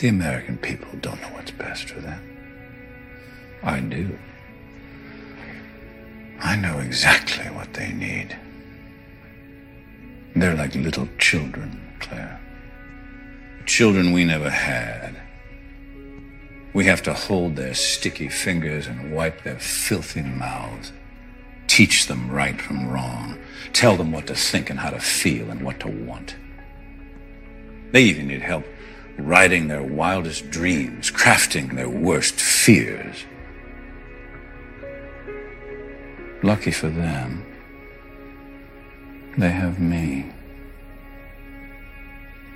The American people don't know what's best for them. I do. I know exactly what they need. They're like little children, Claire. Children we never had. We have to hold their sticky fingers and wipe their filthy mouths. Teach them right from wrong. Tell them what to think and how to feel and what to want. They even need help writing their wildest dreams, crafting their worst fears. Lucky for them, they have me.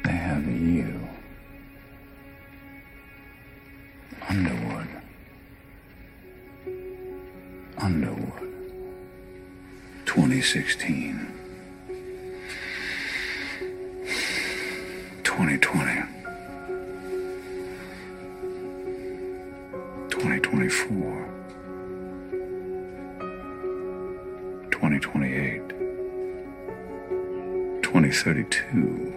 They have you. Underwood. Underwood. 2016. 2020. 2024. 2028. 2032.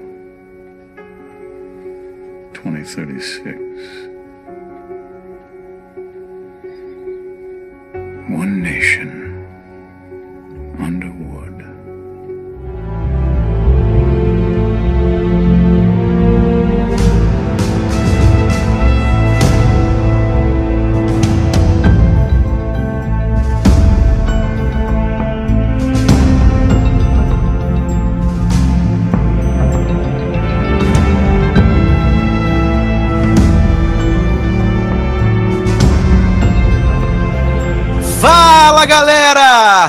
2036.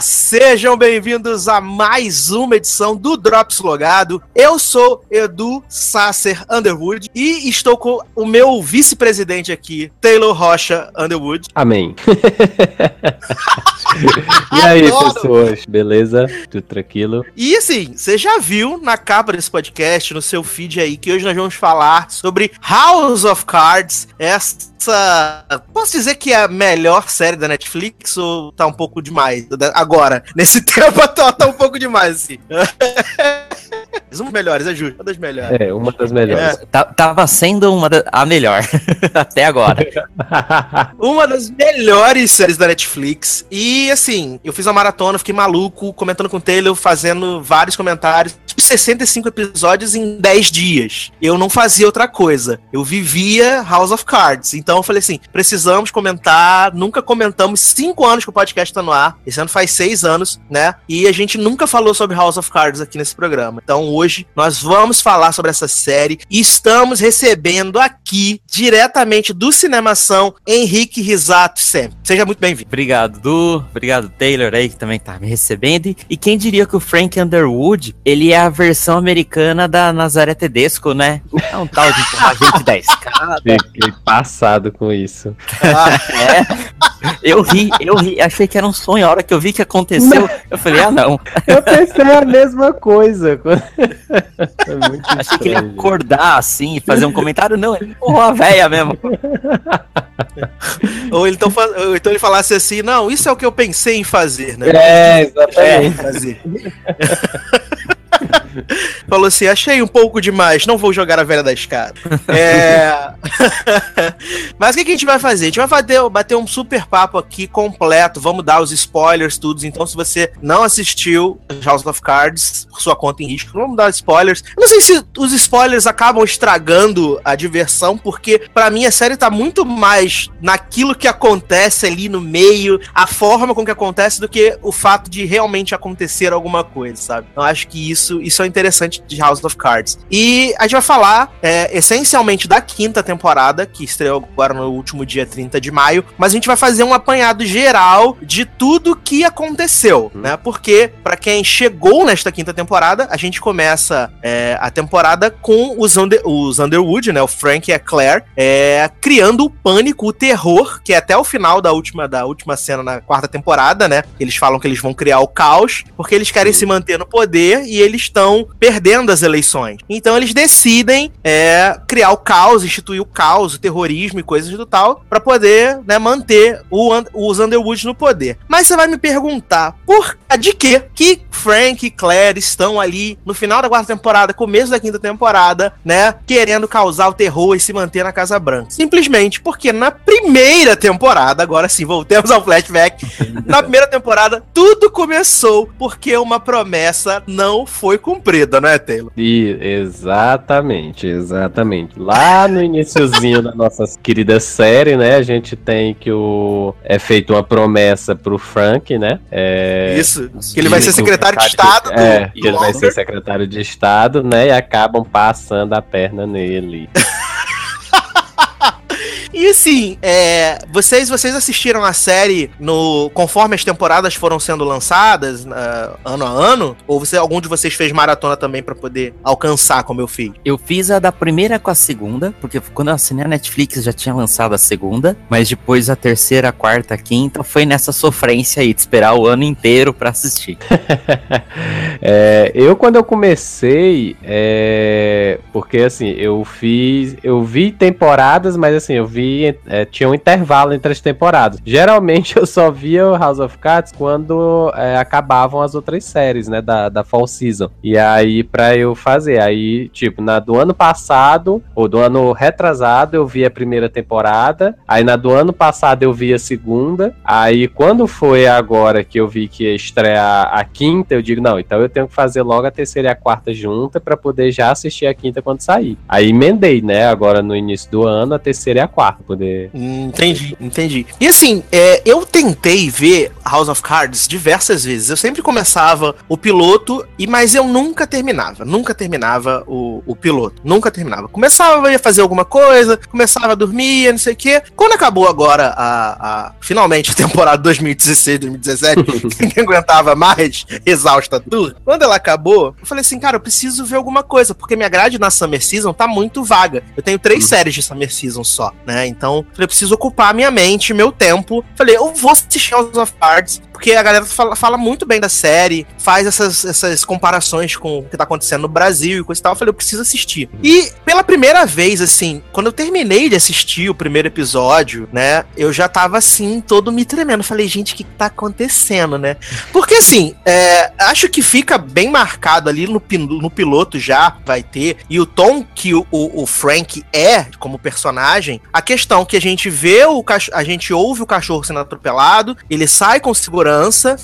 Sejam bem-vindos a mais uma edição do Drops Logado. Eu sou Edu Sasser Underwood e estou com o meu vice-presidente aqui, Taylor Rocha Underwood. Amém. e aí, Adoro. pessoas? Beleza? Tudo tranquilo? E assim, você já viu na capa desse podcast, no seu feed aí, que hoje nós vamos falar sobre House of Cards, essa. Posso dizer que é a melhor série da Netflix ou tá um pouco demais? Agora, nesse tempo tá, tá um pouco demais, assim. Uma das melhores, é justo, uma das melhores. É, uma das melhores. Tá- tava sendo uma da- a melhor até agora. Uma das melhores séries da Netflix. E assim, eu fiz uma maratona, fiquei maluco, comentando com o Taylor, fazendo vários comentários. 65 episódios em 10 dias. Eu não fazia outra coisa. Eu vivia House of Cards. Então eu falei assim: precisamos comentar. Nunca comentamos. Cinco anos que o podcast tá no ar. Esse ano faz seis anos, né? E a gente nunca falou sobre House of Cards aqui nesse programa. Então hoje nós vamos falar sobre essa série. E estamos recebendo aqui, diretamente do Cinemação, Henrique Risato sempre. Seja muito bem-vindo. Obrigado, Du. Obrigado, Taylor aí, que também tá me recebendo. E- quem diria que o Frank Underwood, ele é a versão americana da Nazaré Tedesco, né? É um tal de gente da escada. Fiquei passado com isso. É. Eu ri, eu ri. Achei que era um sonho. A hora que eu vi que aconteceu, eu falei, ah, não. Eu pensei a mesma coisa. É muito Achei que ele ia acordar assim e fazer um comentário. Não, ele empurrou a véia mesmo. Ou, ele então, ou então ele falasse assim: não, isso é o que eu pensei em fazer, né? É, É, exatamente. fazer. Falou assim: achei um pouco demais, não vou jogar a velha da escada. É... Mas o que, que a gente vai fazer? A gente vai bater, bater um super papo aqui completo. Vamos dar os spoilers, tudo. Então, se você não assistiu House of Cards, por sua conta em risco, vamos dar spoilers. Eu não sei se os spoilers acabam estragando a diversão, porque pra mim a série tá muito mais naquilo que acontece ali no meio, a forma com que acontece, do que o fato de realmente acontecer alguma coisa, sabe? Então acho que isso, isso é interessante de House of Cards. E a gente vai falar é, essencialmente da quinta temporada, que estreou agora no último dia 30 de maio, mas a gente vai fazer um apanhado geral de tudo que aconteceu, né? Porque, pra quem chegou nesta quinta temporada, a gente começa é, a temporada com os, Under- os Underwood, né? O Frank e a Claire, é, criando o pânico, o terror, que é até o final da última, da última cena na quarta temporada, né? Eles falam que eles vão criar o caos, porque eles querem se manter no poder e eles estão estão perdendo as eleições. Então eles decidem é, criar o caos, instituir o caos, o terrorismo e coisas do tal, para poder né, manter o, os Underwood no poder. Mas você vai me perguntar, por de que que Frank e Claire estão ali no final da quarta temporada, começo da quinta temporada, né, querendo causar o terror e se manter na Casa Branca? Simplesmente porque na primeira temporada, agora sim, voltemos ao flashback, na primeira temporada, tudo começou porque uma promessa não foi cumprida, não é, Taylor? E, exatamente, exatamente. Lá no iníciozinho da nossa querida série, né, a gente tem que o é feito uma promessa pro Frank, né? É, Isso, que ele vai ser secretário de Estado. Do, é, que ele vai ser secretário de Estado, né? E acabam passando a perna nele. E assim, é, vocês, vocês assistiram a série no conforme as temporadas foram sendo lançadas, uh, ano a ano? Ou você, algum de vocês fez maratona também para poder alcançar como eu fiz? Eu fiz a da primeira com a segunda, porque quando eu assinei a Netflix já tinha lançado a segunda, mas depois a terceira, a quarta, a quinta foi nessa sofrência aí de esperar o ano inteiro para assistir. é, eu quando eu comecei, é, porque assim, eu fiz, eu vi temporadas, mas assim, eu vi é, tinha um intervalo entre as temporadas. Geralmente eu só via o House of Cards quando é, acabavam as outras séries, né, da, da Fall Season. E aí, pra eu fazer, aí, tipo, na do ano passado, ou do ano retrasado, eu vi a primeira temporada, aí na do ano passado eu vi a segunda, aí quando foi agora que eu vi que ia estrear a quinta, eu digo, não, então eu tenho que fazer logo a terceira e a quarta junta para poder já assistir a quinta quando sair. Aí emendei, né, agora no início do ano, a terceira e a quarta poder. Entendi, entendi. E assim, é, eu tentei ver House of Cards diversas vezes. Eu sempre começava o piloto, e mas eu nunca terminava. Nunca terminava o, o piloto. Nunca terminava. Começava, ia fazer alguma coisa, começava a dormir, não sei o quê. Quando acabou agora a, a finalmente a temporada 2016, 2017, ninguém aguentava mais, exausta tudo. Quando ela acabou, eu falei assim, cara, eu preciso ver alguma coisa, porque minha grade na Summer Season tá muito vaga. Eu tenho três uhum. séries de Summer Season só, né? Então, eu preciso ocupar minha mente, meu tempo. Falei, eu vou assistir House of Cards, porque a galera fala, fala, muito bem da série, faz essas, essas comparações com o que tá acontecendo no Brasil e coisa e tal. Eu falei, eu preciso assistir. E pela primeira vez, assim, quando eu terminei de assistir o primeiro episódio, né, eu já tava assim, todo me tremendo. Falei, gente, o que tá acontecendo, né? Porque assim, é, acho que fica bem marcado ali no, no piloto já, vai ter, e o tom que o, o, o Frank é como personagem, a questão que a gente vê o a gente ouve o cachorro sendo atropelado, ele sai com segurança,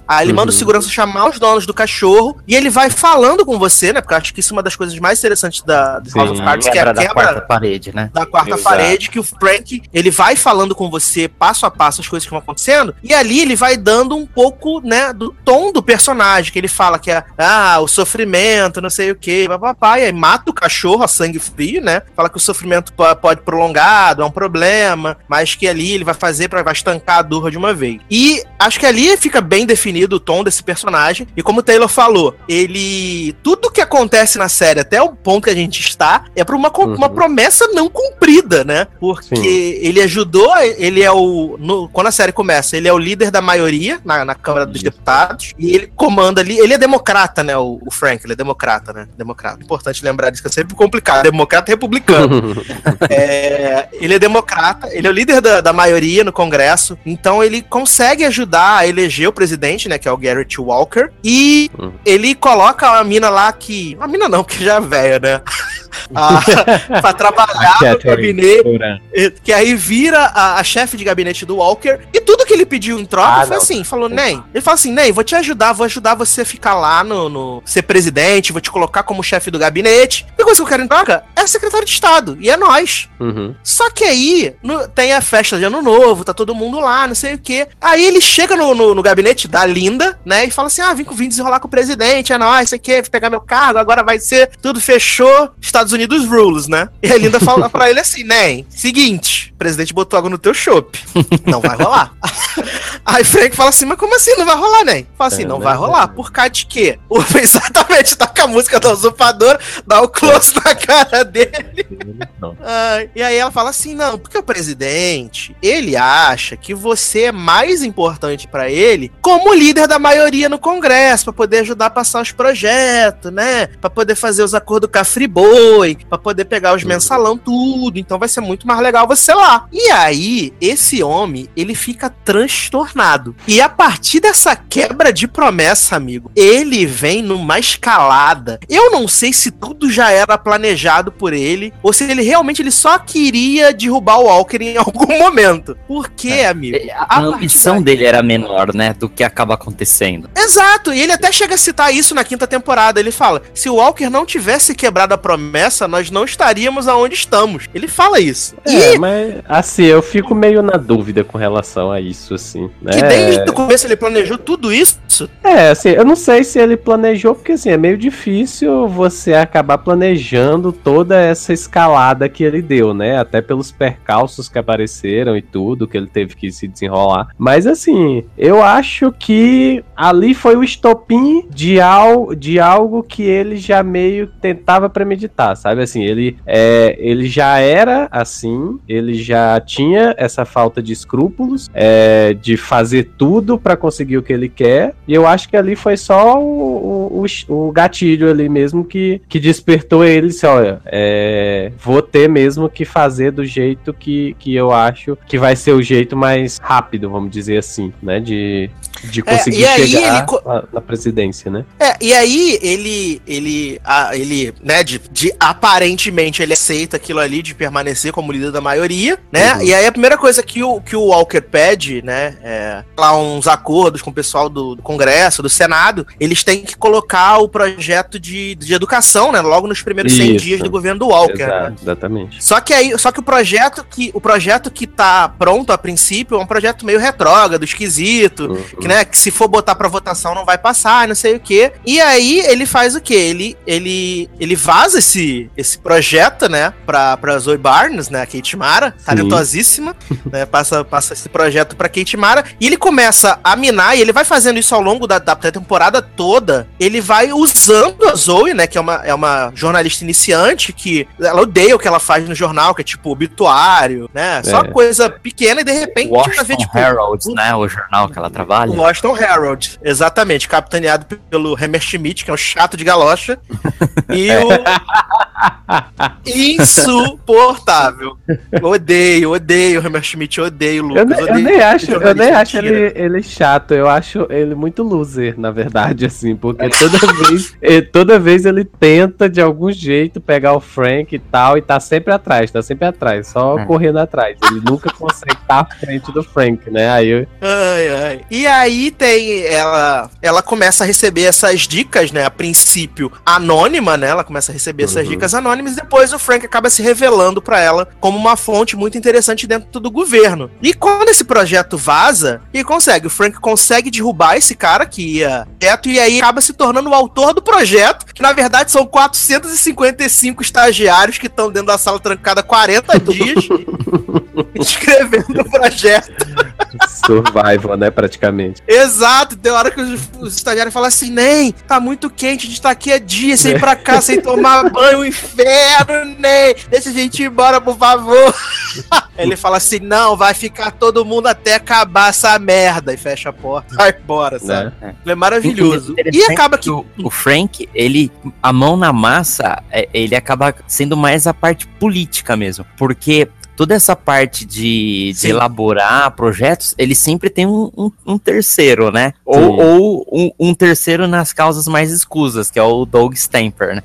aí ele uhum. manda o uhum. segurança chamar os donos do cachorro e ele vai falando com você, né? Porque eu acho que isso é uma das coisas mais interessantes da, do House of Cards, que é a quebra da quarta parede, né? Da quarta Exato. parede, que o Frank, ele vai falando com você passo a passo as coisas que vão acontecendo, e ali ele vai dando um pouco, né, do tom do personagem, que ele fala que é, ah, o sofrimento, não sei o que, papapá, e aí mata o cachorro a sangue frio, né? Fala que o sofrimento pode prolongado, é um problema mas que ali ele vai fazer para estancar a Durra de uma vez. E acho que ali fica bem definido o tom desse personagem. E como o Taylor falou, ele. Tudo que acontece na série, até o ponto que a gente está, é por uma, uhum. uma promessa não cumprida, né? Porque Sim. ele ajudou, ele é o. No, quando a série começa, ele é o líder da maioria na, na Câmara dos Deputados. E ele comanda ali. Ele é democrata, né? O, o Frank, ele é democrata, né? Democrata. Importante lembrar disso, que é sempre complicado. Democrata e republicano. é, ele é democrata democrata, ele é o líder da, da maioria no Congresso, então ele consegue ajudar a eleger o presidente, né, que é o Garrett Walker, e uhum. ele coloca uma mina lá que... Uma mina não, que já é velha, né? Ah, pra trabalhar no gabinete, que aí vira a, a chefe de gabinete do Walker, e tudo que ele pediu em troca ah, foi não. assim, falou, Ney, ele fala assim, Ney, vou te ajudar, vou ajudar você a ficar lá no, no ser presidente, vou te colocar como chefe do gabinete, e coisa que eu quero em troca é secretário de Estado, e é nós. Uhum. Só que aí, no, tem a festa de ano novo, tá todo mundo lá, não sei o quê, aí ele chega no, no, no gabinete da Linda, né, e fala assim, ah, vim, vim desenrolar com o presidente, é nóis, sei o quê, pegar meu cargo, agora vai ser, tudo fechou, Estados Estados Unidos rules, né? E a Linda fala pra ele assim, né? Seguinte, o presidente botou água no teu chopp. Não vai rolar. Aí Frank fala assim, mas como assim não vai rolar, né? Fala assim, É, não né? vai rolar. Por causa de quê? O- Exatamente, tá com a música da usurpadora, dá o close na cara dele. Ai, e aí ela fala assim: não, porque o presidente, ele acha que você é mais importante pra ele como líder da maioria no Congresso, pra poder ajudar a passar os projetos, né? Pra poder fazer os acordos com a Friboi, pra poder pegar os Uhum. mensalão, tudo. Então vai ser muito mais legal você lá. E aí, esse homem, ele fica transtornado. E a partir dessa quebra de promessa, amigo, ele vem numa escalada. Eu não sei se tudo já era planejado por ele ou se ele realmente ele só queria derrubar o Walker em algum momento. Por quê, amigo? É, A, a ambição daí- dele era menor, né? Do que acaba acontecendo. Exato, e ele até chega a citar isso na quinta temporada. Ele fala: se o Walker não tivesse quebrado a promessa, nós não estaríamos aonde estamos. Ele fala isso. É, e mas assim, eu fico meio na dúvida com relação a isso, assim. Né? que desde o começo ele planejou tudo isso. É, assim, eu não sei se ele planejou, porque assim, é meio difícil você acabar planejando toda essa escalada que ele deu, né? Até pelos percalços que apareceram e tudo, que ele teve que se desenrolar. Mas assim, eu acho que ali foi o estopim de, al de algo que ele já meio tentava premeditar, sabe? Assim, ele, é, ele já era assim, ele já tinha essa falta de escrúpulos, é, de fazer tudo pra conseguir o que ele quer. E eu acho que ali foi só o, o, o- o gatilho ali mesmo que, que despertou ele. Disse, olha, é, vou ter mesmo que fazer do jeito que, que eu acho que vai ser o jeito mais rápido, vamos dizer assim, né? De, de conseguir e aí chegar ele na, na presidência, né? É, e aí ele, ele, ah, ele, né, de, de aparentemente ele aceita aquilo ali de permanecer como líder da maioria, né? Uhum. E aí a primeira coisa que o, que o Walker pede, né, é lá uns acordos com o pessoal do, do Congresso, do Senado, eles têm que colocar o projeto de, de educação, né, logo nos primeiros 100 Isso. dias do governo do Walker, né? Exato, exatamente. Só que aí, só que o projeto que o projeto que tá pronto a princípio é um projeto meio retrógrado, esquisito, Uhum. que, né, que se for botar pra votação não vai passar, não sei o quê. E aí ele faz o quê? Ele ele ele vaza esse esse projeto, né, pra, pra Zoe Barnes, né, a Kate Mara, talentosíssima, né, passa passa esse projeto pra Kate Mara e ele começa a minar e ele vai fazendo isso ao longo da, da temporada toda. Ele vai usando a Zoe, né, que é uma, é uma jornalista iniciante que ela odeia o que ela faz no jornal, que é tipo obituário, né, só É. coisa pequena e de repente a gente vai Washington ver tipo Herald, né? O jornal que ela trabalha. o Washington Herald, exatamente, capitaneado pelo Hammer Schmidt, que é um chato de galocha, e o insuportável. Odeio, odeio o Hammer Schmidt, odeio o Eu, Lucas. eu odeio nem acho, eu nem acho ele, ele chato, eu acho ele muito loser, na verdade, assim, porque toda vez, toda vez ele tenta de algum jeito pegar o Frank e tal, e tá sempre atrás, tá sempre atrás, só É. correndo atrás. Ele nunca consegue estar à frente do Frank, né? Aí eu- Ai, ai. E aí tem ela, ela começa a receber essas dicas, né? A princípio anônima, né? Ela começa a receber essas Uhum. dicas anônimas e depois o Frank acaba se revelando pra ela como uma fonte muito interessante dentro do governo. E quando esse projeto vaza, ele consegue, o Frank consegue derrubar esse cara que ia quieto e aí acaba se tornando o autor do projeto, que na verdade são 455 estagiários que estão dentro da sala trancada há 40 dias escrevendo o projeto. survival, né, praticamente. Exato, tem hora que os, os estagiários falam assim, nem, tá muito quente, a gente tá aqui há dias sem ir pra cá, sem tomar banho, um inferno, nem, deixa a gente ir embora, por favor. Ele fala assim, não, vai ficar todo mundo até acabar essa merda, e fecha a porta, vai embora, sabe? Né? Ele é maravilhoso. E acaba que... o, o Frank, ele, a mão na massa, é, ele acaba sendo mais a parte política mesmo, porque toda essa parte de, de elaborar projetos, ele sempre tem um, um- um terceiro, né? Ou, Sim. ou um, um terceiro nas causas mais escusas, que é o Doug Stamper, né?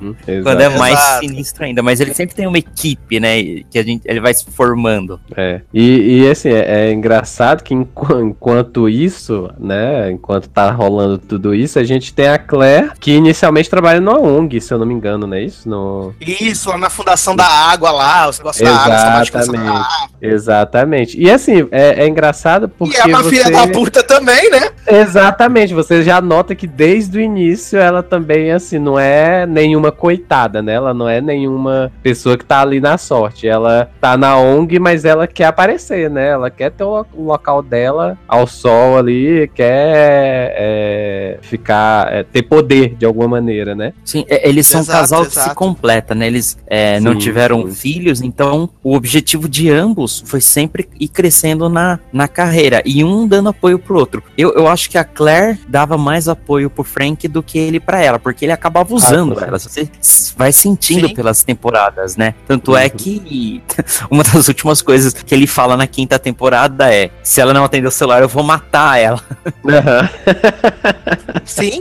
Uhum, Quando é mais Exato. sinistro ainda, mas ele sempre tem uma equipe, né? Que a gente, ele vai se formando. É. E, e, assim, é, é engraçado que enqu- enquanto isso, né, enquanto tá rolando tudo isso, a gente tem a Claire, que inicialmente trabalha numa ONG, se eu não me engano, não é isso? No... Isso, lá na fundação da água lá, os pensando Exatamente. na- Exatamente. E assim, é, é engraçado porque. E é uma você... filha da puta também, né? Exatamente, você já nota que desde o início ela também, assim, não é nenhuma coitada, né? Ela não é nenhuma pessoa que tá ali na sorte. Ela tá na ONG, mas ela quer aparecer, né? Ela quer ter o local dela ao sol ali, quer é, ficar, é, ter poder de alguma maneira, né? Sim, é, eles são Exato, um casal que se exato. completa, né? Eles é, não Sim, tiveram sim. filhos, então o objetivo de ambos foi sempre ir crescendo na, na carreira e um dando apoio pro outro. Eu, eu acho que a Claire dava mais apoio pro Frank do que ele pra ela, porque ele acabava usando claro. ela. Você vai sentindo Sim. pelas temporadas, né? Tanto é Uhum. que uma das últimas coisas que ele fala na quinta temporada é: se ela não atender o celular, eu vou matar ela. Sim,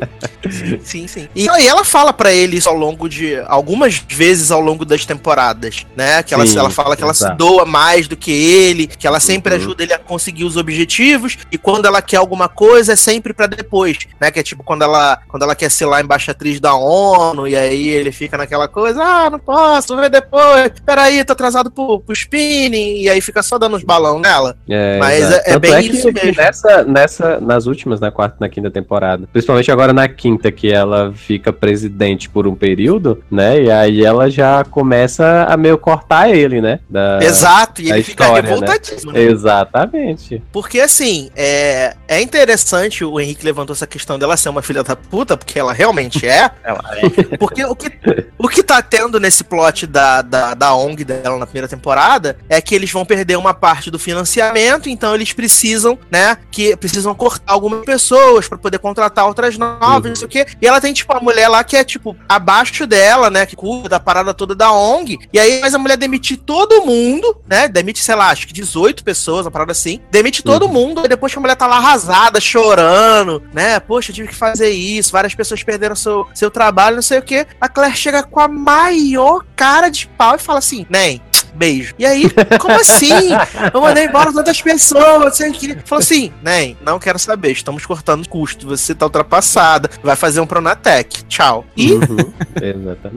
sim, sim. E, ela fala pra ele isso ao longo de. algumas vezes ao longo das temporadas, né? Que ela, Sim, ela fala que ela se exato. doa mais do que ele, que ela sempre Uhum. ajuda ele a conseguir os objetivos, e quando ela quer alguma coisa é sempre pra depois, né? Que é tipo quando ela, quando ela quer ser lá embaixatriz da ONU, e aí ele fica naquela coisa, ah, não posso, vou ver depois, peraí, tô atrasado pro, pro spinning, e aí fica só dando os balão nela. É, Mas exato. é- é bem que- isso mesmo. Nessa, nessa, nas últimas, na quarta e na quinta temporada, principalmente agora na quinta, que ela fica presidente por um período, né? E aí ela já começa a meio cortar ele, né? Da... Exato, e ele fica história, né? revoltadíssimo, né? Exatamente. Porque assim, é, é interessante o Henrique levantou essa questão dela ser uma filha da puta, porque ela realmente é. Ela é. Porque o que, o que tá tendo nesse plot da, da, da ONG dela na primeira temporada é que eles vão perder uma parte do financiamento, então eles precisam, né, que precisam cortar algumas pessoas pra poder contratar outras novas, não sei o quê. E ela tem, tipo, a mulher lá que é, tipo, abaixo dela, né, que cuida da parada toda da ONG. E aí faz a mulher demitir todo mundo, né, demite, sei lá, acho que 18 pessoas, uma parada assim. Demite todo mundo, e depois que a mulher tá lá arrasada, chorando, né, poxa, eu tive que fazer isso, várias pessoas perderam seu, seu trabalho, não sei o quê. A Claire chega com a maior cara de pau e fala assim, nem, beijo. E aí, como assim? Eu mandei embora tantas pessoas, você queria... Falou assim, nem, não quero saber, estamos cortando custo, você tá ultrapassada, vai fazer um Pronatec, tchau. E, Uhum,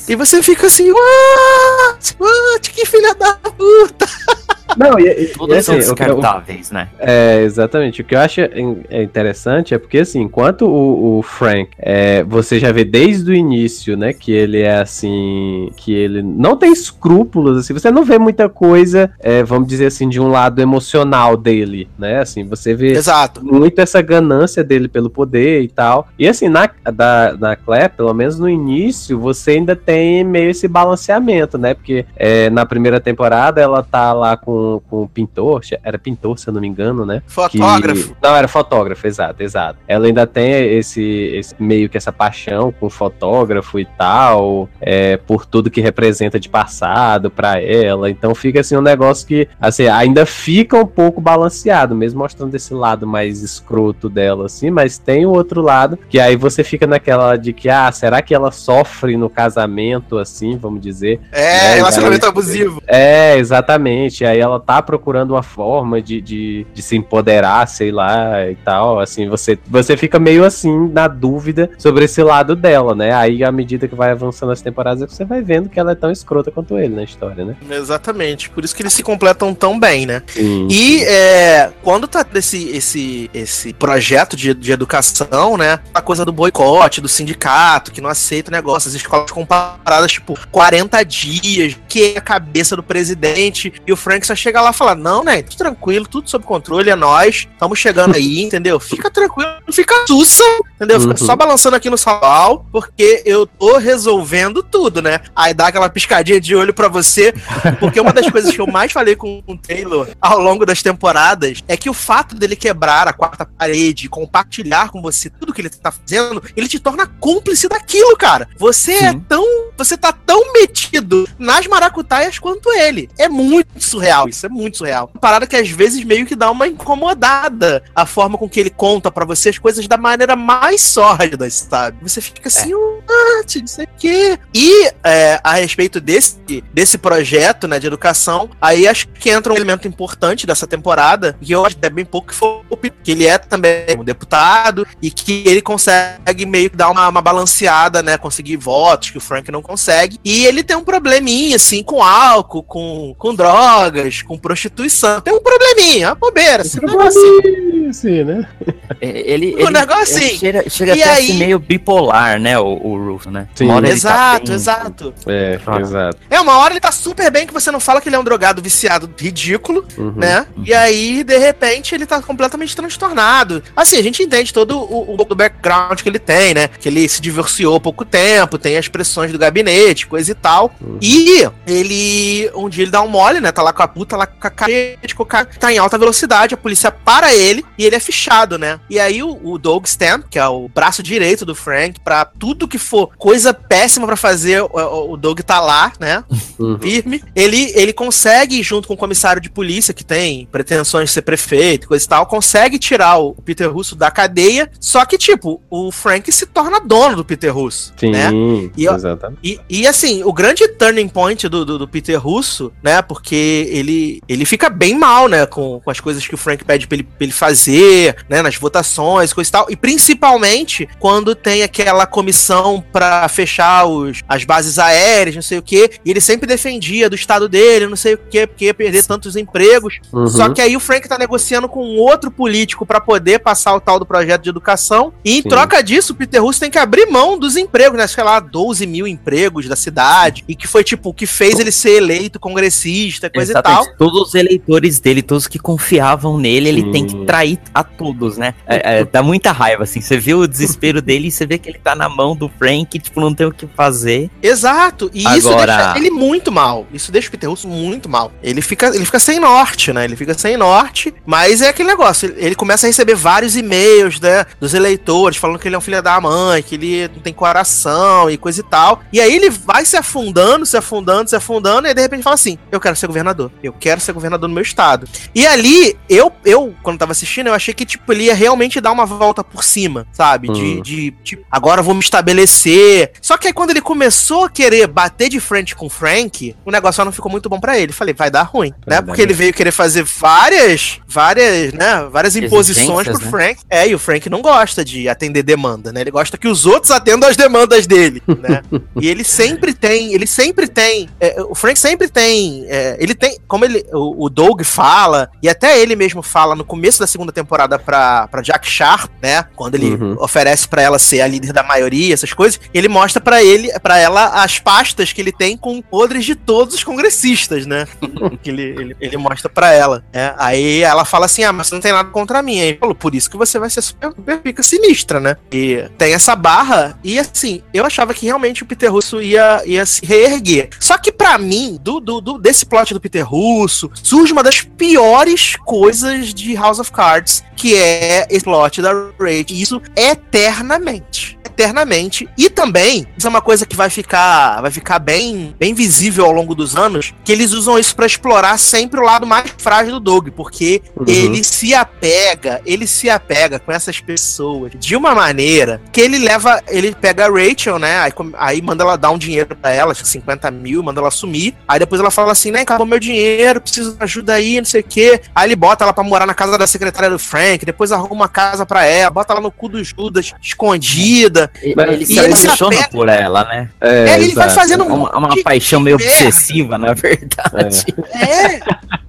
e você fica assim, what? What? Que filha da puta! Não, e, e- e Todos são assim, o que eu- descartáveis, né? É, exatamente. O que eu acho é interessante é porque, assim, enquanto o, o Frank, é, você já vê desde o início, né, que ele é assim, que ele não tem escrúpulos, assim, você não vê muita coisa, é, vamos dizer assim, de um lado emocional dele, né, assim, você vê Exato. muito essa ganância dele pelo poder e tal. E assim, na, da, da Claire, pelo menos no início, você ainda tem meio esse balanceamento, né? Porque é, na primeira temporada ela tá lá com, com o pintor, era pintor, se eu não me engano, né? Que- Fotógrafo. Não, era fotógrafo, exato, exato. Ela ainda tem esse, esse meio que essa paixão com fotógrafo e tal, é, por tudo que representa de passado pra ela. Então fica assim um negócio que, assim, ainda fica um pouco balanceado, mesmo mostrando esse lado mais escroto dela, assim, mas tem o outro lado que aí você fica naquela de que, ah, será que ela sofre no casamento, assim, vamos dizer? É, É, relacionamento cara. abusivo. É, exatamente. Aí ela tá procurando uma forma de, de, de se empoderar, sei lá, e tal. Assim, você, você fica meio assim na dúvida sobre esse lado dela, né? Aí, à medida que vai avançando as temporadas, você vai vendo que ela é tão escrota quanto ele na história, né? Exatamente. Por isso que eles se completam tão bem, né? Sim. E é, quando tá esse, esse, esse projeto de, de educação, né? A coisa do boicote, do sindicato, que não aceita o negócio, as escolas ficam paradas, tipo, 40 dias, que é a cabeça do presidente, e o Frank só chega lá e fala: Não, né? Tudo tranquilo, tudo sob controle, é nós, estamos chegando aí, entendeu? Fica tranquilo, não fica sussa, entendeu? Fica Uhum. só balançando aqui no salão, porque eu tô resolvendo tudo, né? Aí dá aquela piscadinha de olho pra você, porque uma das coisas que eu mais falei com o Taylor ao longo das temporadas é que o fato dele quebrar a quarta parede, compartilhar com você tudo que ele tá fazendo, ele te torna cúmplice daquilo, cara. Você é Sim. tão. Você tá tão metido nas maracutaias quanto ele. É muito surreal, isso é muito surreal. Uma parada que às vezes meio que dá uma incomodada a forma com que ele conta pra você as coisas da maneira mais sórdida, sabe? Você fica assim, what? Não sei o quê. E é, a respeito desse, desse projeto né, de educação, aí acho que entra um elemento importante dessa temporada, que eu acho que é bem pouco que foi que ele é também um deputado e que ele consegue meio que dar uma, uma balanceada, né? Conseguir votos que o Frank não consegue. E ele tem um probleminha, assim com álcool, com, com drogas, com prostituição. Tem um probleminha, uma bobeira. Assim, um negocinho. Sim, né? É, Ele, Um ele, negócio ele assim. chega, chega E até aí- meio bipolar, né, o, o né? Sim. Ele tá Exato, bem- exato. É, Ah. exato. É, uma hora ele tá super bem que você não fala que ele é um drogado viciado ridículo, Uhum. né? E aí, de repente, ele tá completamente transtornado. Assim, a gente entende todo o, o, o background que ele tem, né? Que ele se divorciou há pouco tempo, tem as pressões do gabinete, coisa e tal. Uhum. E ele, um dia ele dá um mole, né? Tá lá com a puta, lá com a cadeia de cocaína, tá em alta velocidade, a polícia para ele e ele é fichado, né? E aí o, o Doug Stan, que é o braço direito do Frank, pra tudo que for coisa péssima pra fazer, o, o- o Doug tá lá, né? Uhum. firme. Ele, ele consegue, junto com o comissário de polícia, que tem pretensões de ser prefeito, e coisa e tal, consegue tirar o Peter Russo da cadeia. Só que, tipo, o Frank se torna dono do Peter Russo. Sim, né? E exatamente. E, e, assim, o grande turning point do, do, do Peter Russo, né? Porque ele, ele fica bem mal, né? Com, com as coisas que o Frank pede pra ele, pra ele fazer, né? Nas votações, coisa e tal. E principalmente quando tem aquela comissão pra fechar os, as bases aéreas, não sei o quê. E ele sempre defendia do estado dele, não sei o quê, porque ia perder tantos empregos. Uhum. Só que aí o Frank tá negociando com um outro político pra poder passar o tal do projeto de educação. E em Sim. troca disso, o Peter Russo tem que abrir mão dos empregos, né? Sei lá, 12 mil empregos da cidade. E que foi, tipo, o que fez ele ser eleito congressista, coisa e tal. Todos os eleitores dele, todos que confiavam nele, ele Sim. tem que trair a todos, né? É, é, dá muita raiva, assim. Você vê o desespero dele e você vê que ele tá na mão do Frank, tipo, não tem o que fazer. Exato. E isso Agora- deixa ele muito mal. Isso deixa o Peter Russo muito mal. Ele fica, ele fica sem norte, né? Ele fica sem norte. Mas é aquele negócio. Ele, ele começa a receber vários e-mails, né? Dos eleitores falando que ele é um filho da mãe, que ele não tem coração e coisa e tal. E aí ele vai se afundando, se afundando, se afundando. E aí, de repente fala assim: Eu quero ser governador. Eu quero ser governador no meu estado. E ali, eu, eu quando tava assistindo, eu achei que, tipo, ele ia realmente dar uma volta por cima, sabe? De, Hum. de tipo, agora eu vou me estabelecer. Só que aí quando ele começou a querer bater de frente com o Frank, o negócio não ficou muito bom pra ele. Falei, vai dar ruim, né? dar Porque ele veio querer fazer várias, várias, né? Várias imposições pro né? Frank. É, e o Frank não gosta de atender demanda, né? Ele gosta que os outros atendam as demandas dele, né? e ele sempre tem, ele sempre tem, é, o Frank sempre tem, é, ele tem, como ele, o, o Doug fala, e até ele mesmo fala no começo da segunda temporada pra, pra Jack Sharp, né? Quando ele Uhum. oferece pra ela ser a líder da maioria, essas coisas, ele mostra pra ele, para ela as pastas que ele tem com podres de todos os congressistas, né? que ele, ele, ele mostra pra ela. né? Aí ela fala assim: Ah, mas você não tem nada contra mim. Aí ele falou: Por isso que você vai ser super, super pica sinistra, né? E tem essa barra. E assim, eu achava que realmente o Peter Russo ia, ia se reerguer. Só que pra mim, do, do, do- desse plot do Peter Russo, surge uma das piores coisas de House of Cards, que é esse plot da Rachel. E Isso eternamente. Eternamente. E também, isso é uma coisa que vai ficar, vai ficar bem, bem visível ao longo dos anos, que eles usam isso pra explorar sempre o lado mais frágil do Doug, porque Uhum. ele se apega, ele se apega com essas pessoas de uma maneira que ele leva, ele pega a Rachel, né? Aí, aí manda ela dar um dinheiro pra ela, acho que 50 mil, manda ela sumir. Aí depois ela fala assim, né? Acabou meu dinheiro, preciso de ajuda aí, não sei o quê. Aí ele bota ela pra morar na casa da secretária do Frank, depois arruma uma casa pra ela, bota ela no cu do Judas, escondida. Mas- ele e se ele se apaixona apega- por ela, né? É, É, ele vai exato. fazendo É uma, uma monte paixão meio obsessiva, na verdade. É,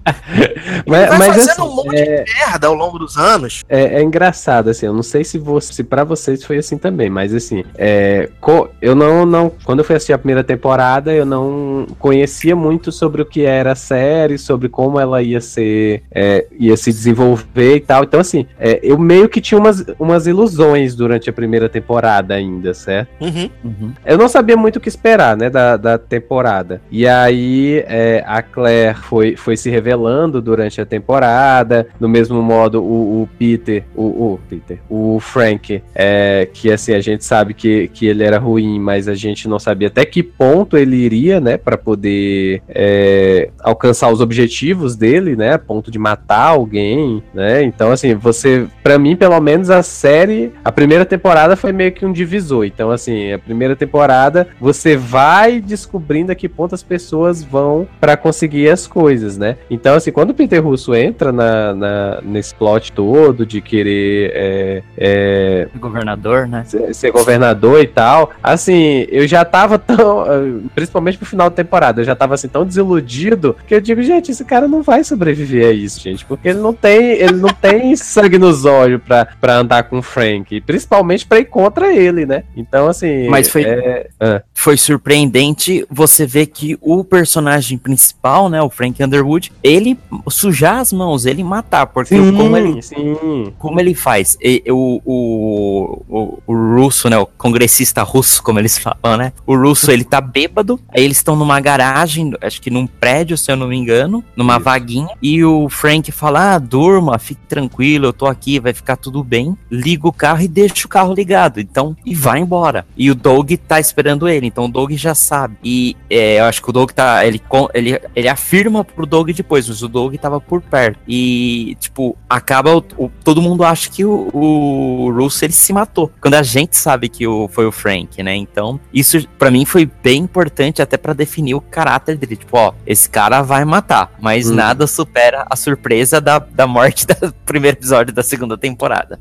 Mas, vai mas fazendo assim, um monte é, merda ao longo dos anos. é, é engraçado, assim, eu não sei se, você, se pra vocês foi assim também, mas assim, é, co- eu não, não. Quando eu fui assistir a primeira temporada, eu não conhecia muito sobre o que era a série, sobre como ela ia ser, é, ia se desenvolver e tal. Então, assim, é, eu meio que tinha umas, umas ilusões durante a primeira temporada ainda, certo? Uhum. Uhum. Eu não sabia muito o que esperar, né, da, da temporada. E aí é, a Claire foi, foi se revelando durante a temporada. Do mesmo modo, o, o Peter, o, o Peter, o Frank, é, que assim, a gente sabe que, que ele era ruim, mas a gente não sabia até que ponto ele iria, né, para poder é, alcançar os objetivos dele, né, a ponto de matar alguém, né. Então, assim, você, pra mim, pelo menos a série, a primeira temporada foi meio que um divisor. Então, assim, a primeira temporada você vai descobrindo a que ponto as pessoas vão pra conseguir as coisas, né? Então, assim, assim, quando o Peter Russo entra na, na nesse plot todo de querer é, é, Governador, né? ser, ser governador e tal, assim, eu já tava tão. Principalmente pro final da temporada, eu já tava assim tão desiludido que eu digo, gente, esse cara não vai sobreviver a isso, gente, porque ele não tem, ele não tem sangue nos olhos pra, pra andar com o Frank, principalmente pra ir contra ele, né? Então, assim. Mas foi- é, ah, Foi surpreendente você ver que o personagem principal, né, o Frank Underwood, ele sujar as mãos, ele matar, porque sim, como ele sim. como ele faz? E- o, o, o, o russo, né? O congressista russo, como eles falam, né? O russo, ele tá bêbado. Aí eles estão numa garagem, acho que num prédio, se eu não me engano, numa Isso. vaguinha. E o Frank fala: Ah, durma, fique tranquilo, eu tô aqui, vai ficar tudo bem. Liga o carro e deixa o carro ligado. Então, e vai embora. E o Doug tá esperando ele, então o Doug já sabe. E é, eu acho que o Doug tá. Ele, ele, ele afirma pro Doug depois, mas o Doug tava por perto. E, tipo, acaba. o- o- todo mundo acha que o, o Russo ele se matou. Quando a gente sabe que o, foi o Frank, né? Então, isso pra mim foi bem importante até pra definir o caráter dele. Tipo, ó, esse cara vai matar. Mas Hum. nada supera a surpresa da, da morte do primeiro episódio da segunda temporada.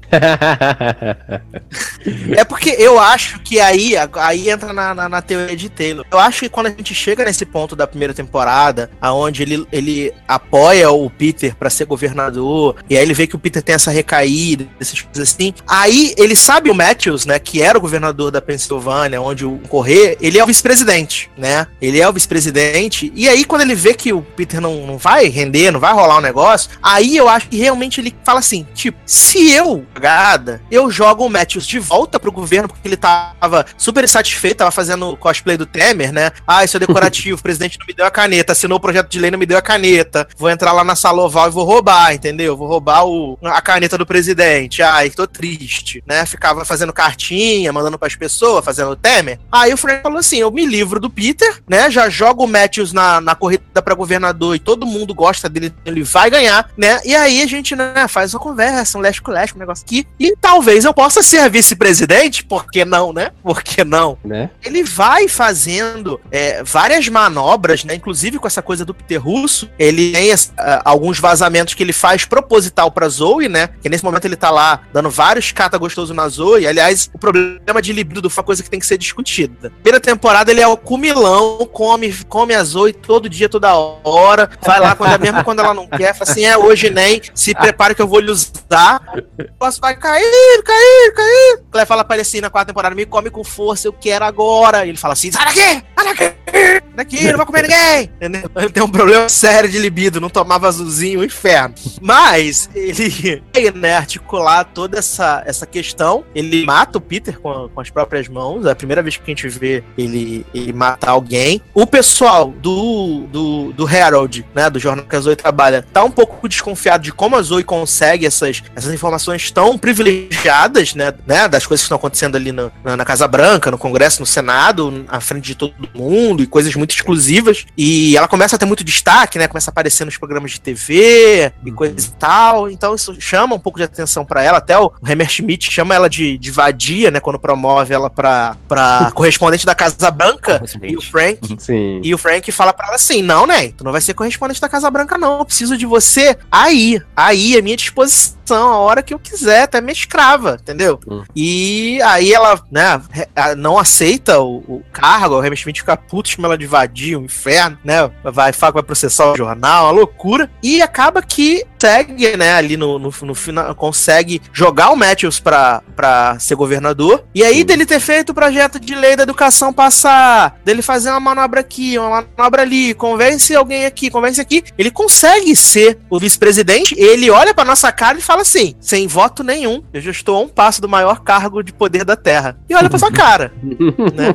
É porque eu acho que aí, aí entra na, na, na teoria de Taylor. Eu acho que quando a gente chega nesse ponto da primeira temporada, aonde ele, ele apoia o Peter pra ser governador, e aí ele vê que o Peter tem essa recaída, essas coisas assim. Aí ele sabe o Matthews, né, que era o governador da Pensilvânia, onde o correr, ele é o vice-presidente, né? Ele é o vice-presidente. E aí, quando ele vê que o Peter não, não vai render, não vai rolar o negócio, aí eu acho que realmente ele fala assim: tipo, se eu, cagada, eu jogo o Matthews de volta pro governo, porque ele tava super satisfeito, tava fazendo cosplay do Temer, né? Ah, isso é decorativo, o presidente não me deu a caneta, assinou o projeto de lei, não me deu a caneta. Vou entrar lá na sala oval e vou roubar, entendeu? Vou roubar o, a caneta do presidente. Ai, tô triste, né? Ficava fazendo cartinha, mandando pras pessoas, fazendo Temer. Aí o Frank falou assim: eu me livro do Peter, né? Já jogo o Matthews na, na corrida pra governador e todo mundo gosta dele, ele vai ganhar, né? E aí a gente, né, faz uma conversa, um leste com leste, um negócio aqui. E talvez eu possa ser vice-presidente, por que não, né? Por que não? né? ele vai fazendo é, várias manobras, né? Inclusive com essa coisa do Peter Russo, ele tem ah, alguns vazamentos que ele faz proposital pra Zoe, né? Que nesse momento ele tá lá dando vários cata gostoso na Zoe. Aliás, o problema de libido foi uma coisa que tem que ser discutida. Primeira temporada ele é o cumilão, come, come a Zoe todo dia, toda hora. Vai lá quando, mesmo quando ela não quer, fala assim: é hoje nem, se prepare que eu vou lhe usar. O negócio vai cair, cair, cair. Claire fala pra ele assim na quarta temporada: me come com força, eu quero agora. E ele fala assim: sai daqui, sai daqui, daqui, não vai comer ninguém. Ele tem um problema sério de libido, não tomava azulzinho, um inferno. Mas ele, né, articular toda essa, essa questão, ele mata o Peter com, com as próprias mãos. É a primeira vez que a gente vê ele, ele matar alguém. O pessoal do, do, do Herald, né, do jornal que a Zoe trabalha, tá um pouco desconfiado de como a Zoe consegue essas, essas informações tão privilegiadas, né, né, das coisas que estão acontecendo ali no- na, na Casa Branca, no Congresso, no Senado, à frente de todo mundo e coisas muito exclusivas. E ela começa a ter muito destaque, né, começa a aparecer nos programas de TV e coisa e tal. Então isso chama um pouco de atenção pra ela. Até o Hammer Schmidt chama ela de, de vadia, né, quando promove ela pra, pra correspondente da Casa Branca. E o Frank Sim. e o Frank fala pra ela assim: Não, né? Tu não vai ser correspondente da Casa Branca, não. Eu preciso de você aí, aí, à minha disposição, a hora que eu quiser, até minha escrava, entendeu? Hum. E aí ela, né, não aceita o, o cargo, o Schmidt fica puto, chama ela de vadia, um inferno, né? Vai, fala vai processar o jornal, uma loucura. E acaba que segue, né, ali no, no, no final, consegue jogar o Matthews pra, pra ser governador. E aí, Sim. dele ter feito o projeto de lei da educação passar, dele fazer uma manobra aqui, uma manobra ali, convence alguém aqui, convence aqui, ele consegue ser o vice-presidente. Ele olha pra nossa cara e fala assim: sem voto nenhum, eu já estou a um passo do maior cargo de poder da Terra. E olha pra sua cara. né?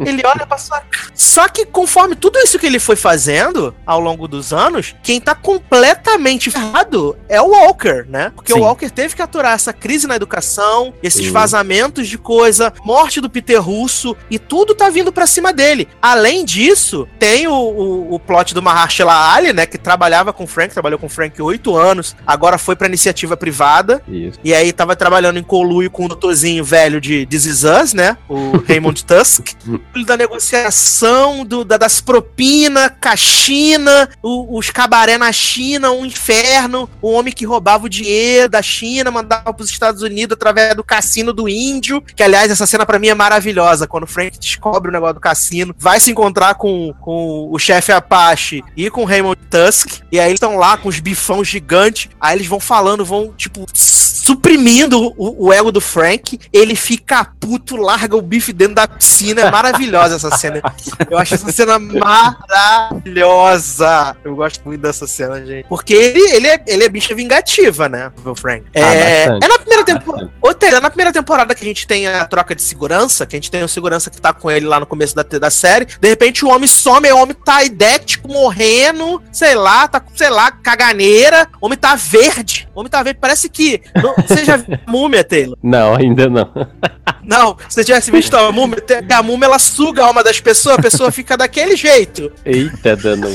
Ele olha pra sua cara. Só que conforme tudo isso que ele foi fazendo ao longo dos anos, quem tá completamente ferrado é o Walker, né? Porque Sim. o Walker teve que aturar essa crise na educação, esses vazamentos de coisa, morte do Peter Russo, e tudo tá vindo pra cima dele. Além disso, tem o, o, o plot do Mahershala Ali, né? Que trabalhava com o Frank, trabalhou com o Frank oito anos, agora foi pra iniciativa detetiva privada. Isso. E aí tava trabalhando em conluio com o doutorzinho velho de This Is Us, né? O Raymond Tusk. da negociação, do, da- das propinas, caixina, o- os cabaré na China, um inferno, o homem que roubava o dinheiro da China, mandava pros Estados Unidos através do cassino do índio. Que, aliás, essa cena pra mim é maravilhosa. Quando o Frank descobre o negócio do cassino, vai se encontrar com, com o chefe Apache e com o Raymond Tusk. E aí eles estão lá com os bifão gigantes. Aí eles vão falando, vão, tipo, suprimindo o, o ego do Frank. Ele fica puto, larga o bife dentro da piscina. É maravilhosa essa cena. Eu acho essa cena maravilhosa. Eu gosto muito dessa cena, gente. Porque ele, ele, é, ele é bicha vingativa, né? O Frank. É, bastante. é na primeira temporada. É na primeira temporada que a gente tem a troca de segurança, que a gente tem o segurança que tá com ele lá no começo da, da série. De repente o homem some, o homem tá idético, morrendo, sei lá, tá, com, sei lá, caganeira. O homem tá verde. O homem tá verde. Parece que. Não, você já viu a múmia, Taylor? Não, ainda não. Não, se você tivesse visto a múmia, a múmia ela suga a alma das pessoas, a pessoa fica daquele jeito. Eita, dano.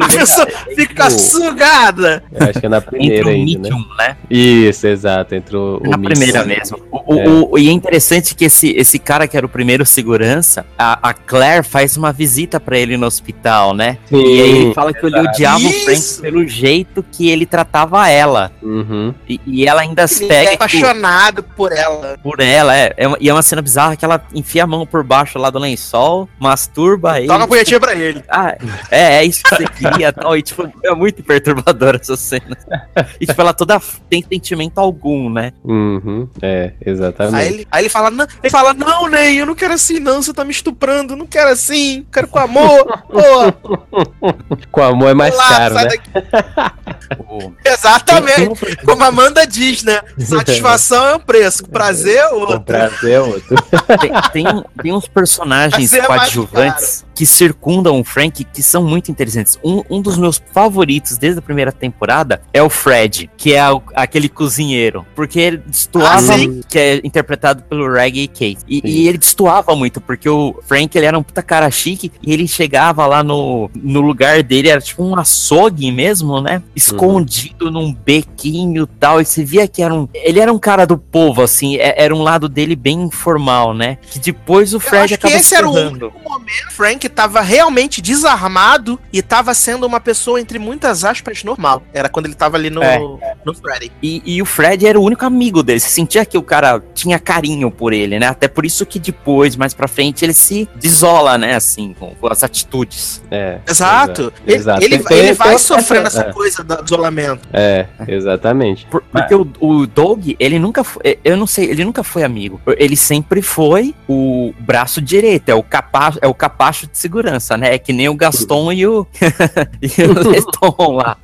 A pessoa fica sugada. Eu acho que é na primeira Entre o ainda, né? Medium, né? Isso, exato. Entrou o Na primeira mesmo. O, o- É. o- e é interessante que esse, esse cara que era o primeiro segurança, a, a Claire faz uma visita pra ele no hospital, né? Sim. E aí ele fala que odiava o Frank Isso. pelo jeito que ele tratava ela. Uhum. E, e ela ainda se Ele é apaixonado por ela. por ela, é. É uma- e é uma cena bizarra que ela enfia a mão por baixo lá do lençol, masturba ele. Toca a punhetinha pra ele. Ah, é, é isso que você queria tal. E, tipo, é muito perturbadora essa cena. E, tipo, ela toda tem sentimento algum, né? Uhum. É, exatamente. Aí ele, aí ele fala, não, ele fala, não, Ney, eu não quero assim, não, você tá me estuprando, não quero assim, quero com amor. Pô, Com amor é mais lá, caro, sai né? Exatamente. Como a Amanda diz, né? Satisfação é um preço, prazer é O outro. prazer é outro. Tem, tem, tem uns personagens é coadjuvantes que circundam o Frank que são muito interessantes. Um, um dos meus favoritos desde a primeira temporada é o Fred, que é o- aquele cozinheiro. Porque ele destoava, Ah, que é interpretado pelo Reggie Kate. E, e ele destoava muito, porque o Frank ele era um puta cara chique e ele chegava lá no, no lugar dele, era tipo um açougue mesmo, né? Escondido num bequinho e tal. E você via que era um. Ele era um cara do povo, assim, é- era um lado dele bem informal, né? Que depois o Fred que acaba esse se era o momento que tava realmente desarmado e tava sendo uma pessoa, entre muitas aspas, normal. Era quando ele tava ali no, É. no Freddy. E, e o Fred era o único amigo dele. Você sentia que o cara tinha carinho por ele, né? Até por isso que depois, mais pra frente, ele se desola, né? Assim, com, com as atitudes. É, Exato. Ele, exato. ele, ele vai sofrendo essa é. coisa do isolamento. É, exatamente. Por- porque o, o Doug, ele nunca foi. Eu não sei, ele nunca foi amigo. Ele sempre foi o braço direito, é o capacho, é o capacho de segurança, né? É que nem o Gaston e o. e o Leston lá.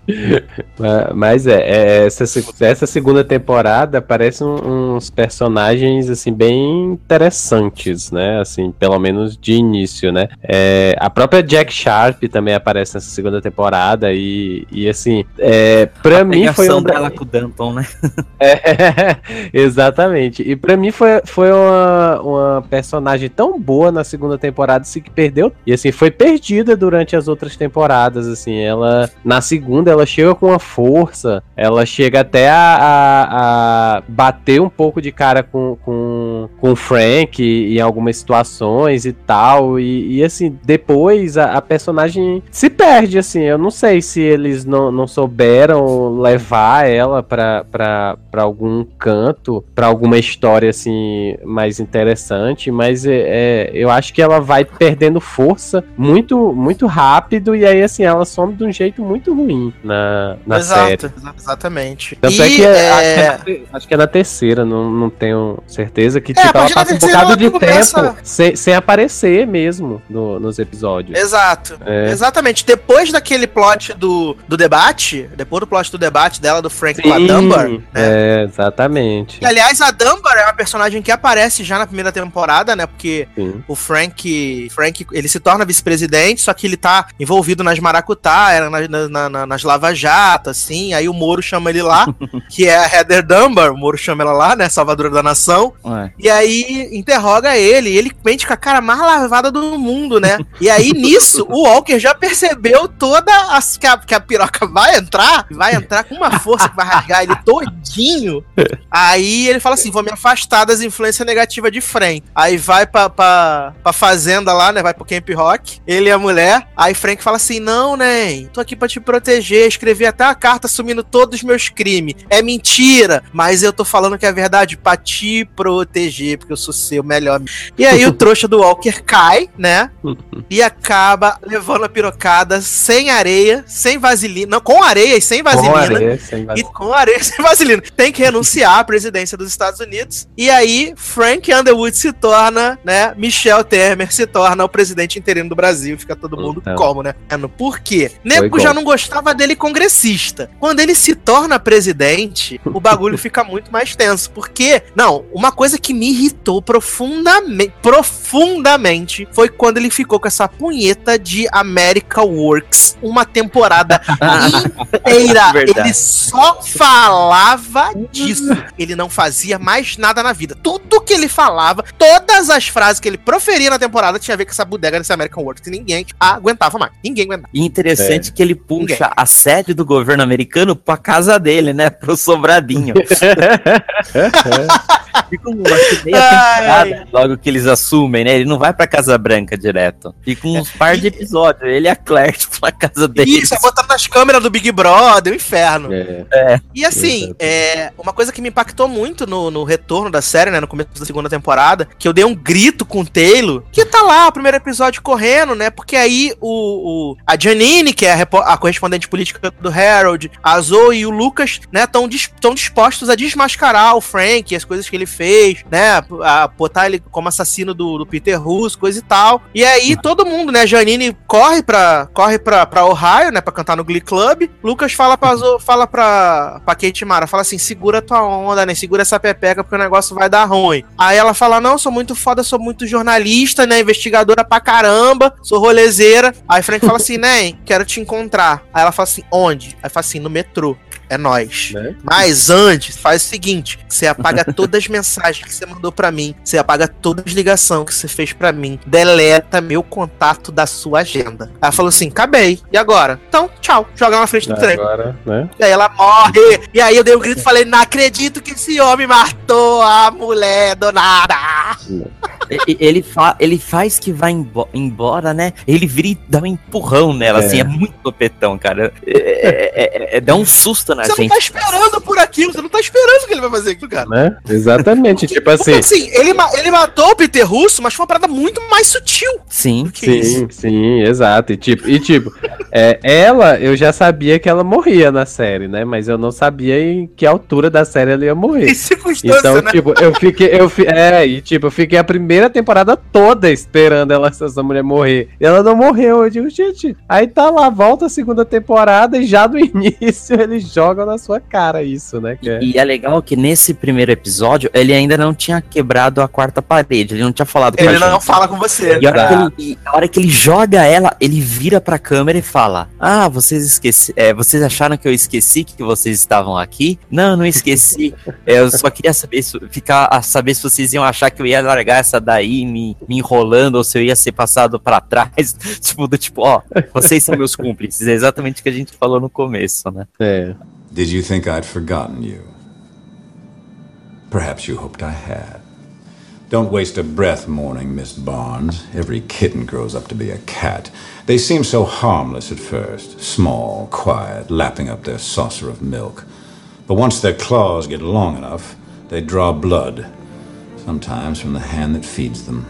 Ma- Mas é, é, essa, essa segunda temporada parece um- uns personagens assim bem interessantes, né? Assim, pelo menos de início, né? É, a própria Jack Sharp também aparece nessa segunda temporada e, e assim, é, pra A mim foi um dela com o Danton, né? É, exatamente. E pra mim foi, foi uma, uma personagem tão boa na segunda temporada assim, que perdeu. E assim, foi perdida durante as outras temporadas. Assim, ela. Na segunda, ela chega com uma força. Ela chega até a, a, a bater um pouco de cara com, com, com o Frank em algumas situações e tal. E, e, assim, depois a, a personagem se perde, assim. Eu não sei se eles não, não souberam levar ela pra algum canto, pra alguma história, assim, mais interessante. Mas é, é, eu acho que ela vai perdendo força muito, muito rápido. E aí, assim, ela some de um jeito muito ruim na, na série. Exato, exa- exatamente. Tanto E, é que é- é, acho, que é, na- acho que é na terceira, não, não tenho certeza. Que É, tipo, ela passa um bocado de começa- tempo sem, sem aparecer mesmo no- nos episódios. Exato. É. Exatamente. Depois daquele plot do, do debate, depois do plot do debate dela, do Frank com a Sim, Dunbar, né? É, exatamente. E, aliás, a Dunbar é uma personagem que aparece já na primeira temporada, né? Porque Sim. o Frank, Frank, ele se torna vice-presidente, só que ele tá envolvido nas maracutá, era na- na- na- nas lava-jato, assim, aí o Moro chama ele lá, que é a Heather Dunbar, o Moro chama ela lá, né? Salvadora da nação. Ué. E aí interroga ele, e ele mente com a cara mais lavada do mundo, né? E aí nisso, o Walker já percebeu toda as que a, que a piroca vai entrar, vai entrar com uma força que vai rasgar ele todinho. Aí ele fala assim: vou me afastar das influências negativas de Frank. Aí vai pra, pra, pra fazenda lá, né? Vai pro Camp Rock, ele e a mulher. Aí Frank fala assim: não, né? Tô aqui pra te proteger. Escrevi até a carta assumindo todos os meus crimes. É mentira, mas eu tô falando que é verdade pra te proteger, porque eu sou seu melhor amigo. E aí o trouxa do Walker cai, né? E acaba levando a pirocada sem areia, sem vaselina. Não, com areia e sem vaselina. Com areia, sem E vaselina. com areia sem vaselina. Tem que renunciar à presidência dos Estados Unidos. E aí, Frank Underwood se torna, né? Michel Temer se torna o presidente interino do Brasil. Fica todo mundo Então. como, né? Por quê? Nego já não gostava dele congressista. Quando ele se torna presidente, o bagulho fica muito mais tenso. Porque, não, uma coisa que me irritou profundamente, profundamente foi quando ele ficou com essa punheta de America Works uma temporada inteira. Verdade. Ele só falava disso. Ele não fazia mais nada na vida. Tudo que ele falava, todas as frases que ele proferia na temporada tinha a ver com essa bodega desse American Works. E ninguém aguentava mais. Ninguém aguentava. E interessante que ele puxa a sede do governo americano pra casa dele, né? Pro sobradinho. Fica uma meia logo que eles assumem, né? Ele não vai pra Casa Branca direto. Fica uns par de episódios. Ele e a Claire tipo, na casa dele. Isso, é botando nas câmeras do Big Brother, o inferno. É. E assim, é, uma coisa que me impactou muito no, no retorno da série, né, no começo da segunda temporada, que eu dei um grito com o Taylor, que tá lá, o primeiro episódio correndo, né, porque aí o, o- a Janine, que é a, a correspondente política do Harold, a Zoe e o Lucas, né, estão dispostos a desmascarar o Frank as coisas que ele fez, né, a botar ele como assassino do, do Peter Russo, coisa e tal. E aí todo mundo, né, Janine corre pra, corre pra, pra Ohio, né, pra cantar no Glee Club, Lucas fala pra, Zo, fala pra, pra Kate Mara, fala assim, segura tua onda, né, segura essa pepeca porque o negócio vai dar ruim. Aí ela fala, não, sou muito foda, sou muito jornalista, né, investigadora pra caramba, sou rolezeira. Aí Frank fala assim, né, quero te encontrar. Aí ela fala assim, onde? Aí fala assim, no metrô. É nós. Né? Mas antes, faz o seguinte: você apaga todas as mensagens que você mandou pra mim, você apaga todas as ligações que você fez pra mim, deleta meu contato da sua agenda. Ela falou assim: acabei. E agora? Então, tchau. Joga na frente do trem. Agora, né? E aí ela morre. E aí eu dei um grito e falei: não acredito que esse homem matou a mulher do nada. Ele, fa ele faz que vai embo- embora, né? Ele vira e dá um empurrão nela, É. assim, é muito topetão, cara. É, é- é- é- dá um susto na Você não gente. tá esperando por aquilo, você não tá esperando que ele vai fazer aquilo, cara. Né? Exatamente, tipo assim. Porque assim, ele, ma- ele matou o Peter Russo, mas foi uma parada muito mais sutil Sim. que isso. Sim, sim, exato. E tipo, e, tipo é, ela, eu já sabia que ela morria na série, né? Mas eu não sabia em que altura da série ela ia morrer. Então, né? tipo, eu fiquei, eu fi- é, e tipo, eu fiquei a primeira temporada toda esperando ela, essa mulher morrer. E ela não morreu. Eu digo, gente, aí tá lá, volta a segunda temporada e já do início eles jogam na sua cara isso, né? Que é- E é legal que nesse primeiro episódio ele ainda não tinha quebrado a quarta parede, ele não tinha falado com a Ele gente. não fala com você. E a hora, que ele, e a hora que ele joga ela, ele vira pra câmera e fala: Ah, vocês esqueci, é, vocês acharam que eu esqueci que vocês estavam aqui? Não, não esqueci. É, eu só queria saber se, ficar a saber se vocês iam achar que eu ia largar essa daí me, me enrolando ou se eu ia ser passado pra trás. tipo, do tipo, ó, vocês são meus cúmplices. É exatamente o que a gente falou no começo, né? é. Did you think I'd forgotten you? Perhaps you hoped I had. Don't waste a breath mourning Miss Barnes. Every kitten grows up to be a cat. They seem so harmless at first small, quiet, lapping up their saucer of milk. But once their claws get long enough, they draw blood, sometimes from the hand that feeds them.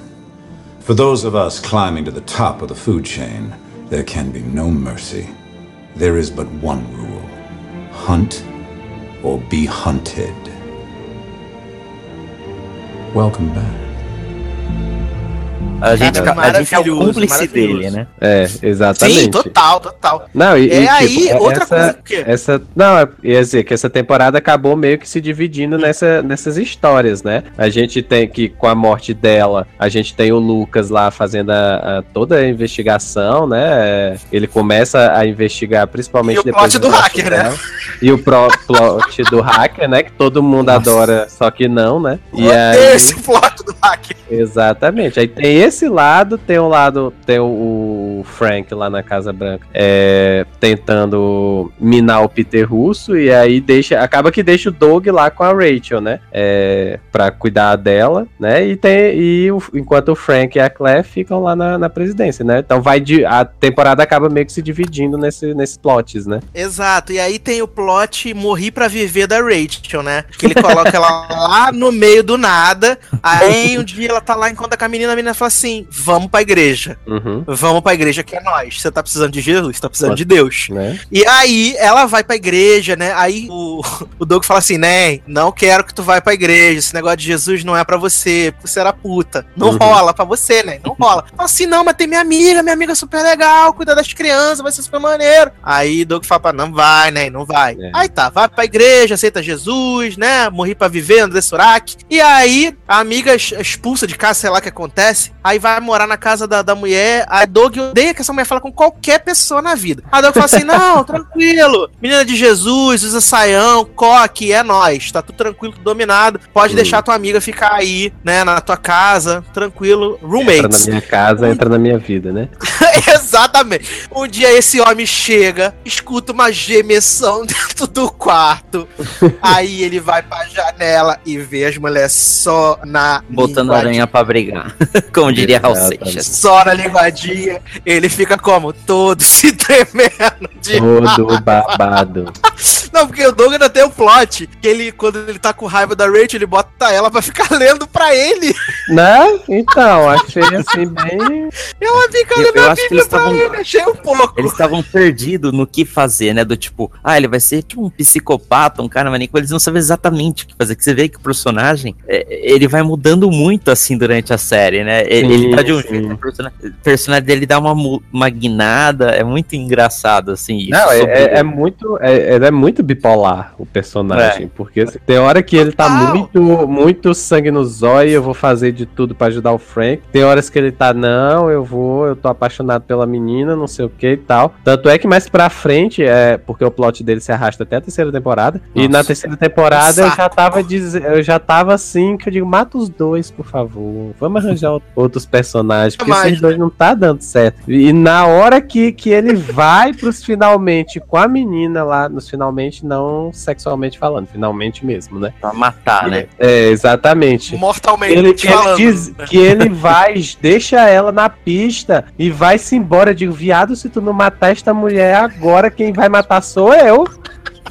For those of us climbing to the top of the food chain, there can be no mercy. There is but one rule hunt or be hunted. Welcome back. A gente, Cara, a gente é o cúmplice dele, né? É, exatamente. Sim, total, total. Não, e, É e, aí, tipo, outra essa, coisa que. Essa, não, ia dizer que essa temporada acabou meio que se dividindo nessa, nessas histórias, né? A gente tem que, com a morte dela, a gente tem o Lucas lá fazendo a, a- toda a investigação, né? Ele começa a investigar, principalmente E o depois plot do hacker, né? dela. E o pro, plot do hacker, né? Que todo mundo Nossa. adora, só que não, né? E aí, esse plot do hacker. Exatamente. Aí tem esse lado, tem o lado, tem o, o Frank lá na Casa Branca é, tentando minar o Peter Russo, e aí deixa. Acaba que deixa o Doug lá com a Rachel, né? É, pra cuidar dela, né? E tem. E o- enquanto o Frank e a Claire ficam lá na, na presidência, né? Então vai de. A temporada acaba meio que se dividindo nesse, nesses plots, né? Exato, e aí tem o plot Morri pra Viver da Rachel, né? Que ele coloca ela lá no meio do nada. Aí um dia ela tá lá enquanto com a menina, a menina fala assim: Vamos pra igreja. Uhum. Vamos pra igreja que é nós. Você tá precisando de Jesus, tá precisando Nossa. de Deus. Né? E aí ela vai pra igreja, né? Aí o, o Doug fala assim: Né, não quero que tu vai pra igreja. Esse negócio de Jesus não é pra você, porque você era puta. Não Uhum. rola pra você, né? Não rola. Fala assim: não, mas tem minha amiga, minha amiga é super legal, cuida das crianças, vai ser super maneiro. Aí Doug fala pra não vai, né? Não vai. É. Aí tá, vai pra igreja, aceita Jesus, né? Morri pra viver, André Surak. E aí a amiga expulsa de casa, sei lá o que acontece. Aí vai morar na casa da, da mulher. A Doug odeia que essa mulher fala com qualquer pessoa na vida. A Doug fala assim: não, tranquilo. Menina de Jesus, usa saião, coque, é nós. Tá tudo tranquilo, tudo dominado. Pode Hum. deixar tua amiga ficar aí, né, na tua casa, tranquilo. Entra na Roommates. minha casa, entra na minha vida, né? Exatamente. Um dia esse homem chega, escuta uma gemessão dentro do quarto. aí ele vai pra janela e vê as mulheres só na Botando linguadinha. aranha pra brigar. Como diria Raul. Seixas. Só na linguadinha. Ele fica como? Todo se tremendo de Todo babado. Não, porque o Doug ainda tem o plot. Que ele, quando ele tá com raiva da Rachel, ele bota ela pra ficar lendo pra ele. Né? Então, achei assim bem. Ela fica Eu- lendo eu a acho que Bíblia eles pra estavam- ele. Achei um pouco. Eles estavam perdidos no que fazer, né? Do tipo, ah, ele vai ser tipo um psicopata, um cara maníaco. Eles não sabem exatamente o que fazer. Que você vê que o personagem, é, ele vai mudando muito assim durante a série, né? Ele, ele tá de um Sim, jeito, sim. o persona- o personagem dele dá uma, uma guinada. É muito engraçado, assim. isso Não, é, é, é muito. É, ele é muito bipolar, o personagem. Porque assim, tem hora que ele tá muito, muito sangue no zóio, eu vou fazer de tudo pra ajudar o Frank. Tem horas que ele tá, não, eu vou, eu tô apaixonado pela menina, não sei o que e tal. Tanto é que mais pra frente, é porque o plot dele se arrasta até a terceira temporada. E Nossa. na terceira temporada eu já tava diz- eu já tava assim, que eu digo, mata os dois, por favor. Vamos arranjar out- outros personagens, porque esses dois né? não tá dando certo. E na hora que, que ele vai pros finalmente com a menina lá, nos finalmente não sexualmente falando, finalmente mesmo, né? Pra matar, né? É, exatamente. Mortalmente Ele, ele falando. diz que ele vai, deixa ela na pista e vai-se embora. Eu digo, viado, se tu não matar esta mulher agora, quem vai matar sou eu.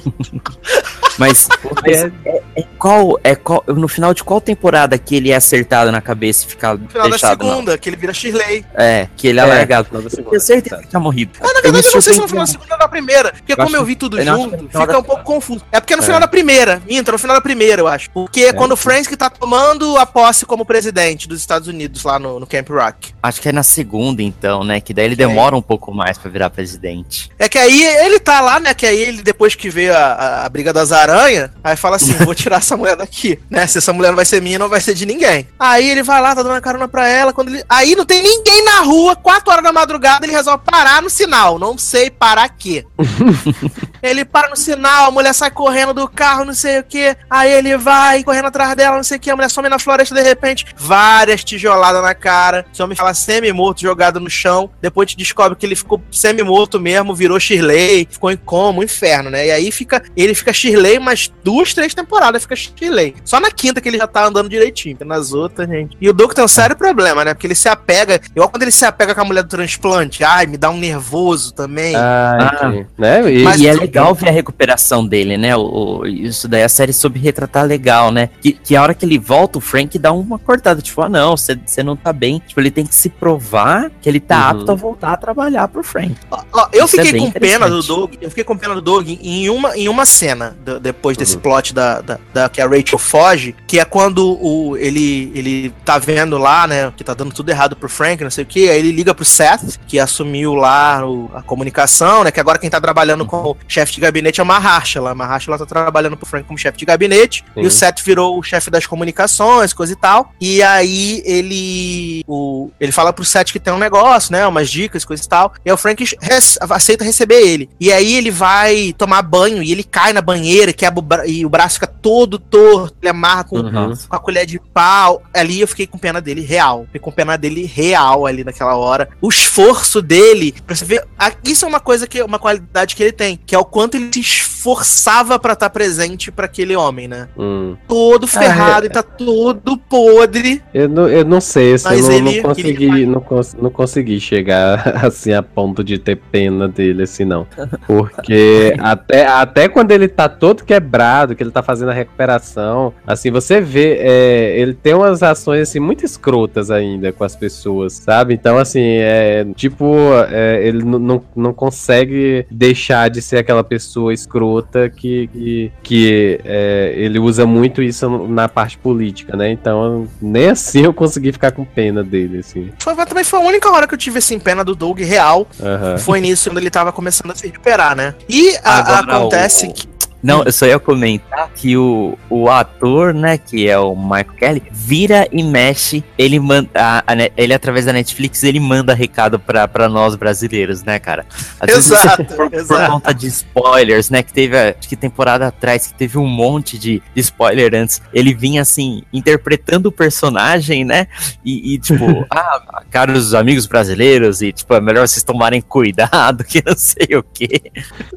Mas, mas É, é qual, é qual. No final de qual temporada que ele é acertado na cabeça e fica No final da deixado? não? segunda, que ele vira Shirley. É, que ele é, É, largado. final da segunda, Eu tenho certeza tá. que tinha morrido. Ah, na verdade, eu não sei se é no final da segunda ou na primeira. Porque Eu como acho eu vi tudo junto, fica da- um pouco confuso. É porque é no É. final da primeira. Minta, no final da primeira, eu acho. Porque é quando o Frank tá tomando a posse como presidente dos Estados Unidos lá no, no Camp Rock. Acho que é na segunda, então, né? Que daí ele Que aí- demora um pouco mais pra virar presidente. É que aí ele tá lá, né? Que aí ele, depois que vê a, a, a briga das aranhas, aí fala assim: vou tirar essa mulher daqui, né? Se essa mulher não vai ser minha, não vai ser de ninguém. Aí ele vai lá, tá dando carona pra ela. Quando ele... Aí não tem ninguém na rua, 4 horas da madrugada, ele resolve parar no sinal. Não sei parar quê. ele para no sinal, a mulher sai correndo do carro, não sei o que. Aí ele vai correndo atrás dela, não sei o que. A mulher some na floresta de repente, várias tijoladas na cara. Esse homem fala semi-morto, jogado no chão. Depois a gente descobre que ele ficou semi-morto mesmo, virou Shirley, ficou em coma, um inferno, né? E aí fica, ele fica Shirley, mas duas, três temporadas fica Shirley. Só na quinta que ele já tá andando direitinho, porque nas outras, gente. E o Doug tem um sério problema, né? Porque ele se apega, igual quando ele se apega com a mulher do transplante, ai, me dá um nervoso também. Ah. que- né? E, Mas e é tu- legal ver a recuperação dele, né? O, o- isso daí a série soube retratar legal, né? Que, que a hora que ele volta, o Frank dá uma cortada. Tipo, ah, não, você você não tá bem. Tipo, ele tem que se provar que ele tá Uhum. apto a voltar a trabalhar pro Frank. Ó, ó, eu Isso é fiquei bem com pena do. Doug, eu fiquei com pena do Doug em uma, em uma cena, do- depois desse Uhum. plot da, da, da que a Rachel foge, que é quando o, ele, ele tá vendo lá, né, que tá dando tudo errado pro Frank, não sei o que, aí ele liga pro Seth, que assumiu lá o, a comunicação, né, que agora quem tá trabalhando como chefe de gabinete é o Mahershala. A Mahershala tá trabalhando pro Frank como chefe de gabinete, Sim. e o Seth virou o chefe das comunicações, coisa e tal, e aí ele o, ele fala pro Seth que tem um negócio, né, umas dicas, coisa e tal, e aí o Frank res- aceita receber ele, e aí ele vai tomar banho, e ele cai na banheira, quebra o bra- e o braço fica todo torto, ele amarra com, Uhum. com a colher de pau. Ali eu fiquei com pena dele real. Fiquei com pena dele real ali naquela hora. O esforço dele, pra você ver. Isso é uma coisa que uma qualidade que ele tem, que é o quanto ele se esforçava pra estar presente pra aquele homem, né? Hum. Todo ferrado é. e tá todo podre. Eu não, eu não sei, assim, Mas eu não, ele- não consegui, não, cons- não consegui chegar assim a ponto de ter pena dele, assim, não. Porque até, até quando ele tá todo quebrado, que ele tá fazendo a recuperação, assim, você vê, é, ele tem umas ações, assim, muito escrotas ainda com as pessoas, sabe? Então, assim, é, tipo, é, ele não, não consegue deixar de ser aquela pessoa escrota que, que, que, é, ele usa muito isso na parte política, né? Então, nem assim eu consegui ficar com pena dele, assim. Foi, também foi a única hora que eu tive assim, pena do Doug real. Aham. Foi nisso quando ele tava começando a se recuperar, né? E a- Agora, acontece o- que. Não, eu só ia comentar que o, o ator, né, que é o Michael Kelly, vira e mexe, ele manda, a- a ele através da Netflix, ele manda recado pra, pra nós brasileiros, né, cara? Às vezes, Exato, por, por exato. conta de spoilers, né, que teve, a- acho que temporada atrás, que teve um monte de, de spoiler antes, ele vinha, assim, interpretando o personagem, né, e, e, tipo, ah, caros amigos brasileiros, e, tipo, é melhor vocês tomarem cuidado, que não sei o quê.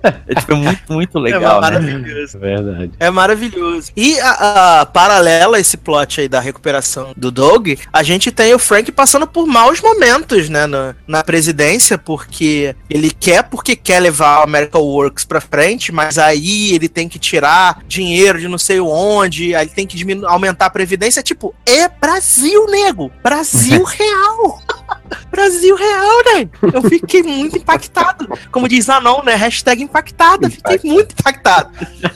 É, tipo, muito, muito legal, né? Maravilhoso. É verdade. É maravilhoso. E a, a paralela a esse plot aí da recuperação do Doug, a gente tem o Frank passando por maus momentos, né, na, na presidência, porque ele quer porque quer levar a American Works pra frente, mas aí ele tem que tirar dinheiro de não sei onde, aí ele tem que aumentar a previdência, tipo, é Brasil, nego! Brasil real! Brasil real, né? Eu fiquei muito impactado. Como diz Anon, né? Hashtag impactada. Fiquei muito impactado.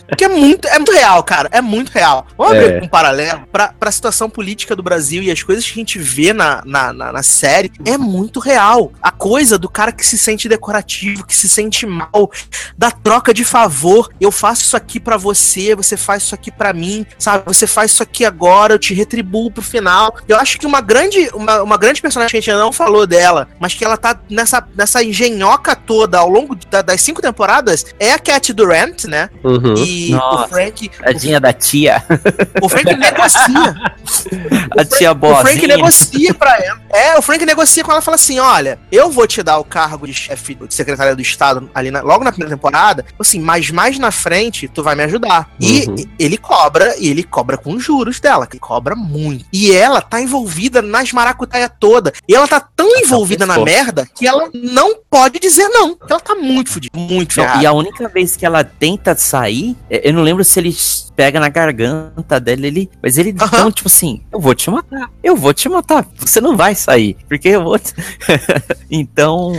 Porque é muito, é muito real, cara. É muito real. Vamos É. abrir um paralelo pra, pra situação política do Brasil e as coisas que a gente vê na, na, na, na série. É muito real. A coisa do cara que se sente decorativo, que se sente mal, da troca de favor. Eu faço isso aqui pra você, você faz isso aqui pra mim, sabe? Você faz isso aqui agora, eu te retribuo pro final. Eu acho que uma grande, uma, uma grande personagem que a gente ainda não falou dela, mas que ela tá nessa, nessa engenhoca toda ao longo da- das cinco temporadas, é a Cat Durant, né? Uhum. E Nossa. o Frank. Tadinha da tia. O Frank negocia. A tia O Frank negocia pra ela. É, o Frank negocia com ela e fala assim: olha, eu vou te dar o cargo de chefe de secretária do Estado ali na- logo na primeira temporada, assim, mas mais na frente tu vai me ajudar. E Uhum. ele cobra, e ele cobra com juros dela, que cobra muito. E ela tá envolvida nas maracutaia toda. E ela tá tão envolvida na merda que ela não pode dizer não. Ela tá muito fodida, muito Não, ferrada. e a única vez que ela tenta sair, é, eu não lembro se ele pega na garganta dela, ele, mas ele Aham. então, tipo assim, eu vou te matar, eu vou te matar, você não vai sair, porque eu vou. te- então,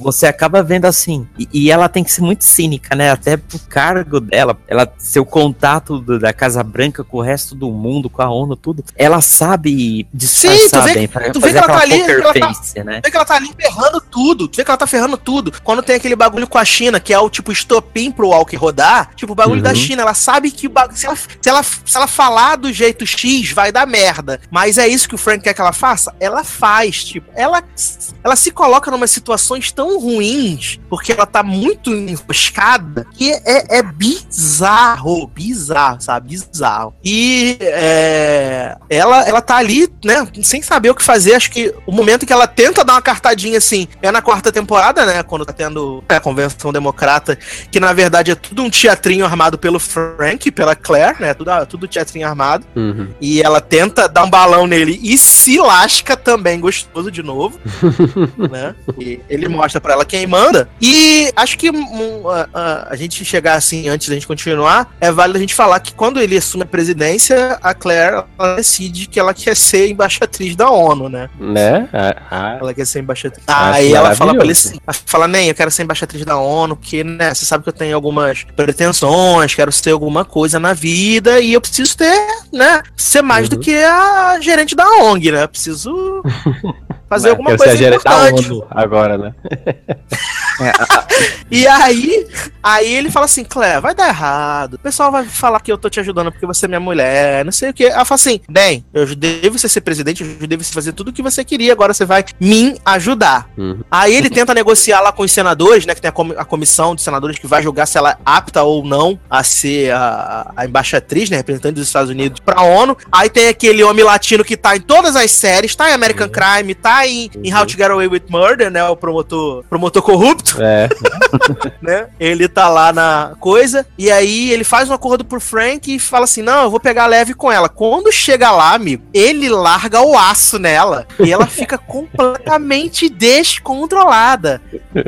você acaba vendo assim, e, e ela tem que ser muito cínica, né? Até pro cargo dela, ela ser o contato do- da Casa Branca com o resto do mundo, com a ONU, tudo. Ela sabe disfarçar Sim, tu vê- bem, tu vê que ela tá ali, tá- né? Tu vê que ela tá ali ferrando tudo. Tu vê que ela tá ferrando tudo. Quando tem aquele bagulho com a China, que é o tipo estopim pro Walker rodar, tipo o bagulho Uhum. da China, ela sabe que se, ela, se, ela, se ela falar do jeito X, vai dar merda. Mas é isso que o Frank quer que ela faça? Ela faz, tipo, ela, ela se coloca numa situações tão ruins, porque ela tá muito enroscada, que é, é bizarro, bizarro, sabe? Bizarro. E é, ela, ela tá ali, né, sem saber o que fazer. Acho que o momento que ela tenta dar uma cartadinha assim é na quarta temporada, né? Quando tá tendo a convenção democrata, que na verdade é tudo um teatrinho armado pelo Frank, pela Claire, né? Tudo, tudo teatrinho armado. Uhum. E ela tenta dar um balão nele e se lasca também gostoso de novo, né? E ele mostra pra ela quem manda. E acho que um, a, a- a gente chegar assim, antes da gente continuar, é válido a gente falar que quando ele assume a presidência, a Claire decide que ela quer ser embaixatriz da ONU, né? Né? Ah, ah, Ela quer ser embaixatriz. Acho Aí ela fala pra ele assim: ela fala, nem, eu quero ser embaixatriz da ONU, porque, né, você sabe que eu tenho algumas pretensões, quero ser alguma coisa na vida e eu preciso ter, né, ser mais do Uhum. que a gerente da ONG, né? Eu preciso fazer né, alguma quero coisa ser a gerente da importante. ONU agora, né? E aí, aí ele fala assim, Clé, vai dar errado. O pessoal vai falar que eu tô te ajudando porque você é minha mulher, não sei o quê. Ela fala assim, bem, eu ajudei você a ser presidente, eu ajudei você a fazer tudo o que você queria, agora você vai me ajudar. Uhum. Aí ele tenta negociar lá com os senadores, né, que tem a, comi- a comissão de senadores que vai julgar se ela é apta ou não a ser a, a embaixatriz, né, representante dos Estados Unidos pra ONU. Aí tem aquele homem latino que tá em todas as séries, tá em American Crime, tá em, em How to Get Away with Murder, né, o promotor, promotor corrupto É. né? Ele tá lá na coisa, e aí ele faz um acordo pro Frank e fala assim: Não, eu vou pegar leve com ela. Quando chega lá, amigo, ele larga o aço nela e ela fica completamente descontrolada.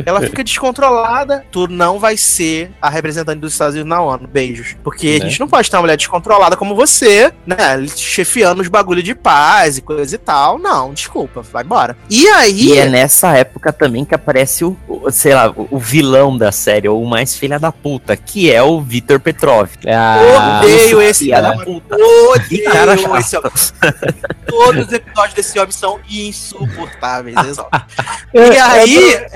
Ela fica descontrolada. Tu não vai ser a representante dos Estados Unidos na ONU. Beijos. Porque a Né? gente não pode ter uma mulher descontrolada como você, né? Chefiando os bagulho de paz e coisa e tal. Não, desculpa, vai embora. E aí. E é nessa época também que aparece o, o- sei lá, o, vilão da série, ou o mais filha da puta, que é o Vitor Petrov. Ah, Odeio esse filha da puta. Odeio cara esse chato. homem. Todos os episódios desse homem são insuportáveis. E aí.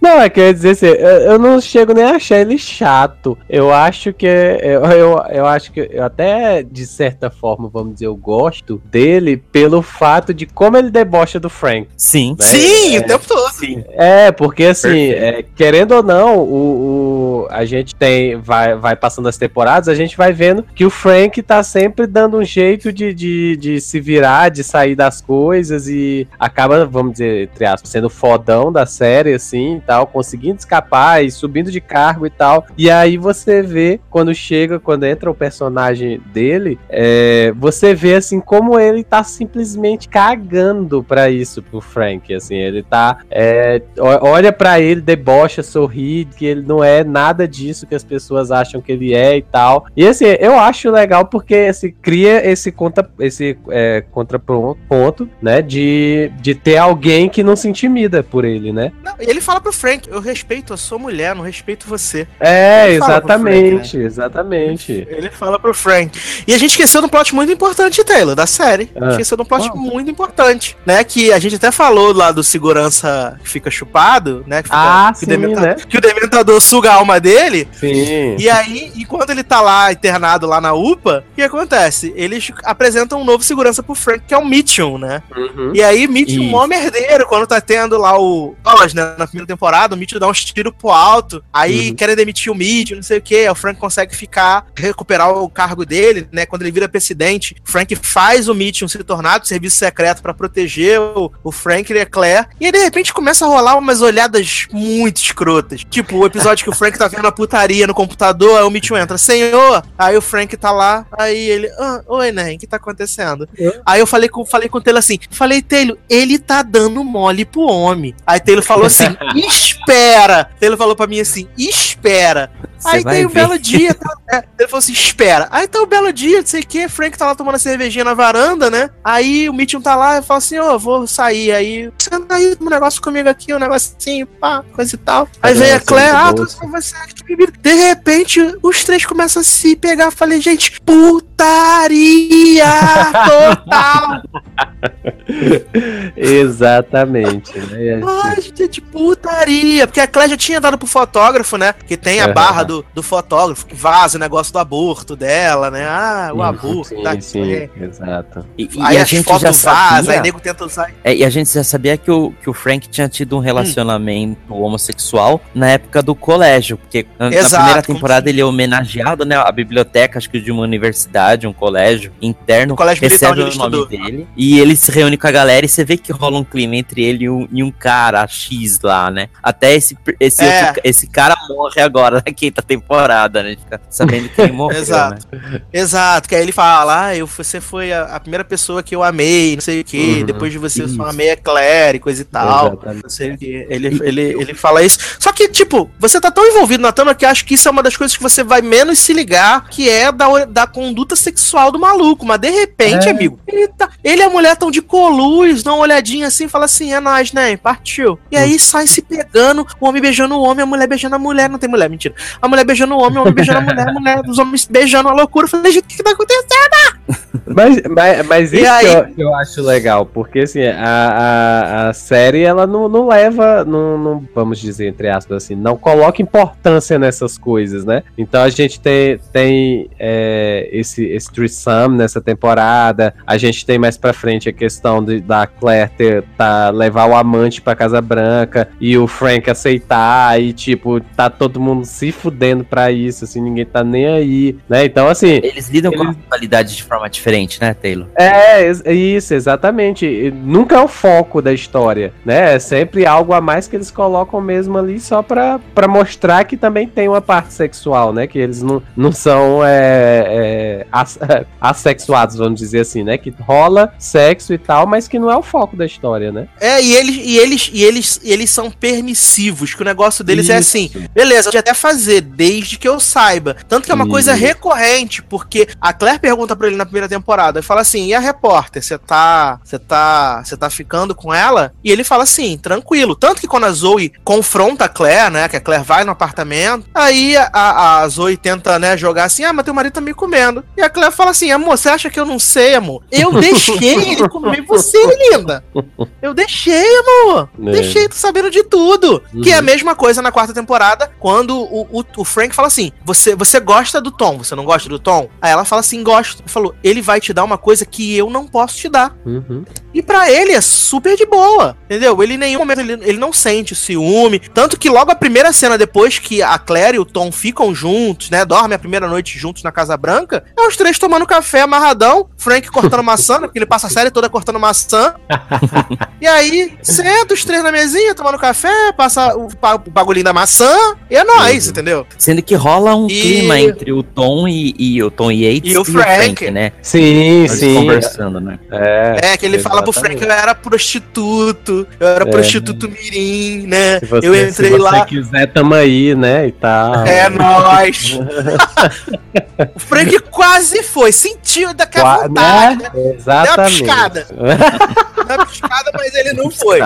Não, é que eu ia dizer assim, eu, eu não chego nem a achar ele chato. Eu acho que. Eu, eu, eu acho que eu até, de certa forma, vamos dizer, eu gosto dele pelo fato de como ele debocha do Frank. Sim. Né? Sim, É. o tempo todo. Sim. É, porque assim, Perfeito. é, querendo ou não, o, o- a gente tem. Vai, vai passando as temporadas, a gente vai vendo que o Frank tá sempre dando um jeito de, de, de se virar, de sair das coisas e acaba, vamos dizer, entre aspas, sendo fodão da série, assim tal, conseguindo escapar e subindo de cargo e tal. E aí você vê, quando chega, quando entra o personagem dele, é, você vê assim como ele tá simplesmente cagando pra isso pro Frank. Assim, ele tá é, olha pra ele, debocha, sorri, que ele não é nada disso que as pessoas acham que ele é e tal. E assim, eu acho legal porque assim, cria esse, contra, esse é, contraponto, né? De, de ter alguém que não se intimida por ele, né? Não, ele fala pro Frank: Eu respeito a sua mulher, não respeito você. É, Ele fala pro exatamente, exatamente. Ele fala pro Frank. E a gente esqueceu de um plot muito importante, Taylor, da série. Ah. Esqueceu de um plot muito importante, né? Que a gente até falou lá do segurança que fica chupado, né? Que, fica- Ah, que sim, o dementa- né? que o dementador suga a alma dele. Sim. E aí, enquanto ele tá lá internado lá na UPA, o que acontece? Eles apresentam um novo segurança pro Frank, que é o Mitchum, né? Uhum. E aí, Mitchell, Isso. mó merdeiro, quando tá tendo lá o. Aulas, né? Na primeira temporada, o Mitchell dá uns tiros pro alto. Aí Uhum. querem demitir o Mitchell, não sei o quê. aí O Frank consegue ficar, recuperar o cargo dele, né? Quando ele vira presidente, o Frank faz o Mitchell se tornar do serviço secreto pra proteger o, o Frank e a Claire. E aí, de repente, começa a rolar umas olhadas muito escrotas. Tipo, o episódio que o Frank tá vendo a putaria no computador, aí o Mitchell entra, senhor. Aí o Frank tá lá, aí ele, ah, oi, Nen, o que tá acontecendo? Aí eu falei com, falei com o Taylor assim: falei, Taylor, ele tá dando mole pro homem. Aí Taylor falou assim: espera. Taylor falou pra mim assim: espera. Você Aí vai tem um belo dia, tá, é, ele falou assim: espera. Aí tá um belo dia, não sei o que, Frank tá lá tomando a cervejinha na varanda, né? Aí o Mitchell tá lá e fala assim: ô, vou sair. Aí, senta aí um negócio comigo aqui, um negocinho, pá, coisa e tal. Aí Cadê vem a essa Claire, ah, bolso? tô bebida. De repente, os três começam a se pegar. Falei, gente, putaria total. Exatamente, né? A gente- Ai, gente, putaria. Porque a Claire já tinha dado pro fotógrafo, né? Que tem a barra do, do fotógrafo, que vaza o negócio do aborto dela, né? Ah, o Sim, aborto. Sim, tá sim, aqui. exato. E, e Aí a as gente já fotos vazam, aí sabia, nego tenta usar. é, e a gente já sabia que o, que o Frank tinha tido Hum. um relacionamento homossexual na época do colégio, porque na- na Exato, primeira como temporada ele é homenageado, né, a biblioteca, acho que de uma universidade, um colégio interno, No colégio recebe o nome dele, e ele se reúne com a galera e você vê que rola um clima entre ele e um, e um cara X lá, né, até esse, esse, É. outro- esse cara morre agora na quinta temporada, né, fica sabendo que ele morreu, Exato. né. Exato, que aí ele fala, ah, eu, você foi a, a primeira pessoa que eu amei, não sei o que, Uhum, depois de você eu só isso. amei a Claire e coisa e tal. Exatamente. Não sei o que. Ele, ele, ele fala isso. Só que, tipo, você tá tão envolvido na trama que acho que isso é uma das coisas que você vai menos se ligar, que é da, da conduta sexual do maluco. Mas de repente, É. amigo, ele, tá, ele e a mulher tão de coluz, dá uma olhadinha assim, fala assim, é nóis, né? Partiu. E aí sai se pegando, o homem beijando o homem, a mulher beijando a mulher, não tem mulher, mentira. A mulher beijando o homem, o homem beijando a mulher, a mulher, os homens beijando a loucura. Eu falei, gente, o que, que tá acontecendo? Mas, mas, mas isso aí? que eu, eu acho legal, porque assim, a, a, a série ela não, não leva, não, não, vamos dizer, entre aspas, assim, não coloca importância nessas coisas, né? Então a gente tem, tem é, esse, esse threesome nessa temporada, a gente tem mais pra frente a questão de, da Claire ter, tá, levar o amante pra Casa Branca e o Frank aceitar, e tipo, tá todo mundo se fudendo pra isso, assim, ninguém tá nem aí, né? Então assim, Eles lidam com a Eles- qualidade de forma diferente, né, Taylor? é, ex- isso, exatamente. E Nunca é o foco da história, né? É sempre algo a mais que eles colocam mesmo ali só pra, pra mostrar que também tem uma parte sexual, né? Que eles não, não são é, é, as- assexuados, vamos dizer assim, né? Que rola sexo e tal, mas que não é o foco da história, né? É, e eles, e eles, e eles, e eles são permissivos, que o negócio deles é Isso. assim, beleza, pode até fazer, desde que eu saiba. Tanto que é uma coisa Isso. recorrente, porque a Claire pergunta pra ele na primeira temporada, e fala assim, e a repórter, você tá, você tá, você tá ficando com ela? E ele fala assim, tranquilo. Tanto que quando a Zoe confronta a Claire, né, que a Claire vai no apartamento, aí a, a Zoe tenta, né, jogar assim, ah, mas teu marido tá me comendo. E a Claire fala assim, amor, você acha que eu não sei, amor? Eu deixei ele comer você, linda. Eu deixei, amor. É. Deixei, tô sabendo de tudo. Uhum. Que é a mesma coisa na quarta temporada, quando o, o, o Frank fala assim: você, você gosta do Tom, você não gosta do Tom? Aí ela fala assim: gosto. Ele falou: ele vai te dar uma coisa que eu não posso te dar. Uhum. E pra ele é super de boa, entendeu? Ele em nenhum momento ele, ele não sente ciúme. Tanto que logo a primeira cena depois que a Claire e o Tom ficam juntos, né? Dormem a primeira noite juntos na Casa Branca, é os três tomando café amarradão, Frank cortando maçã, né, porque ele passa a série toda cortando maçã. e aí, senta os três na mesinha, tomando café, passa o, o bagulhinho da maçã, e é nóis, Uhum. entendeu? Sendo que rola um E- clima entre o Tom e, e o Tom Yates E o Frank. né? Sim, Eles sim. conversando, né? É, É, que ele fala pro Frank, eu era prostituto, eu era É. prostituto mirim, né? se você, eu entrei se você lá. quiser, tamo aí, né? E tal. É nóis! o Frank quase foi, sentiu daquela vontade, né? né? Deu uma Exatamente. piscada. Uma piscada, mas ele não foi.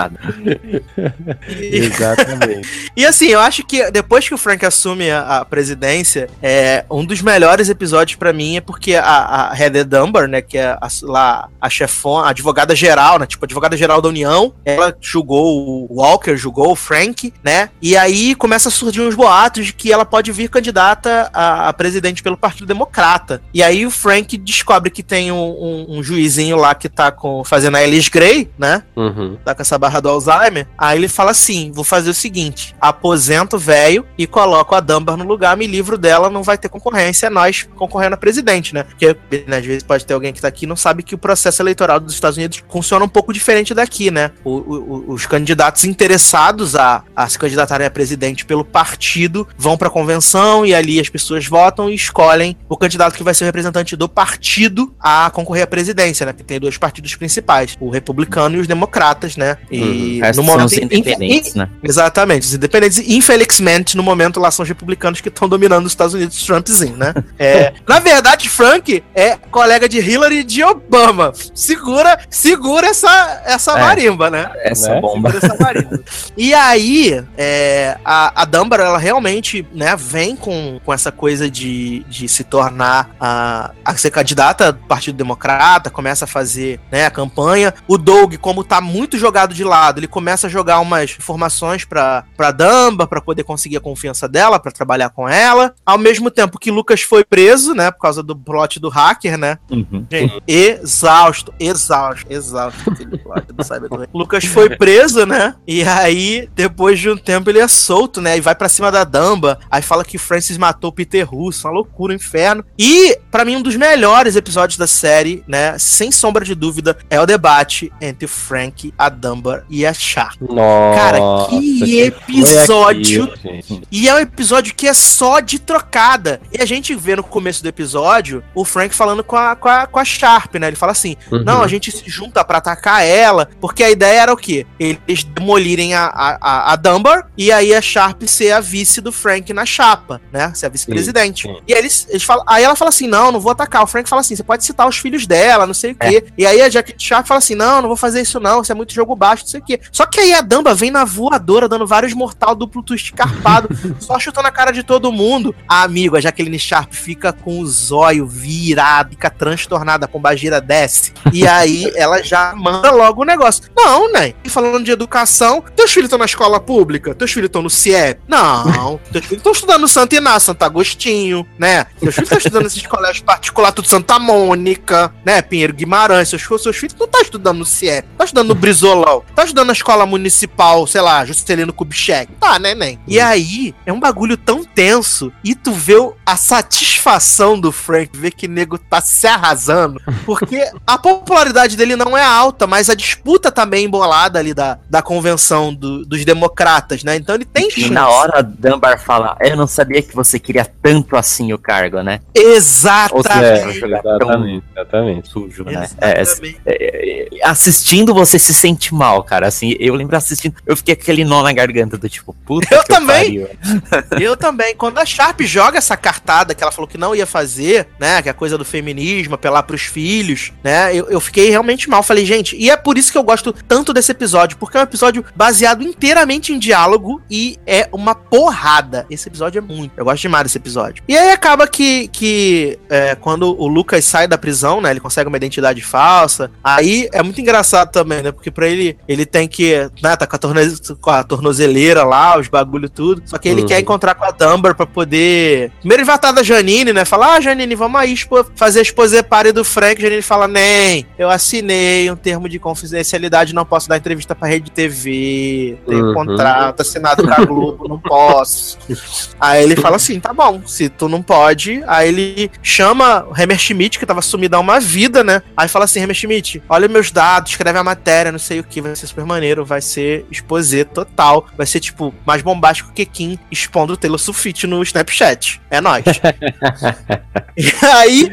E, Exatamente. e assim, eu acho que depois que o Frank assume a, a presidência, é, um dos melhores episódios pra mim é porque a, a Heather Dunbar, né, que é a, lá a chefona, a advogada geral, né, tipo, a advogada geral da União, ela julgou o Walker, julgou o Frank, né, e aí começa a surgir uns boatos de que ela pode vir candidata a, a presidente pelo Partido Democrata. E aí o Frank descobre que tem um, um, um juizinho lá que tá com, fazendo a Alice Gray, né, Uhum. tá com essa barra do Alzheimer. Aí ele fala assim: vou fazer o seguinte: aposento o velho e coloco a Dunbar no lugar, me livro dela, não vai ter concorrência, é nós concorrendo a presidente, né? Porque né, às vezes pode ter alguém que tá aqui e não sabe que o processo eleitoral dos Estados Unidos funciona um pouco diferente daqui, né? O- o- os candidatos interessados a, a se candidatarem a presidente pelo partido vão pra convenção e ali as pessoas votam e escolhem o candidato que vai ser o representante do partido a concorrer à presidência, né? Porque tem dois partidos principais, o republicano e os democratas, né? E resto no são momento os independentes, né? Exatamente, os independentes. E, Infelizmente, no momento lá são os republicanos que estão dominando os Estados Unidos, Trumpzinho, né? É, na verdade, Frank é colega de Hillary e de Obama. Segura, segura essa, essa É. marimba, né? Essa Né? bomba. Segura essa marimba. e aí, é, a, a ela realmente né, vem com, com essa coisa de, de se tornar a, a ser candidata do Partido Democrata, começa a fazer né, a campanha. O Doug, como tá muito jogado de lado, ele começa a jogar umas informações pra, pra Dumba, pra poder conseguir a confiança dela, pra trabalhar com ela. Ao mesmo tempo que Lucas foi preso, né, por causa do plot do hacker, né? Uhum. Gente, exausto, exausto, exausto. aquele plot do Cyberpunk. Lucas foi preso, né? E aí, depois de um tempo, ele é solto, né? E vai pra cima da Damba. Aí fala que Francis matou o Peter Russo, uma loucura, um inferno. E, pra mim, um dos melhores episódios da série, né? Sem sombra de dúvida, é o debate entre o Frank, a Dumbar e a Sharp. Nossa, Cara, que foi episódio gente. E é um episódio que é só de trocada. E a gente vê no começo do episódio o Frank falando com a, com a, com a Sharp, né? Ele fala assim: Uhum. não, a gente se junta pra atacar ela, porque a ideia era o quê? Eles demolirem a, a, a, Dunbar e aí a Sharp ser a vice do Frank na chapa, né? Ser a vice-presidente. E aí, eles, eles falam, aí ela fala assim: não, não vou atacar. O Frank fala assim: você pode citar os filhos dela, não sei o É. quê. E aí a Jack Sharp fala assim: não, não vou fazer isso não, isso é muito jogo baixo, não sei o quê. Só que aí a Dumba vem na voadora, dando vários mortal duplo twist carpado, só chutando a cara de todo mundo. Ah, amigo, a Jaqueline Sharp fica com o zóio virado, fica transtornada, a pombagira desce. E aí ela já manda logo o negócio. Não, né? E falando de educação, teus filhos estão na escola pública? Teus filhos estão no CIEP? Não. Teus filhos estão estudando no Santo Inácio, Santo Agostinho, né? Teus filhos estão estudando nesses colégios particulares, tudo Santa Mônica, né? Pinheiro Guimarães. Seus, seus filhos não estão estudando no CIEP. Tá estudando no Brizolão. Tá estudando na escola municipal, sei lá, Juscelino Kubitschek. Tá, né, nem? E aí, é um bagulho tão tenso. E tu vê a satisfação do Frank, ver que nego tá se arrasando. Porque a popularidade dele não é alta, mas a disputa tá bem embolada ali da, da convenção do- dos democratas, né? Então ele tem E chance. na hora a Dunbar fala, eu não sabia que você queria tanto assim o cargo, né? Exatamente. É, exatamente, exatamente. Sujo, né? É, Exatamente. é, é, assistindo você se sente mal, cara. Assim, eu lembro assistindo, eu fiquei aquele nó na garganta do tipo, puta Eu também. pariu. Eu também. Quando a Sharp joga essa cartada que ela falou que não ia fazer, né? Que é a coisa do feminismo, apelar pros filhos, né? Eu, eu fiquei realmente mal. Falei, gente, e é por isso que eu gosto tanto desse episódio, porque é um episódio baseado inteiramente em diálogo e é uma porrada. Esse episódio é muito. Eu gosto demais desse episódio. E aí acaba que, que é, quando o Lucas sai da prisão, né? Ele consegue uma identidade falsa. Aí é muito engraçado também, né? Porque pra ele, ele tem que, né? Tá com a, torne- com a tornozeleira lá, os bagulho tudo. Só que ele Uhum. quer encontrar com a Dumber pra poder. Primeiro ele vai atrás da Janine, né? Falar, ah, Janine, vamos aí expo- fazer a exposepare do Frank. Janine fala, nem, eu assinei um termo de confidencialidade, não posso dar entrevista pra rede TV. Tenho Uhum. contrato assinado com a Globo, não posso. Aí ele fala assim: tá bom, se tu não pode. Aí ele chama o Hammer Schmidt, que tava sumido há uma vida, né? Aí fala assim: Hammer Schmidt, olha meus dados, escreve a matéria, não sei o que, vai ser super maneiro, vai ser exposé total. Vai ser, tipo, mais bombástico que Kim expondo o Taylor Swift no Snapchat. É nóis. e aí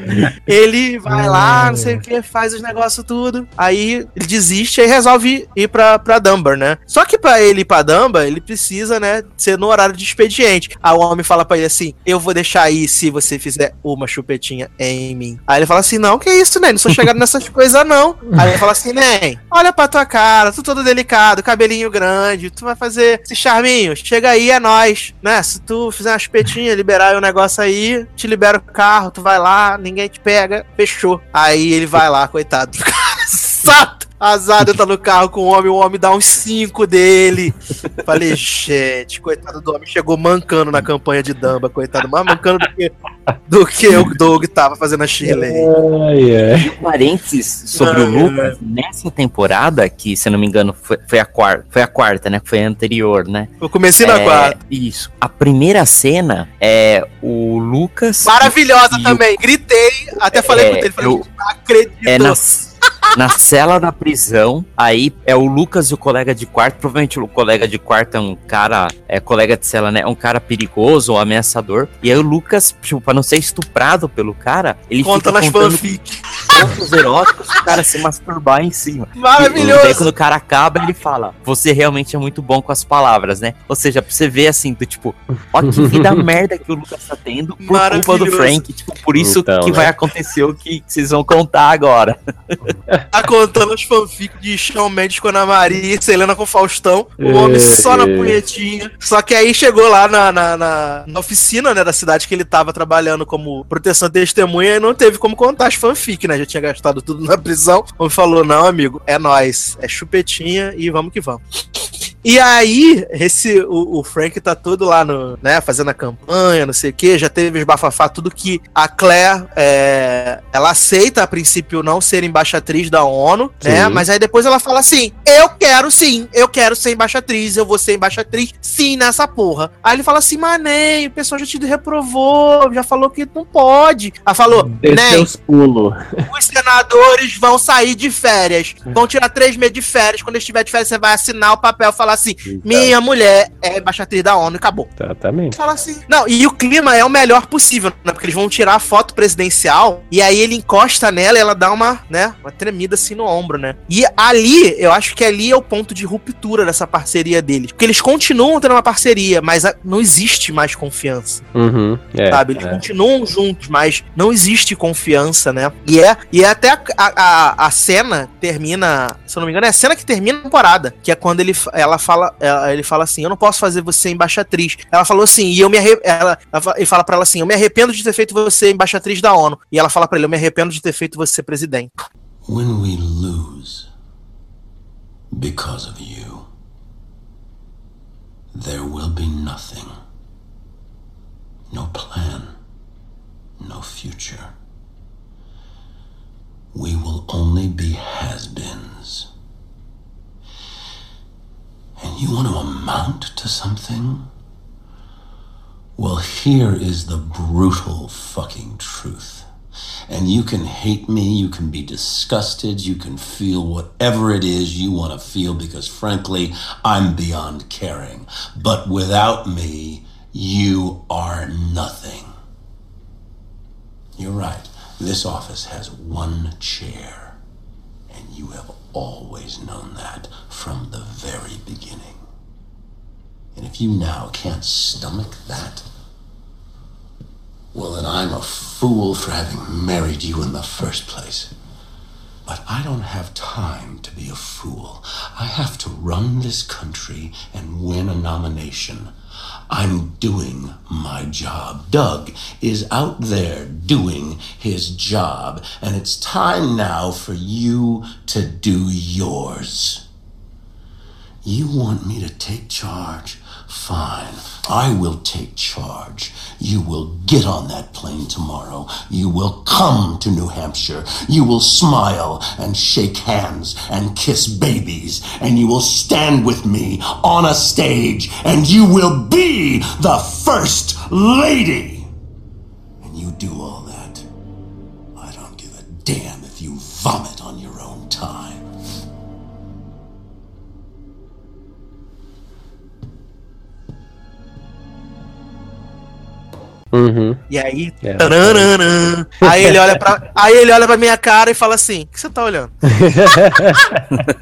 ele vai lá, não sei o que, faz os negócios tudo. Aí ele desiste e resolve ir pra, pra Dunbar, né? Só que pra ele ir pra Dunbar, ele precisa, né, ser no horário de expediente. Aí o homem fala pra ele assim: Eu vou deixar aí se você fizer uma chupetinha em mim. Aí ele fala assim: Não, que isso, né? Não sou chegado nessas coisas, não. Aí ele fala assim: Nem, olha pra tua cara, tu todo delicado, cabelinho grande, tu vai fazer esse charminho, chega aí, é nós, né? Se tu fizer uma chupetinha, liberar o negócio aí, te libera o carro, tu vai lá, ninguém te pega, fechou. Aí ele vai lá, coitado. Sato! Azado tá no carro com o homem, o homem dá uns 5 dele. Falei, gente, coitado do homem, chegou mancando na campanha de Damba, coitado, mais mancando do que, do que o Doug tava fazendo a Shirley. Ai, ai. Parênteses sobre o Ai, Lucas, nessa temporada, que se eu não me engano foi, foi a quarta, foi a quarta, né? Foi a anterior, né? Eu comecei na É, quarta. Isso. A primeira cena é o Lucas. Maravilhosa e o- também. Gritei, até falei É, com ele, falei, eu- não acredito. É na, na cela da prisão. Aí é o Lucas e o colega de quarto. Provavelmente o colega de quarto é um cara. É colega de cela, né? É um cara perigoso ou ameaçador. E aí o Lucas, tipo, pra não ser estuprado pelo cara, ele Contando as fica contando fanfic. Contos eróticos o cara se masturbar em cima. E daí Maravilhoso. quando o cara acaba, ele fala: Você realmente é muito bom com as palavras, né? Ou seja, pra você ver assim, do tipo, ó que vida merda que o Lucas tá tendo por culpa do. Frank. Tipo, por isso Então, que né? vai acontecer o que vocês vão contar agora. Tá contando as fanfic de Shawn Mendes com a Ana Maria e Selena com o Faustão. O homem É, só na punhetinha. Só que aí chegou lá na, na, na- na oficina, né, da cidade que ele tava trabalhando como proteção de testemunha e não teve como contar as fanfic, né? Já tinha gastado tudo na prisão. Homem falou: não, amigo, é nós. É chupetinha e vamos que vamos. E aí, esse, o, o Frank tá todo lá no, né, fazendo a campanha, não sei o que, já teve os bafafá, tudo que a Claire, é, ela aceita a princípio não ser embaixatriz da ONU, né, Sim. mas aí depois ela fala assim, eu quero sim, eu quero ser embaixatriz, eu vou ser embaixatriz sim nessa porra. Aí ele fala assim, mané, o pessoal já te reprovou, já falou que não pode. Ela falou, né, os senadores vão sair de férias. Vão tirar três meses de férias. Quando estiver de férias, você vai assinar o papel e falar assim: minha mulher é embaixatriz da ONU e acabou. Exatamente. Fala assim. Não, e o clima é o melhor possível, né? Porque eles vão tirar a foto presidencial e aí ele encosta nela e ela dá uma, né, uma tremida assim no ombro, né? E ali, eu acho que ali é o ponto de ruptura dessa parceria deles. Porque eles continuam tendo uma parceria, mas não existe mais confiança Uhum, é, sabe? Eles é. continuam juntos, mas não existe confiança, né? E é, e é até a, a, a cena termina, se eu não me engano, é a cena que termina a temporada, que é quando ele, ela fala, ela- ele fala assim, eu não posso fazer você embaixatriz. Ela falou assim, e eu me arre... ela, ela fala pra ela assim, eu me arrependo de ter feito você embaixatriz da ONU. E ela fala pra ele, eu me arrependo de ter feito você presidente. When we lose because of you, there will be nothing. No plan, no future. We will only be has you want to amount to something? Well, here is the brutal fucking truth. And you can hate me, you can be disgusted, you can feel whatever it is you want to feel because, frankly, I'm beyond caring. But without me, you are nothing. You're right. This office has one chair. And you have always known that from the very beginning. And if you now can't stomach that, well, then I'm a fool for having married you in the first place. But I don't have time to be a fool. I have to run this country and win a nomination. I'm doing my job. Doug is out there doing his job, and it's time now for you to do yours. You want me to take charge? Fine. I will take charge. You will get on that plane tomorrow. You will come to New Hampshire. You will smile and shake hands and kiss babies. And you will stand with me on a stage. And you will be the first lady. And you do all that. I don't give a damn if you vomit on your own time. Uhum. E aí, É, taranana, aí ele olha pra, aí ele olha pra minha cara e fala assim: "O que você tá olhando?"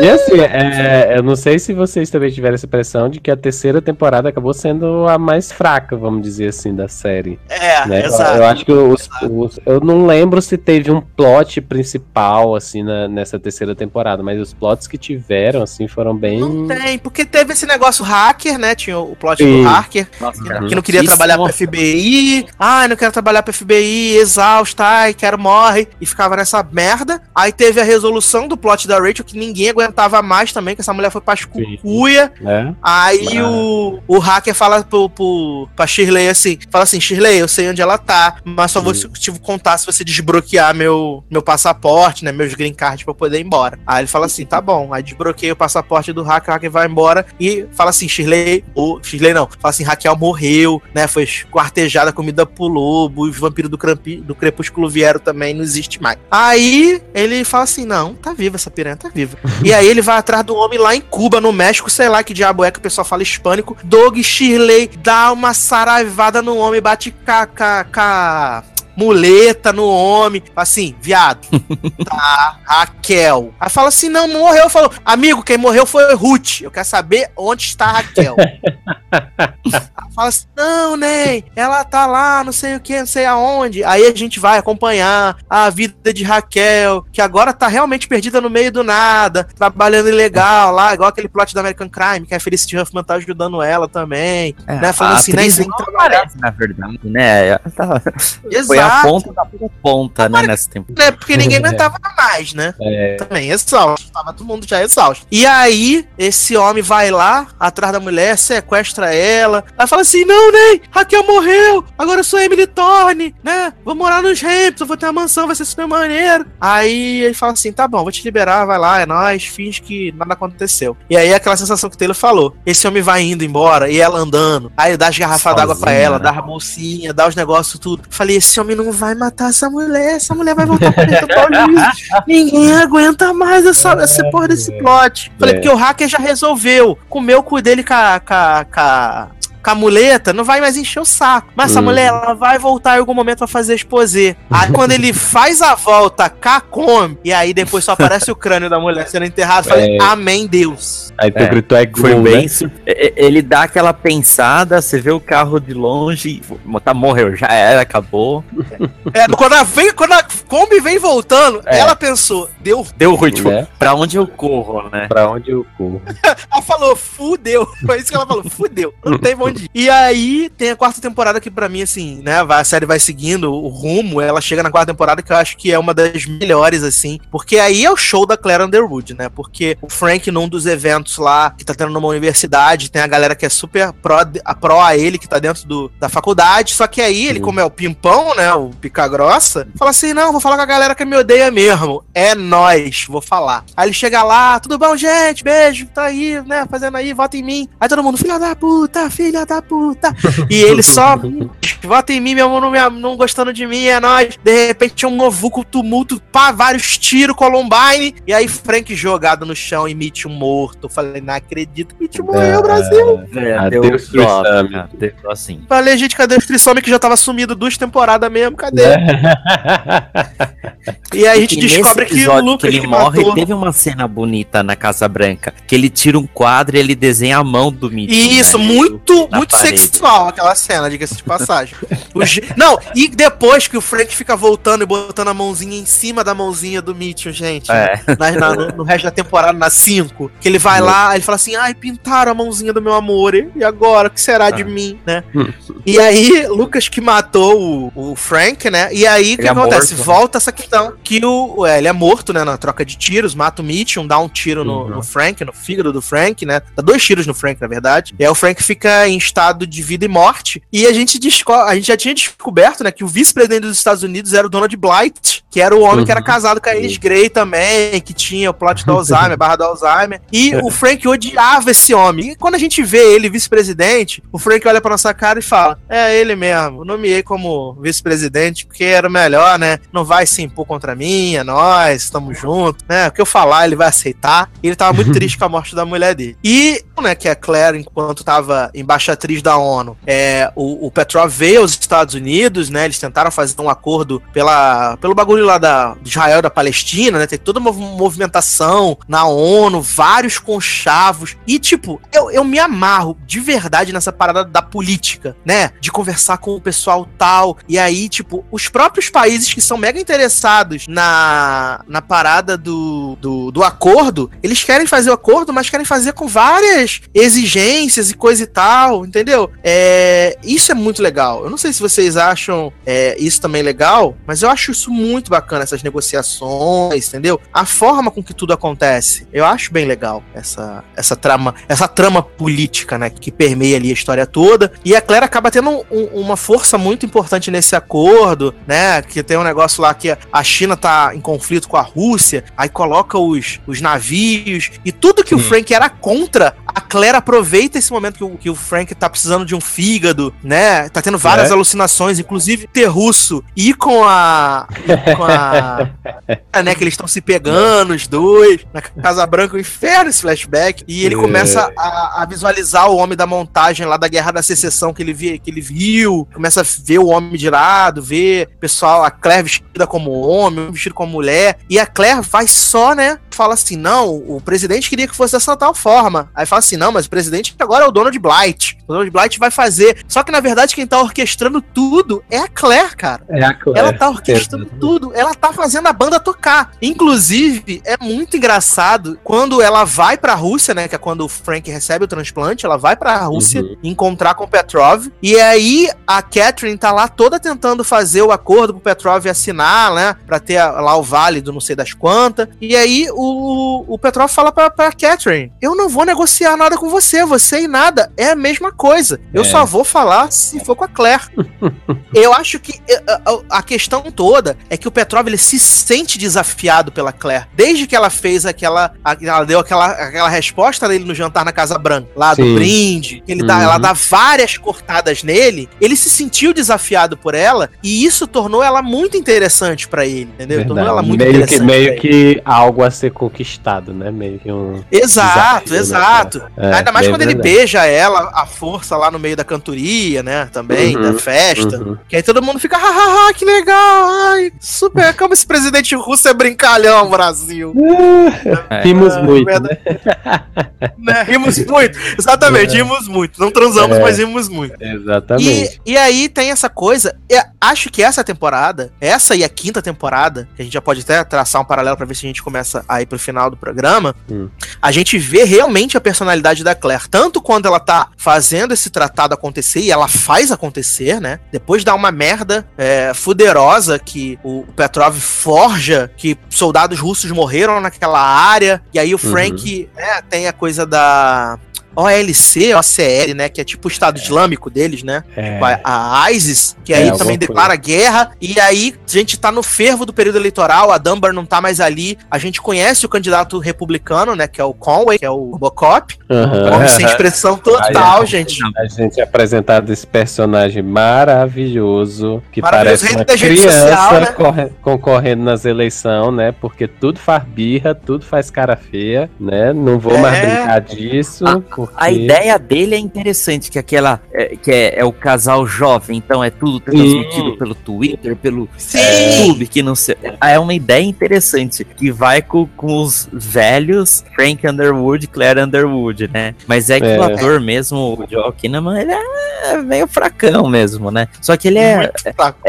E assim, é, eu não sei se vocês também tiveram essa impressão de que a terceira temporada acabou sendo a mais fraca, vamos dizer assim, da série. É, né? Exato. eu acho que os, os- eu não lembro se teve um plot principal assim na- nessa terceira temporada, mas os plots que tiveram assim foram bem. Não tem, porque teve esse negócio hacker, né? Tinha o plot Sim. do hacker, Nossa, que cara, não queria isso, trabalhar nossa. pro FBI. Ai, não quero trabalhar pro FBI, exausto, ai, quero morre. E ficava nessa merda. Aí teve a resolução do plot da Rachel, que ninguém aguentava mais também, que essa mulher foi pras cucuia. né? Aí Ah. o, o hacker fala pro, pro, pra Shirley assim: fala assim, Shirley, eu sei onde ela tá, mas só vou Sim. te contar se você desbloquear meu, meu passaporte, né? Meus green cards pra eu poder ir embora. Aí ele fala assim: tá bom. Aí desbloqueia o passaporte do hacker, o hacker vai embora e fala assim: Shirley, ou Shirley não, fala assim: Raquel morreu, né? Foi quartejada, comida pro lobo, os vampiros do, crampi, do crepúsculo vieram também, não existe mais. Aí ele fala assim: não, tá viva essa piranha, tá viva. e aí ele vai atrás do homem lá em Cuba, no México, sei lá que diabo é que o pessoal fala hispânico. Doug Shirley dá uma saraivada no homem, bate ca, ca, ca- muleta no homem. Assim, viado. Tá, Raquel. Aí fala assim: não, não morreu. Falou, amigo, quem morreu foi Ruth. Eu quero saber onde está a Raquel. Aí fala assim: não, Ney, ela tá lá, não sei o que, não sei aonde. Aí a gente vai acompanhar a vida de Raquel, que agora tá realmente perdida no meio do nada, trabalhando ilegal lá, igual aquele plot do American Crime, que a Felicity Huffman tá ajudando ela também, É, né? Falando assim, né? Sem não aparece, na verdade, né? Ela tá- Foi a Exato. ponta da ponta, né, nessa temporada. né? Porque ninguém aguentava mais, né? É. Também exausto. Tava todo mundo já exausto. E aí, esse homem vai lá, atrás da mulher, sequestra ela. Ela fala assim: Não, Ney, Raquel morreu. Agora eu sou Emily Thorne, né? Vou morar nos Hamptons, vou ter uma mansão, vai ser super maneiro. Aí ele fala assim: Tá bom, vou te liberar, vai lá, é nóis, finge que nada aconteceu. E aí, aquela sensação que o Taylor falou: Esse homem vai indo embora e ela andando. Aí dá as garrafas d'água pra ela, né? dá a bolsinha, dá os negócios, tudo. Falei: Esse homem não vai matar essa mulher, essa mulher vai voltar pra dentro do Paulista. Ninguém aguenta mais essa, essa porra desse plot. Falei, É. porque o hacker já resolveu. Comeu o cu dele com a, com a- com a- muleta, não vai mais encher o saco. Mas essa Hum. mulher, ela vai voltar em algum momento pra fazer exposé. Aí quando ele faz a volta, cá come, e aí depois só aparece o crânio da mulher sendo enterrado. Falei, É. amém, Deus. Aí tu É, gritou é Foi gol, bem. né? Ele dá aquela pensada, você vê o carro de longe, tá, morreu, já era, acabou. É, quando a, vem, quando a Kombi vem voltando, É. ela pensou, deu. Deu ruim, tipo, Né? pra onde eu corro, né? Pra onde eu corro? Ela falou, fudeu. Foi isso que ela falou, fudeu. Não tem onde. E aí tem a quarta temporada que pra mim, assim, né, a série vai seguindo o rumo, ela chega na quarta temporada que eu acho que é uma das melhores, assim, porque aí é o show da Claire Underwood, né, porque o Frank num dos eventos lá, que tá tendo numa universidade, tem a galera que é super pró, a, pró a ele, que tá dentro do, da faculdade, só que aí ele, como é o pimpão, né, o pica grossa, fala assim, não, vou falar com a galera que me odeia mesmo, é nós, vou falar. Aí ele chega lá, tudo bom, gente, beijo, tá aí, né, fazendo aí, vota em mim. Aí todo mundo, filha da puta, filha da puta. E ele só, vota em mim, mesmo não, me- não gostando de mim, é nóis. De repente tinha um novuco tumulto, pá, vários tiros, Columbine. E aí Frank jogado no chão e Mitchell morto. Eu falei, não acredito, Mitchell morreu, Ah. Brasil. É, Adeus, cara, deu dó, assim. Falei, gente, cadê o Trissome que já tava sumido duas temporadas mesmo? Cadê? E aí a gente E descobre que o Lucas que ele que morre, matou. teve uma cena bonita na Casa Branca, que ele tira um quadro e ele desenha a mão do Mitchell. Isso, né? muito, muito parede. sexual aquela cena, diga-se de passagem. Ge- Não, e depois que o Frank fica voltando e botando a mãozinha em cima da mãozinha do Mitchell, gente. É. na- na- no, no resto da temporada, na 5, que ele vai lá, ele fala assim: ai, pintaram a mãozinha do meu amor, e agora? O que será de mim, né? E aí, Lucas que matou o, o Frank, né? E aí, o que é acontece? morto, né? Volta essa questão que o. é, ele é morto, né? Na troca de tiros, mata o Mitchell, dá um tiro no, Uhum. no Frank, no fígado do Frank, né? Dá dois tiros no Frank, na verdade. E aí o Frank fica em estado de vida e morte. E a gente descobre, a gente já tinha descoberto, né, que o vice-presidente dos Estados Unidos era o Donald Blight, que era o homem que era Uhum. casado com a Alice Gray também, que tinha o plot do Alzheimer, barra do Alzheimer. E o Frank odiava esse homem. E quando a gente vê ele vice-presidente, o Frank olha pra nossa cara e fala: É ele mesmo, nomeei como vice-presidente porque era o melhor, né? Não vai se impor contra mim, é nós, estamos juntos, né? O que eu falar, ele vai aceitar. E ele tava muito triste com a morte da mulher dele. E, né, que a Claire, enquanto tava embaixatriz da ONU, é, o, o Petrov veio aos Estados Unidos, né? Eles tentaram fazer um acordo pela, pelo bagulho lá da, Israel da Palestina, né? Tem toda uma movimentação na ONU, vários conchavos. E, tipo, eu, eu me amarro de verdade nessa parada da política, né? De conversar com o pessoal tal. E aí, tipo, os próprios países que são mega interessados na, na parada do, do, do acordo, eles querem fazer o acordo, mas querem fazer com várias exigências e coisa e tal, entendeu? É, isso é muito legal. Eu não sei se vocês acham é, isso também legal, mas eu acho isso muito bacana, essas negociações, entendeu? A forma com que tudo acontece. Eu acho bem legal essa, essa trama, essa trama política, né, que permeia ali a história toda. E a Claire acaba tendo um- um- uma força muito importante nesse acordo, né? Que tem um negócio lá que a China tá em conflito com a Rússia, aí coloca os, os navios e tudo que o Sim. Frank era contra, a Claire aproveita esse momento que o, que o Frank tá precisando de um fígado, né? Tá tendo várias É. alucinações, inclusive ter russo e com a. e com a. né, que eles estão se pegando, os dois, na Casa Branca, o inferno esse flashback. E ele É. começa a, a visualizar o homem da montagem lá da Guerra da Secessão que ele, que ele viu, começa a ver o homem de lado, ver o pessoal, a Claire vestida como homem vestido como mulher. E a Claire vai só, né? Fala assim: não, o presidente queria que fosse dessa tal forma. Aí fala assim: assim, não, mas o presidente agora é o Donald Blight. O Donald Blight vai fazer. Só que, na verdade, quem tá orquestrando tudo é a Claire, cara. É a Claire. Ela tá orquestrando Exatamente. tudo, ela tá fazendo a banda tocar. Inclusive, é muito engraçado quando ela vai pra Rússia, né? Que é quando o Frank recebe o transplante, ela vai pra Rússia Uhum. encontrar com o Petrov. E aí a Catherine tá lá toda tentando fazer o acordo pro Petrov assinar, né? Pra ter lá o vale do não sei das quantas. E aí o, o Petrov fala pra, pra Catherine: Eu não vou negociar nada com você, você e nada. É a mesma coisa. Eu É. só vou falar se for com a Claire. Eu acho que eh, a, a- questão toda é que o Petrov ele se sente desafiado pela Claire. Desde que ela fez aquela. Ela deu aquela, aquela resposta dele no jantar na Casa Branca, lá do Sim. brinde, que ele dá, Uhum. ela dá várias cortadas nele. Ele se sentiu desafiado por ela e isso tornou ela muito interessante pra ele, entendeu? Tornou ela muito meio que, interessante. pra meio que algo a ser conquistado, né? Meio que um. Exato, desafio, né, exato. É, Ainda mais bem quando ele verdade. beija ela, a força lá no meio da cantoria, né? Também, Uhum, da festa. Uhum. Que aí todo mundo fica, hahaha, que legal, ai, super, como esse presidente russo é brincalhão, Brasil. É. Rimos É, muito, né? Né? Rimos muito, exatamente, rimos muito. Não transamos, É. mas rimos muito. Exatamente. E, e aí tem essa coisa, eu acho que essa temporada, essa e a quinta temporada, que a gente já pode até traçar um paralelo pra ver se a gente começa a ir pro final do programa, Hum. a gente vê realmente a personalidade da Claire, tanto quando ela tá fazendo esse tratado acontecer, e ela faz acontecer, né? Depois dá uma merda é, fuderosa que o Petrov forja que soldados russos morreram naquela área, e aí o Frank né, tem a coisa da OLC, OCL, né? Que é tipo o Estado Islâmico deles, né? É. A, a ISIS, que É, aí alguma também coisa. declara guerra, e aí a gente tá no fervo do período eleitoral, a Dunbar não tá mais ali, a gente conhece o candidato republicano, né, que é o Conway, que é o Bocop, Aham. homem sem expressão total, gente. A gente é apresentado esse personagem maravilhoso que Maravilhoso, parece uma criança social, né? corre- concorrendo nas eleições, né? Porque tudo faz birra, tudo faz cara feia, né? Não vou mais É. brincar disso. Porque... A ideia dele é interessante, que aquela é, que é, é o casal jovem, então é tudo transmitido pelo Twitter, pelo Sim. YouTube, que não sei. É uma ideia interessante, que vai com, com os velhos Frank Underwood e Claire Underwood, né? Mas é que É. o ator mesmo, o Joe Kinnaman, ele é meio fracão mesmo, né? Só que ele é, Muito fraco.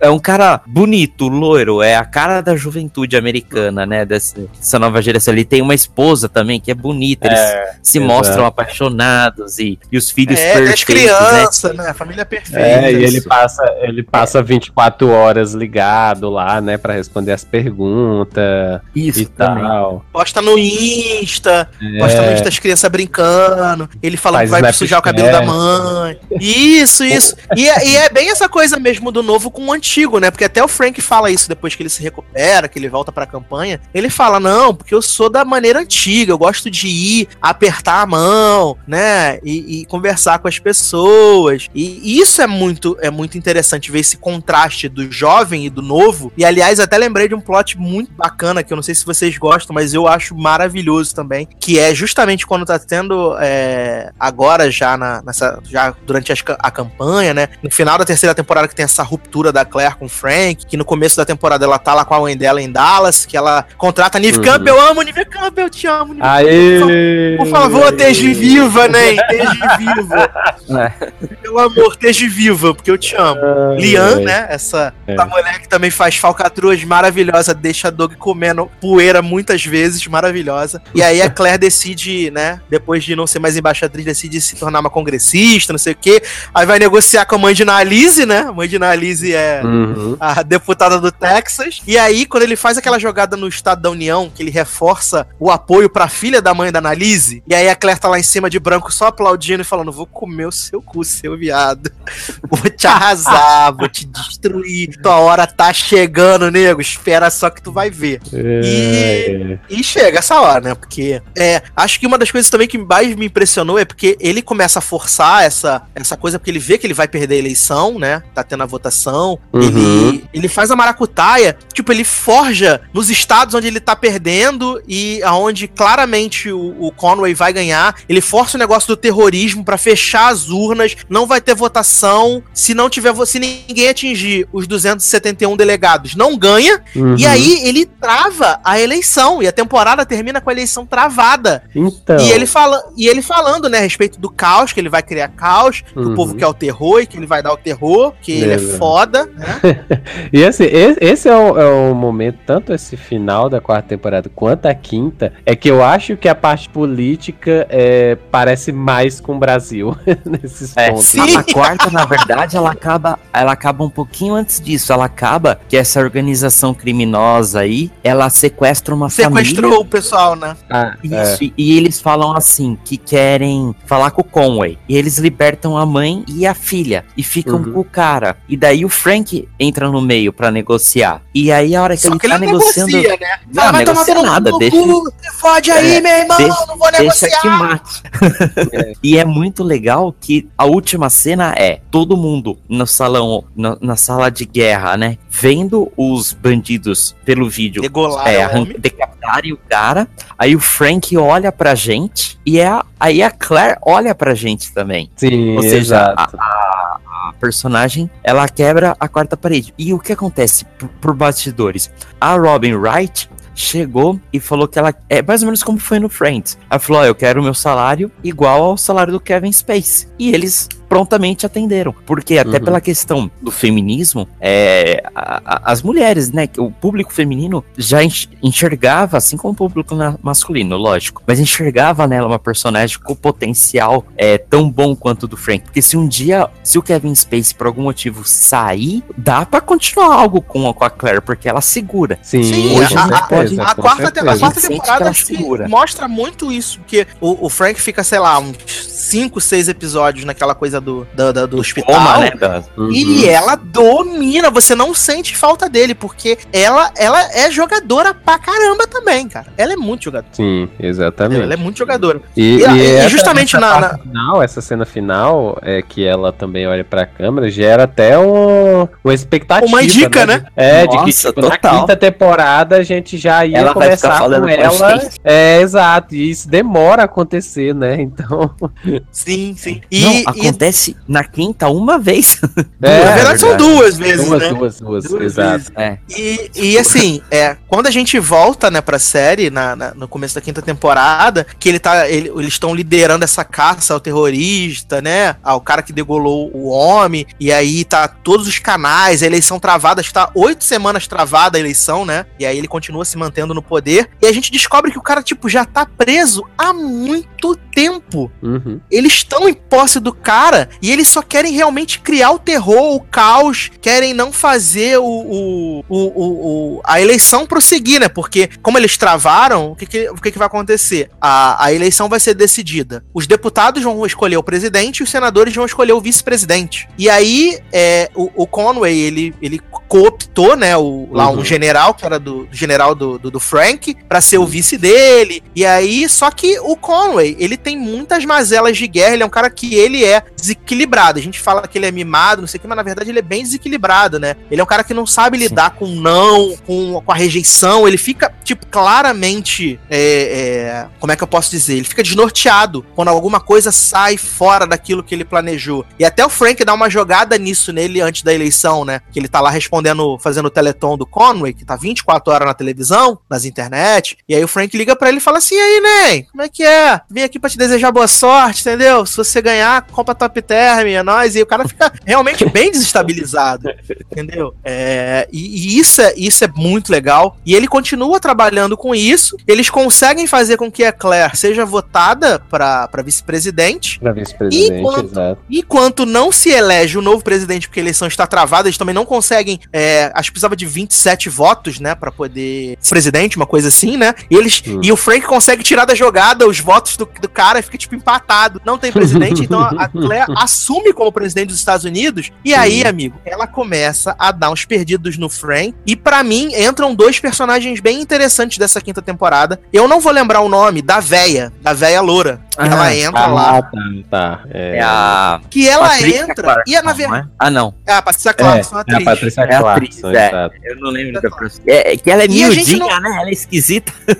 é um cara bonito, loiro, é a cara da juventude americana, né? Dessa, dessa nova geração. Ele tem uma esposa também que é bonita, eles se exato. Mostram apaixonados e, e os filhos É, das perfeitos, né? crianças, né? A família perfeita. É, e ele passa, ele passa 24 horas ligado lá, né, Pra responder as perguntas Isso e também. tal. Posta no Insta, posta no É. Insta as crianças brincando, ele falando Faz que vai Snapchat. sujar o cabelo da mãe. Isso, isso. E é, e é bem essa coisa mesmo do novo com o antigo, né? Porque até o Frank fala isso depois que ele se recupera, que ele volta pra campanha. Ele fala: Não, porque eu sou da maneira antiga, eu gosto de ir, apertar a mão, né? E, e conversar com as pessoas. E isso é muito, é muito interessante ver esse contraste do jovem e do novo. E aliás, até lembrei de um plot muito bacana que eu não sei se vocês gostam, mas eu acho maravilhoso também. Que é justamente quando tá tendo é, agora já na, nessa. Já durante ca- a campanha, né? No final da terceira temporada que tem essa ruptura da Claire com o Frank, que no começo da temporada ela tá lá com a mãe dela em Dallas, que ela contrata a Nive Uhum. Campbell, eu amo a Nive Campbell, eu te amo, Nive Aê! por favor, esteja viva, né? Esteja viva. Pelo amor, esteja viva, porque eu te amo. Ai, Lian, né? Essa, É. essa mulher que também faz falcatruas maravilhosa, deixa a Doug comendo poeira muitas vezes, maravilhosa. E aí a Claire decide, né? Depois de não ser mais embaixatriz, decide se tornar uma congressista, não sei o quê. Aí vai negociar com a mãe de Annalise, né? A mãe de Annalise é Uhum. a deputada do Texas. E aí, quando ele faz aquela jogada no Estado da União, que ele reforça o apoio pra filha da mãe da Annalise, e aí a Claire tá lá em cima de branco só aplaudindo e falando: Vou comer o seu cu, seu viado. Vou te arrasar, vou te destruir. Tua hora tá chegando, nego. Espera só que tu vai ver. É, E chega essa hora, né? Porque é, acho que uma das coisas também que mais me impressionou é porque ele começa a forçar essa, essa coisa, porque ele vê que ele vai perder a eleição, né? Tá tendo a votação. Uhum. Ele, ele faz a maracutaia, tipo, ele forja nos estados onde ele tá perdendo e aonde claramente o, o Conway vai ganhar. Ele força o negócio do terrorismo pra fechar as urnas, não vai ter votação se não tiver, se ninguém atingir os 271 delegados, não ganha. Uhum. E aí ele trava a eleição e a temporada termina com a eleição travada. Então. E ele fala, e ele falando, né, a respeito do caos, que ele vai criar caos, que Uhum. o povo quer o terror e que ele vai dar o terror, que ele é foda, né? E assim, e- esse é o, é o momento, tanto esse final da quarta temporada quanto a quinta, é que eu acho que a parte política é, parece mais com o Brasil nesses É, pontos. sim. A, quarta, na verdade, ela acaba, ela acaba um pouquinho antes disso. Ela acaba que essa organização criminosa aí, ela sequestra uma Sequestrou família. o pessoal, né? Ah, é. Isso, e, e eles falam assim, que querem falar com o Conway. E eles libertam a mãe e a filha. E ficam Uhum. com o cara. E daí o Frank entra no meio pra negociar. E aí a hora que Só ele que tá ele negociando... negocia, né? Não, Fala, vai tomar nada, deixa- fode aí, É, meu irmão, deixa- não vou Deixa negociar. Mate. e é muito legal que a última cena é todo mundo no salão, na, na sala de guerra, né? Vendo os bandidos pelo vídeo Degolar é, homem. decapitarem o cara. Aí o Frank olha pra gente e é a- aí a Claire olha pra gente também. Sim, Ou seja, exato. a, a personagem ela quebra a quarta parede. E o que acontece por, por bastidores? A Robin Wright chegou e falou que ela é mais ou menos como foi no Friends. Ela falou: "Ó, eu quero o meu salário igual ao salário do Kevin Space. E eles prontamente atenderam, porque até Uhum. pela questão do feminismo, é, a- a- as mulheres, né, que o público feminino já enx- enxergava, assim como o público na- masculino, lógico, mas enxergava nela uma personagem com potencial é, tão bom quanto o do Frank, porque se um dia, se o Kevin Space por algum motivo sair, dá pra continuar algo com, a- com a Claire, porque ela segura. Sim, Sim, hoje a- a- certeza, A quarta, a quarta temporada que segura. mostra muito isso, porque o, o Frank fica, sei lá, uns 5, 6 episódios naquela coisa do, do, do- do hospital. Coma, né, Uhum. E ela domina, você não sente falta dele, porque ela, ela é jogadora pra caramba também, cara. Ela é muito jogadora. Sim, exatamente. Ela é muito jogadora. E, E- e e essa- justamente essa na- parte final, essa cena final, é que ela também olha pra câmera, gera até um, uma expectativa. Uma dica, né? De- É, de que Nossa, tipo, na total. quinta temporada a gente já ia Ela vai ficar começar falando com ela. É, exato. E isso demora a acontecer, né? Então. Sim, sim. E, Não, e- acontece na quinta uma vez. É, na verdade são verdade. duas vezes, duas, né? duas, duas, Duas exato. É. E, e assim, é, quando a gente volta, né, pra série, na, na- no começo da quinta temporada, que ele tá. ele- eles estão liderando essa caça ao terrorista, né? Ao cara que degolou o homem. E aí tá todos os canais, a eleição travada, acho que tá oito semanas travada a eleição, né? E aí ele continua se mantendo no poder. E a gente descobre que o cara, tipo, já tá preso há muito tempo Uhum. Eles estão em posse do cara e eles só querem realmente criar o terror, o caos, querem não fazer o, o, o, o- a eleição prosseguir, né? Porque, como eles travaram, o que, que, o que, que vai acontecer? A, a eleição vai ser decidida. Os deputados vão escolher o presidente e os senadores vão escolher o vice-presidente. E aí, é, o, o Conway, ele, ele cooptou, né? O, lá um Uhum. general, que era do general do, do, do Frank, pra ser o vice dele. E aí, só que o Conway, ele tem muitas mazelas de guerra, ele é um cara que ele é desequilibrado. A gente fala que ele é mimado, não sei o que, mas na verdade ele é bem desequilibrado, né? Ele é um cara que não sabe lidar com o não, com, com a rejeição, ele fica, tipo, claramente. é, é, como é que eu posso dizer? Ele fica desnorteado quando alguma coisa sai fora daquilo que ele planejou. E até o Frank dá uma jogada nisso nele antes da eleição, né? Que ele tá lá respondendo, fazendo o teleton do Conway, que tá 24 horas na televisão, nas internet. E aí o Frank liga pra ele e fala assim: e aí, Ney, como é que é? Vim aqui pra te desejar boa sorte, entendeu? Se você ganhar, compra top term, é nóis. E o cara fica realmente bem desestabilizado, entendeu? É, e, e isso, é, isso é muito legal. E ele continua trabalhando com isso. Eles conseguem fazer com que a Claire seja votada pra, pra vice-presidente. Pra vice-presidente, exato. Enquanto não se elege o novo presidente, porque a eleição está travada, eles também não conseguem. É, acho que precisava de 27 votos, né? Pra poder presidente, uma coisa assim, né? E, eles, Hum. e o Frank consegue tirar da jogada os votos do, do cara e fica, tipo, empatado. Não tem presidente, então a Claire assume como presidente dos Estados Unidos. E aí, amigo, ela começa a dar uns perdidos no Frank. E pra mim, entram dois personagens bem interessantes dessa quinta temporada. Eu não vou lembrar o nome da véia, da véia loura. Que ela Ah, entra Ah, lá. tá, tá. É, É a. Que ela Patrícia entra. Clarkson, E é na não verdade. é? Ah, não. É, a Patrícia é, Clarkson, é atriz. a Patrícia É Clarkson, atriz, é. exato. Eu não lembro da pessoa. É, que ela é E miudinha, não- né? Ela é esquisita. Ela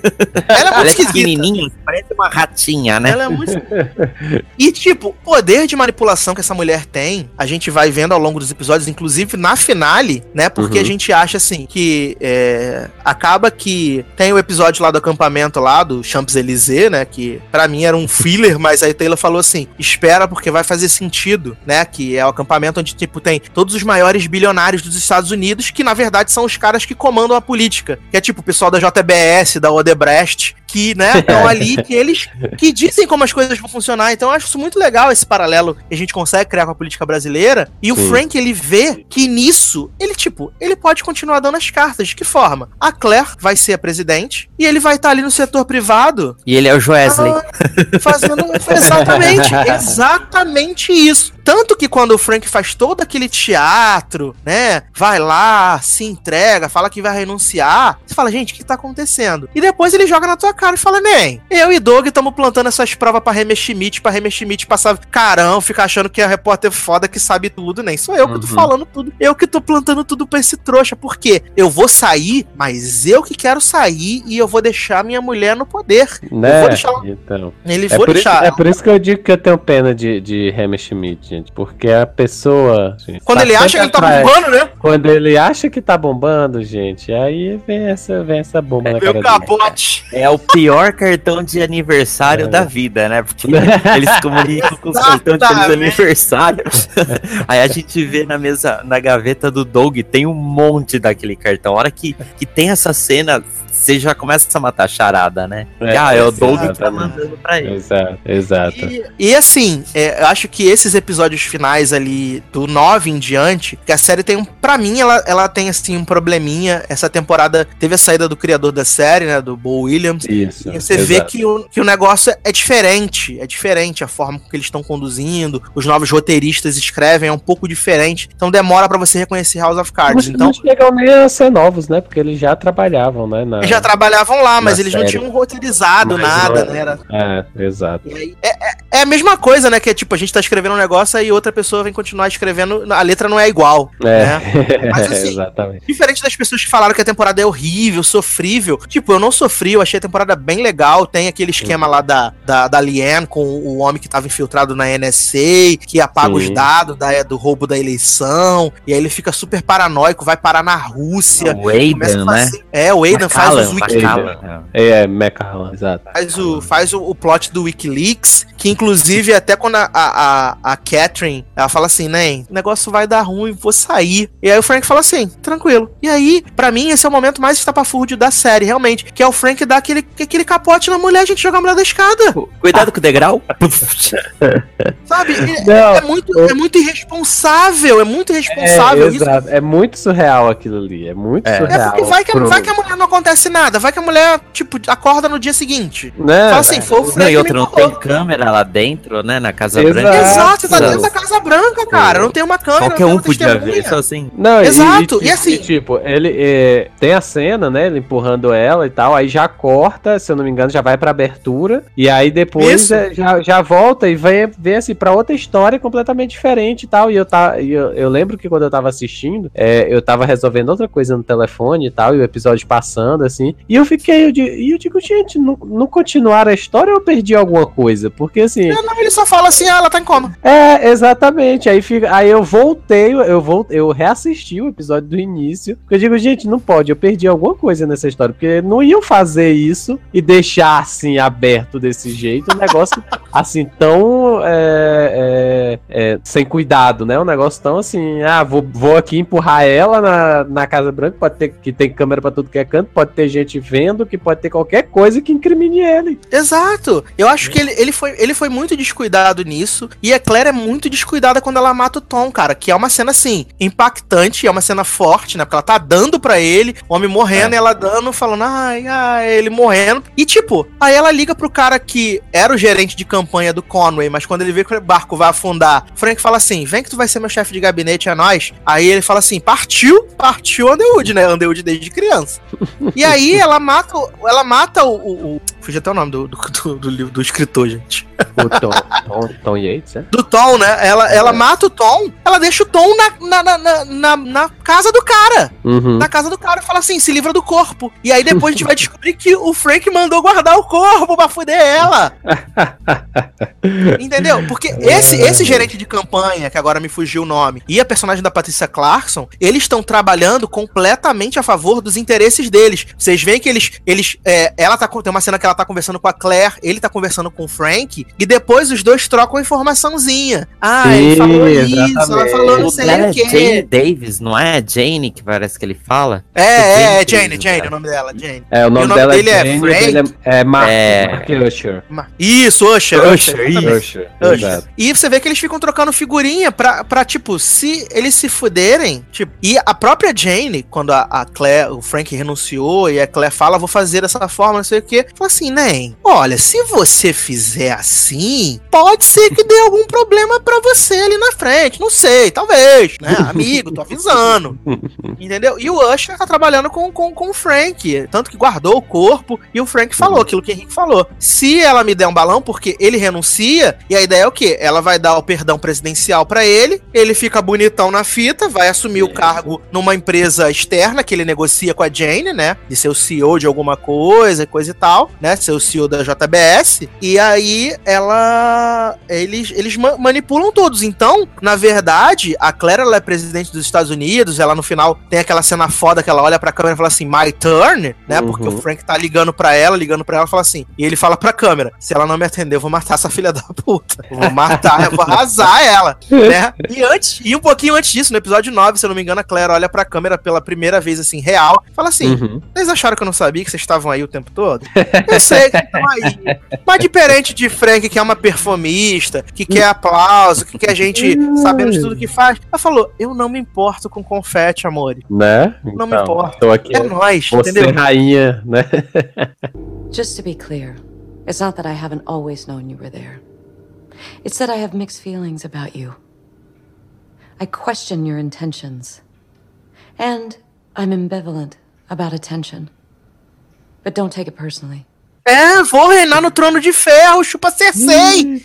é Ela muito é esquisita. pequenininha, parece uma ratinha, né? Ela é muito. e, tipo, o poder de manipulação que essa mulher tem, a gente vai vendo ao longo dos episódios, inclusive na finale, né? Porque Uhum. a gente acha assim que é, acaba que tem o episódio lá do acampamento lá do Champs-Élysées, né? Que pra mim era um filler, mas aí Taylor falou assim: espera porque vai fazer sentido, né? Que é o acampamento onde, tipo, tem todos os maiores bilionários dos Estados Unidos, que na verdade são os caras que comandam a política. Que é tipo o pessoal da JBS, da Odebrecht, que, né, estão ali, que eles que dizem como as coisas vão funcionar. Então eu acho isso muito legal, esse paralelo que a gente consegue criar com a política brasileira. E o Sim. Frank, ele vê que nisso, ele, tipo, ele pode continuar dando as cartas. De que forma? A Claire vai ser a presidente e ele vai estar ali no setor privado E ele é o Joesley. ah, fazendo exatamente, exatamente isso. Tanto que quando o Frank faz todo aquele teatro, né? Vai lá, se entrega, fala que vai renunciar. Você fala, gente, o que tá acontecendo? E depois ele joga na tua cara e fala, nem, eu e Doug estamos plantando essas provas pra Remer Schmidt, pra Remer Schmidt passar carão, ficar achando que é repórter foda que sabe tudo, nem sou eu que tô Uhum. falando tudo. Eu que tô plantando tudo pra esse trouxa. Por quê? Eu vou sair, mas eu que quero sair e eu vou deixar minha mulher no poder. Né? vou deixar ela- Então. Ele É vou por, isso, deixar. é por isso que eu digo que eu tenho pena de, de Hammer Schmidt, gente. Porque a pessoa. gente, Quando tá ele acha que ele tá atrás. bombando, né? Quando ele acha que tá bombando, gente, aí vem essa, vem essa bomba na cara Meu dele. capote. É o pior cartão de aniversário É. da vida, né? Porque eles comunicam com os cartões de aniversário. Aí a gente vê na mesa, na gaveta do Doug, tem um monte daquele cartão. A hora que, que tem essa cena, você já começa a matar a charada, né? É, ah, é o Doug que tá mandando pra ele. Exato, exato. E, e assim, é, eu acho que esses episódios finais ali, do 9 em diante, que a série tem um. Pra mim, ela, ela tem assim um probleminha. Essa temporada teve a saída do criador da série, né? Do Bo Williams. Isso. E você vê exato. que o, que o negócio é diferente. É diferente a forma com que eles estão conduzindo. Os novos roteiristas escrevem, é um pouco diferente. Então demora pra você reconhecer House of Cards. Não, Então, não chegam nem a ser novos, né? Porque eles já trabalhavam, né? Na... já trabalhavam lá, mas eles não série. tinham roteirizado Mas nada, não- né? Era, É, exato. E aí, É, é- é a mesma coisa, né? Que é tipo, a gente tá escrevendo um negócio e outra pessoa vem continuar escrevendo, a letra não é igual. É, Né? Mas, assim, exatamente. Diferente das pessoas que falaram que a temporada é horrível, sofrível. Tipo, eu não sofri, eu achei a temporada bem legal. Tem aquele esquema lá da, da, da Liane com o homem que tava infiltrado na NSA, que apaga Sim. os dados da, do roubo da eleição. E aí ele fica super paranoico, vai parar na Rússia. O começa a Aidan, né? É, o Aidan faz os Macallan, wiki, Macallan. É, é Mechalan, exato. faz o, faz o, o plot do Wikileaks, que inclusive até quando a, a, a, a Catherine, ela fala assim, né, o negócio vai dar ruim, vou sair. E aí o Frank fala assim, tranquilo. E aí, pra mim, esse é o momento mais estapafúrdio da série, realmente, que é o Frank dar aquele, aquele capote na mulher, a gente joga a mulher da escada, Cuidado com o degrau. sabe? É, Não, é muito, é muito irresponsável, é muito É, irresponsável isso. exato. É muito surreal aquilo ali. É muito É. É surreal. porque vai que, pro- vai que a mulher não acontece nada, vai que a mulher, tipo, acorda no dia seguinte. Né? Fala assim, foi o Frank Não, e outra, não tem câmera lá dentro, né? Na Casa Exato. Branca. Exato, você tá dentro da. Casa Branca, cara. Não tem uma câmera. Qualquer um podia ver, só assim. Não, e- Exato, E, e assim- tipo, ele é, tem a cena, né? Ele empurrando ela e tal, aí já corta, se eu não me engano, já vai pra abertura, e aí depois é, já, já volta e vem ver assim pra outra história completamente diferente e tal. E eu, tá, e eu, eu lembro que quando eu tava assistindo, é, eu tava resolvendo outra coisa no telefone e tal, e o episódio passando, assim, e eu fiquei, eu, e eu digo, gente, não, não continuaram a história ou eu perdi alguma coisa? Porque assim. Não, não, ele só fala assim, ah, ela tá em coma. É, exatamente. Aí, fica, aí eu voltei, eu voltei, eu reassisti o episódio do início. Porque eu digo, gente, não pode, eu perdi alguma coisa nessa história. Porque não iam fazer isso e deixar assim aberto desse jeito. Um negócio assim, tão é, é, é, sem cuidado, né? Um negócio tão assim, ah, vou, vou aqui empurrar ela na, na Casa Branca, pode ter que tem câmera pra tudo que é canto, pode ter gente vendo, que pode ter qualquer coisa que incrimine ele. Exato. Eu acho que ele, ele, foi, ele foi muito descuidado nisso. E a Claire é muito descuidada quando ela mata o Tom, cara. Que é uma cena, assim, impactante. É uma cena forte, né? Porque ela tá dando pra ele, o homem morrendo, e ela dando, falando, ai, ai, ele morrendo. E, tipo, aí ela liga pro cara que era o gerente de campanha do Conway, mas quando ele vê que o barco vai afundar, Frank fala assim: vem que tu vai ser meu chefe de gabinete, é nós. Aí ele fala assim: partiu, partiu Underwood, né? Underwood desde criança. E aí ela mata, ela mata o, o- o Fugiu até o nome do, do, do, livro- do escritor, gente. O Tom, Tom, Tom Yates, né? Do Tom, né? Ela, ela mata o Tom, ela deixa o Tom na, na, na, na, na- casa do cara. Uhum. Na casa do cara e fala assim: se livra do corpo. E aí depois a gente vai descobrir que o Frank mandou guardar o corpo pra fuder ela. Entendeu? Porque esse, esse gerente de campanha, que agora me fugiu o nome, e a personagem da Patrícia Clarkson, eles estão trabalhando completamente a favor dos interesses deles. Vocês veem que eles. eles é, ela tá, tem uma cena que ela tá conversando com a Claire, ele tá conversando com o Frank, e depois os dois trocam informaçãozinha. Ah, ele Sim, falou isso, ela falou não sei o é quê. Jane Davis, não é? Jane que parece que ele fala. É, é, é, Jane Jane, Davis, Jane, cara. o nome dela, Jane. É, o nome, o nome dela dele é é Jane, Frank? dele é, é Mark, É. Mark Usher. Isso, Usher, Usher, Usher. Usher, Usher. E você vê que eles ficam trocando figurinha pra, pra, tipo, se eles se fuderem, tipo, e a própria Jane, quando a, a Claire, o Frank renunciou e a Claire fala, vou fazer dessa forma, não sei o quê, fala assim, nem, olha, se você fizer assim, pode ser que dê algum problema pra você ali na frente, não sei, talvez, né, amigo, tô avisando, entendeu? E o Usher tá trabalhando com, com, com o Frank, tanto que guardou o corpo, e o Frank falou aquilo que o Henrique falou, se ela me der um balão, porque ele renuncia, e a ideia é o quê? Ela vai dar o perdão presidencial pra ele, ele fica bonitão na fita, vai assumir o cargo numa empresa externa que ele negocia com a Jane, né? De ser o CEO de alguma coisa, coisa e tal, né? Ser o CEO da JBS. E aí ela. Eles, eles ma- manipulam todos. Então, na verdade, a Claire ela é presidente dos Estados Unidos. Ela no final tem aquela cena foda que ela olha pra câmera e fala assim: My turn, né? Porque Uhum. o Frank tá ligando pra ela, ligando pra ela, fala assim. E ele fala pra câmera: Se ela não me atender, eu vou matar essa filha da puta. Eu vou matar, eu vou arrasar ela, né? E antes, e um pouquinho antes disso, no episódio 9, se eu não me engano, a Claire olha pra câmera pela primeira vez, assim, real, fala assim: Uhum. vocês acharam que eu não sabia que vocês estavam aí o tempo todo? Eu sei que estão aí. Mas diferente de Frank, que é uma perfumista, que quer aplauso, que quer gente sabendo de tudo que faz, ela falou: Eu não me importo com confete, amor. Né? Não me importa. Tô aqui. É nóis, Você entendeu? rainha, né? Just to be clear, it's not that I haven't always known you were there. It's that I have mixed feelings about you. I question your intentions. And I'm ambivalent about attention. But don't take it personally. É, vou reinar no trono de ferro, chupa Cersei.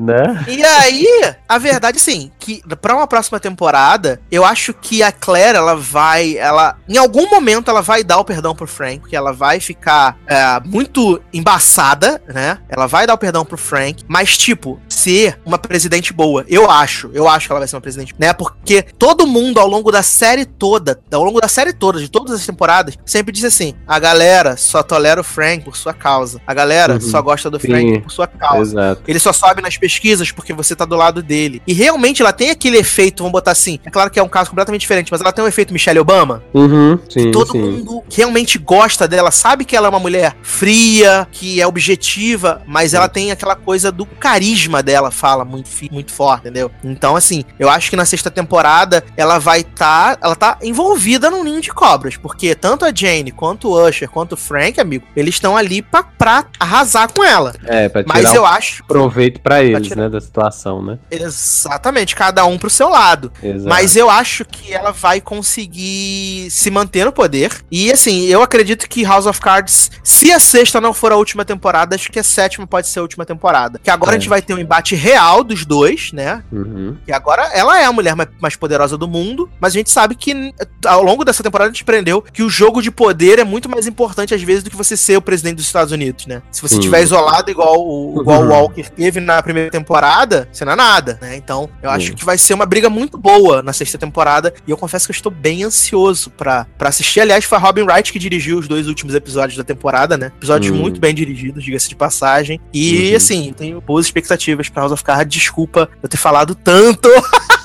né? E aí, a verdade, sim, que pra uma próxima temporada, eu acho que a Claire, ela vai, ela, em algum momento, ela vai dar o perdão pro Frank, porque ela vai ficar é, muito embaçada, né? Ela vai dar o perdão pro Frank, mas, tipo, ser uma presidente boa, eu acho, eu acho que ela vai ser uma presidente, né? Porque todo mundo, ao longo da série toda, ao longo da série toda, de todas as temporadas, sempre diz assim, a galera só tolera o Frank por sua causa. A galera Uhum. só gosta do Sim. Frank por sua causa. Exato. Ele só sobe nas pesquisas porque você tá do lado dele. E realmente ela tem aquele efeito, vamos botar assim. É claro que é um caso completamente diferente, mas ela tem um efeito Michelle Obama. Uhum, sim, Todo sim. mundo realmente gosta dela, sabe que ela é uma mulher fria, que é objetiva, mas ela tem aquela coisa do carisma dela, fala muito, muito forte, entendeu? Então, assim, eu acho que na sexta temporada ela vai estar. ela tá envolvida num ninho de cobras, porque tanto a Jane quanto o Usher quanto o Frank, amigo, eles estão ali pra, pra arrasar com ela. É, pra tirar Mas um eu acho. proveito pra eles, né, da situação, né? Exatamente, cada um pro seu lado. Exato. Mas eu acho que ela vai conseguir se manter no poder. E assim, eu acredito que House of Cards, se a sexta não for a última temporada, acho que a sétima pode ser a última temporada. Que agora É. a gente vai ter um embate real dos dois, né? Uhum. E agora ela é a mulher mais, poderosa do mundo, mas a gente sabe que ao longo dessa temporada a gente aprendeu que o jogo de poder é muito mais importante às vezes do que você ser o presidente dos Estados Unidos, né? Se você estiver isolado igual o, igual o Uhum. Walker teve na primeira temporada, você não é nada, né? Então eu acho que vai ser uma briga muito boa na sexta temporada e eu confesso que eu estou bem ansioso pra, pra assistir. Aliás, foi a Robin Wright que dirigiu os dois últimos episódios da temporada, né? Episódios Hum. muito bem dirigidos, diga-se de passagem. E Uhum. assim, tenho boas expectativas pra House of Cards. Desculpa eu ter falado tanto.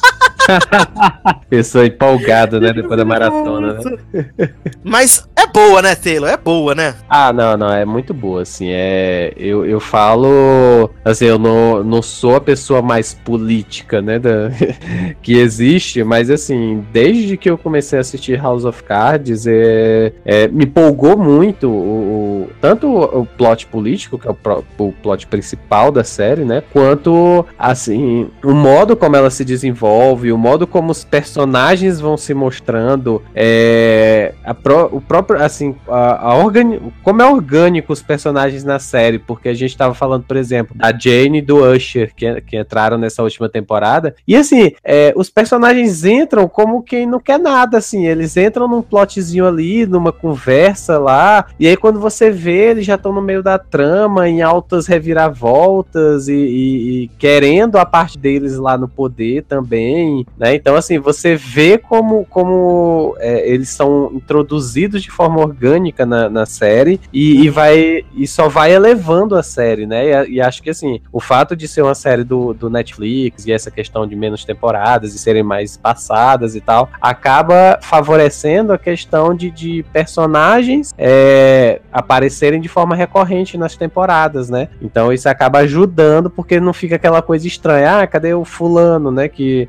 Pessoa empolgada, né, depois da maratona, né? Mas é boa, né, Taylor? É boa, né? Ah, não, não, é muito boa, assim, é... Eu, eu falo, assim, eu não, não sou a pessoa mais política, né, da... que existe, mas, assim, desde que eu comecei a assistir House of Cards, é, é, me empolgou muito o, o- tanto o, plot político, que é o, pro- o plot principal da série, né, quanto, assim, o modo como ela se desenvolve, o modo como os personagens vão se mostrando, é, pro, o próprio, assim, a, a organi como é orgânico os personagens na série, porque a gente tava falando, por exemplo, da Jane e do Usher, que, que entraram nessa última temporada, e assim, é, os personagens entram como quem não quer nada, assim, eles entram num plotzinho ali, numa conversa lá, e aí quando você vê, eles já estão no meio da trama, em altas reviravoltas, e, e, e querendo a parte deles lá no poder também, né, então assim, você vê como, como é, eles são introduzidos de forma orgânica na, na série, e, e, vai, e só vai elevando a série, né, e, e acho que assim, o fato de ser uma série do, do Netflix, e essa questão de menos temporadas, e serem mais passadas e tal, acaba favorecendo a questão de, de personagens é, aparecerem de forma recorrente nas temporadas, né? Então isso acaba ajudando porque não fica aquela coisa estranha. Ah, cadê o fulano, né? Que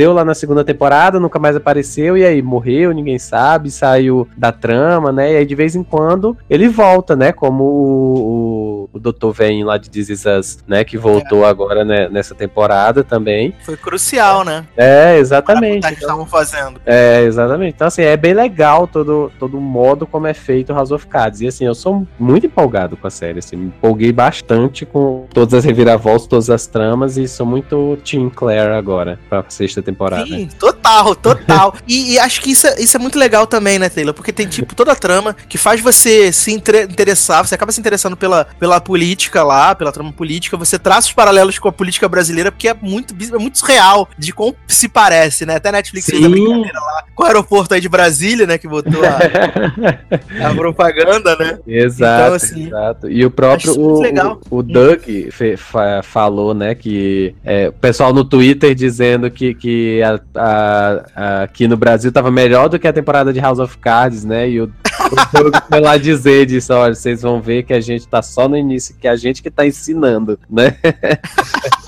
apareceu lá na segunda temporada, nunca mais apareceu e aí morreu, ninguém sabe, saiu da trama, né? E aí de vez em quando ele volta, né? Como o, o, o Dr. Vem lá de Us, né? Que voltou é. agora né, nessa temporada também. Foi crucial, né? É, exatamente. Que estavam fazendo. É, exatamente. Então, assim, é bem legal todo, todo o modo como é feito House of Cards. E, assim, eu sou muito empolgado com a série, assim, me empolguei bastante com todas as reviravoltas, todas as tramas, e sou muito Team Claire agora, pra sexta temporada. Sim, total, total. e, e, acho que isso é, isso é muito legal também, né, Taylor? Porque tem, tipo, toda a trama que faz você se interessar, você acaba se interessando pela, pela política lá, pela trama política, você traça os paralelos com a política brasileira, porque é muito, é muito surreal de como se parece, né? Até a Netflix Sim. fez a brincadeira lá com o aeroporto aí de Brasília, né? Que botou a, a propaganda, né? Exato, então, assim, exato. E o próprio o, o, o, Doug fe, fa, falou, né? Que é, o pessoal no Twitter dizendo que, que a, a, a, aqui no Brasil tava melhor do que a temporada de House of Cards, né? E o, o Doug foi lá dizer disso, olha, vocês vão ver que a gente tá só no início, que é a gente que tá ensinando, né?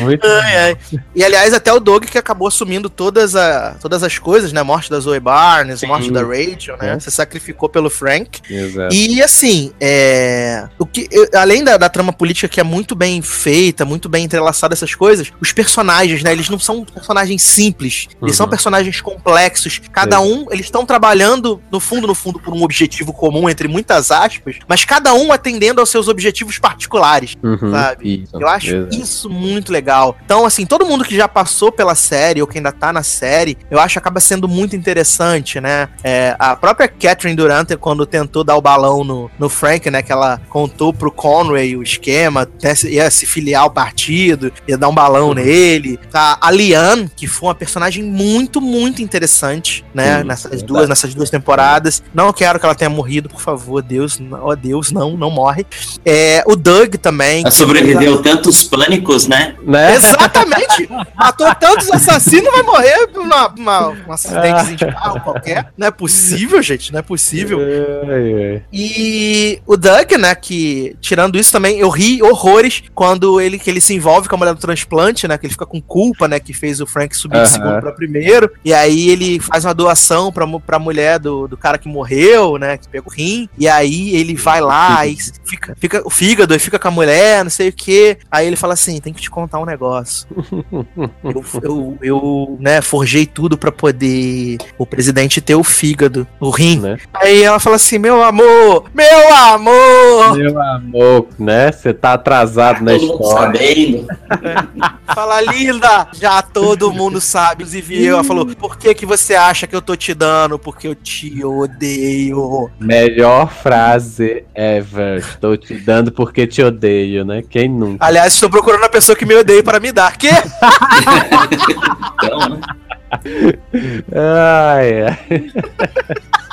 Muito ai, ai. E aliás, até o Doug que acabou assumindo todas, a, todas as coisas, né? Morte da Zoe Barnes, Sim. morte da Rachel, né? É. Se sacrificou pelo Frank. Exato. E assim, é, o que, além da, da, trama política que é muito bem feita, muito bem entrelaçada essas coisas, os personagens, né? Eles não são personagens simples, eles uhum. são personagens complexos. Cada Sim. um, eles estão trabalhando, no fundo, no fundo, por um objetivo comum, entre muitas aspas, mas cada um atendendo aos seus objetivos particulares, uhum. sabe? Isso. Eu acho Exato. isso muito legal. Então, assim, todo mundo que já passou pela série ou que ainda tá na série, eu acho que acaba sendo muito interessante, né? É, a própria Catherine Durant, quando tentou dar o balão no, no Frank, né? Que ela contou pro Conway o esquema, né, ia se filiar ao partido, ia dar um balão uhum. nele. Tá? A Liane, que foi uma personagem muito, muito interessante, né? Uhum. Nessas duas, nessas duas temporadas. Não quero que ela tenha morrido, por favor, Deus, ó oh, Deus, não, não morre. É, o Doug também. Ela sobreviveu tantos pânicos, né? né? Exatamente! Matou tantos assassinos, vai morrer numa, uma, um acidente de carro qualquer. Não é possível, gente, não é possível. É, é. E o Doug, né, que tirando isso também, eu ri horrores quando ele, que ele se envolve com a mulher do transplante, né, que ele fica com culpa, né, que fez o Frank subir de segundo pra primeiro, e aí ele faz uma doação pra, pra mulher do, do cara que morreu, né, que pegou o rim, e aí ele vai lá e fica, fica o fígado, e fica com a mulher, não sei o que, aí ele fala assim, tem que te contar um negócio. eu, eu, eu, né, forjei tudo para poder o presidente ter o fígado, o rim. Né? Aí ela fala assim: meu amor, meu amor! Meu amor, né? Você tá atrasado na história. fala, linda! Já todo mundo sabe. Inclusive eu, ela falou: por que, que você acha que eu tô te dando? Porque eu te odeio. Melhor frase ever. Estou te dando porque te odeio, né? Quem nunca? Aliás, estou procurando a pessoa que me odeia para me dar. Que? então, né? ai, ai.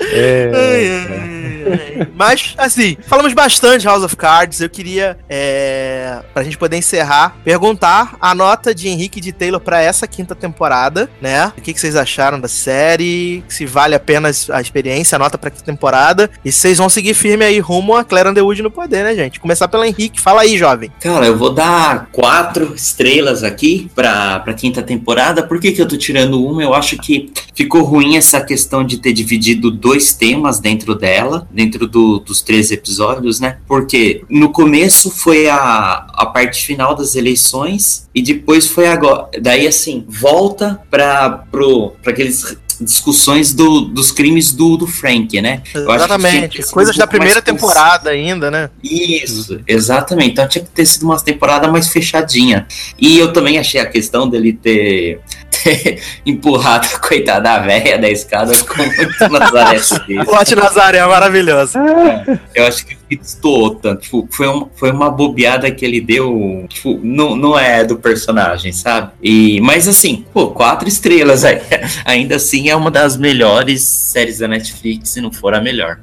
É, ai, ai, Mas, assim, falamos bastante House of Cards. Eu queria, é, pra gente poder encerrar, perguntar a nota de Henrique de Taylor para essa quinta temporada, né? O que, que, vocês acharam da série? Se vale apenas a experiência, a nota pra quinta temporada. E vocês vão seguir firme aí rumo a Claire Underwood no poder, né, gente? Começar pelo Henrique. Fala aí, jovem. Cara, eu vou dar quatro estrelas aqui pra, pra quinta temporada. Por que, que eu tô tirando uma? Eu acho que ficou ruim essa questão de ter dividido dois temas dentro dela, dentro do, dos três episódios, né? Porque no começo foi a, a parte final das eleições e depois foi agora. Daí, assim, volta para aqueles discussões do, dos crimes do, do Frank, né? Exatamente. Coisas da primeira temporada ainda, né? Isso, exatamente. Então tinha que ter sido uma temporada mais fechadinha. E eu também achei a questão dele ter, ter empurrado a coitada da velha da escada com muito Nazaré. Plot Nazaré é maravilhoso. É, eu acho que destoou tanto. Tipo, foi, um, foi uma bobeada que ele deu. Tipo, não, não é do personagem, sabe? E, mas assim, pô, quatro estrelas aí. Ainda assim é uma das melhores séries da Netflix, se não for a melhor.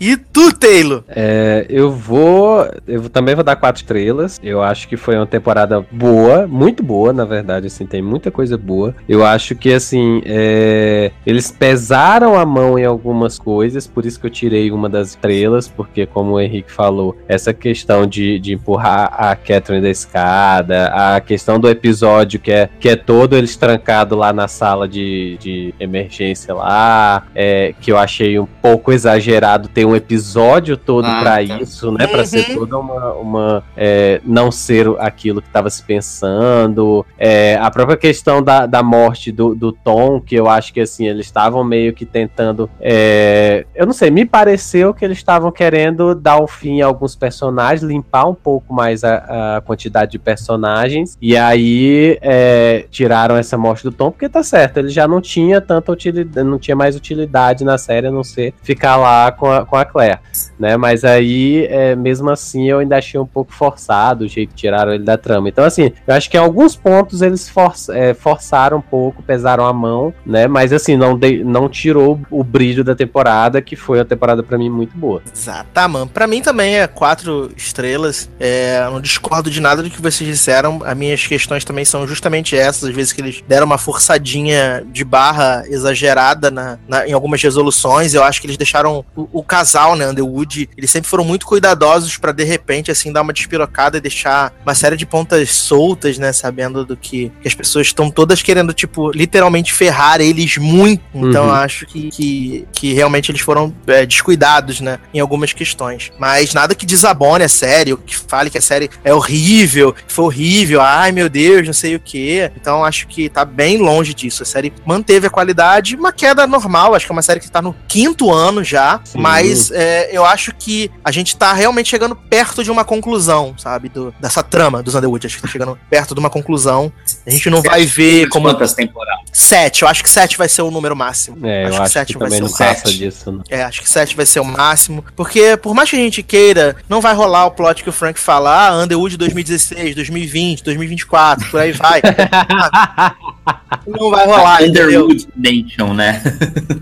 E tu, Taylor? É, eu vou. Eu também vou dar quatro estrelas. Eu acho que foi uma temporada boa, muito boa, na verdade. Assim, tem muita coisa boa. Eu acho que, assim, é, eles pesaram a mão em algumas coisas, por isso que eu tirei uma das estrelas, porque, como o Henrique falou, essa questão de, de empurrar a Catherine da escada, a questão do episódio que é, que é todo eles trancados lá na sala de, de emergência lá, é, que eu achei um pouco exagerado ter um episódio todo ah, para tá. isso, né? Para ser uhum. toda uma. uma é, não ser aquilo que estava se pensando. É, a própria questão da, da morte do, do Tom, que eu acho que assim, eles estavam meio que tentando. É, eu não sei, me pareceu que eles estavam querendo dar o fim a alguns personagens, limpar um pouco mais a, a quantidade de personagens. E aí é, tiraram essa morte do Tom, porque tá certo, ele já não tinha tanta utilidade, não tinha mais utilidade na série, a não ser ficar lá com a, com a Claire, né? Mas aí, é, mesmo assim, eu ainda achei um pouco forçado o jeito que tiraram ele da trama. Então, assim, eu acho que em alguns pontos eles for, é, forçaram um pouco, pesaram a mão, né? Mas, assim, não, de, não tirou o brilho da temporada, que foi uma temporada para mim muito boa. Exato, tá, mano. Pra mim também é quatro estrelas. É, não discordo de nada do que vocês disseram. As minhas questões também são justamente essas. Às vezes que eles deram uma forçadinha de barra exagerada na, na em algumas resoluções. Eu acho que eles deixaram casal, né, Underwood, eles sempre foram muito cuidadosos para de repente, assim, dar uma despirocada e deixar uma série de pontas soltas, né, sabendo do que, que as pessoas estão todas querendo, tipo, literalmente ferrar eles muito. Então, uhum. acho que, que, que, realmente eles foram é, descuidados, né, em algumas questões. Mas nada que desabone a série, que fale que a série é horrível, que foi horrível, ai meu Deus, não sei o que. Então, acho que tá bem longe disso. A série manteve a qualidade, uma queda normal, acho que é uma série que tá no quinto ano já, Sim. Mas é, eu acho que a gente tá realmente chegando perto de uma conclusão, sabe? Do, dessa trama dos Underwood. Acho que tá chegando perto de uma conclusão. A gente não sete, vai ver como. Quantas temporadas? Sete. Eu acho que sete vai ser o número máximo. É, acho eu acho que sete que vai ser o passa disso, não. É, acho que sete vai ser o máximo. Porque, por mais que a gente queira, não vai rolar o plot que o Frank fala, ah, Underwood 2016, 2020, 2024, por aí vai. não vai rolar. Underwood Nation, né?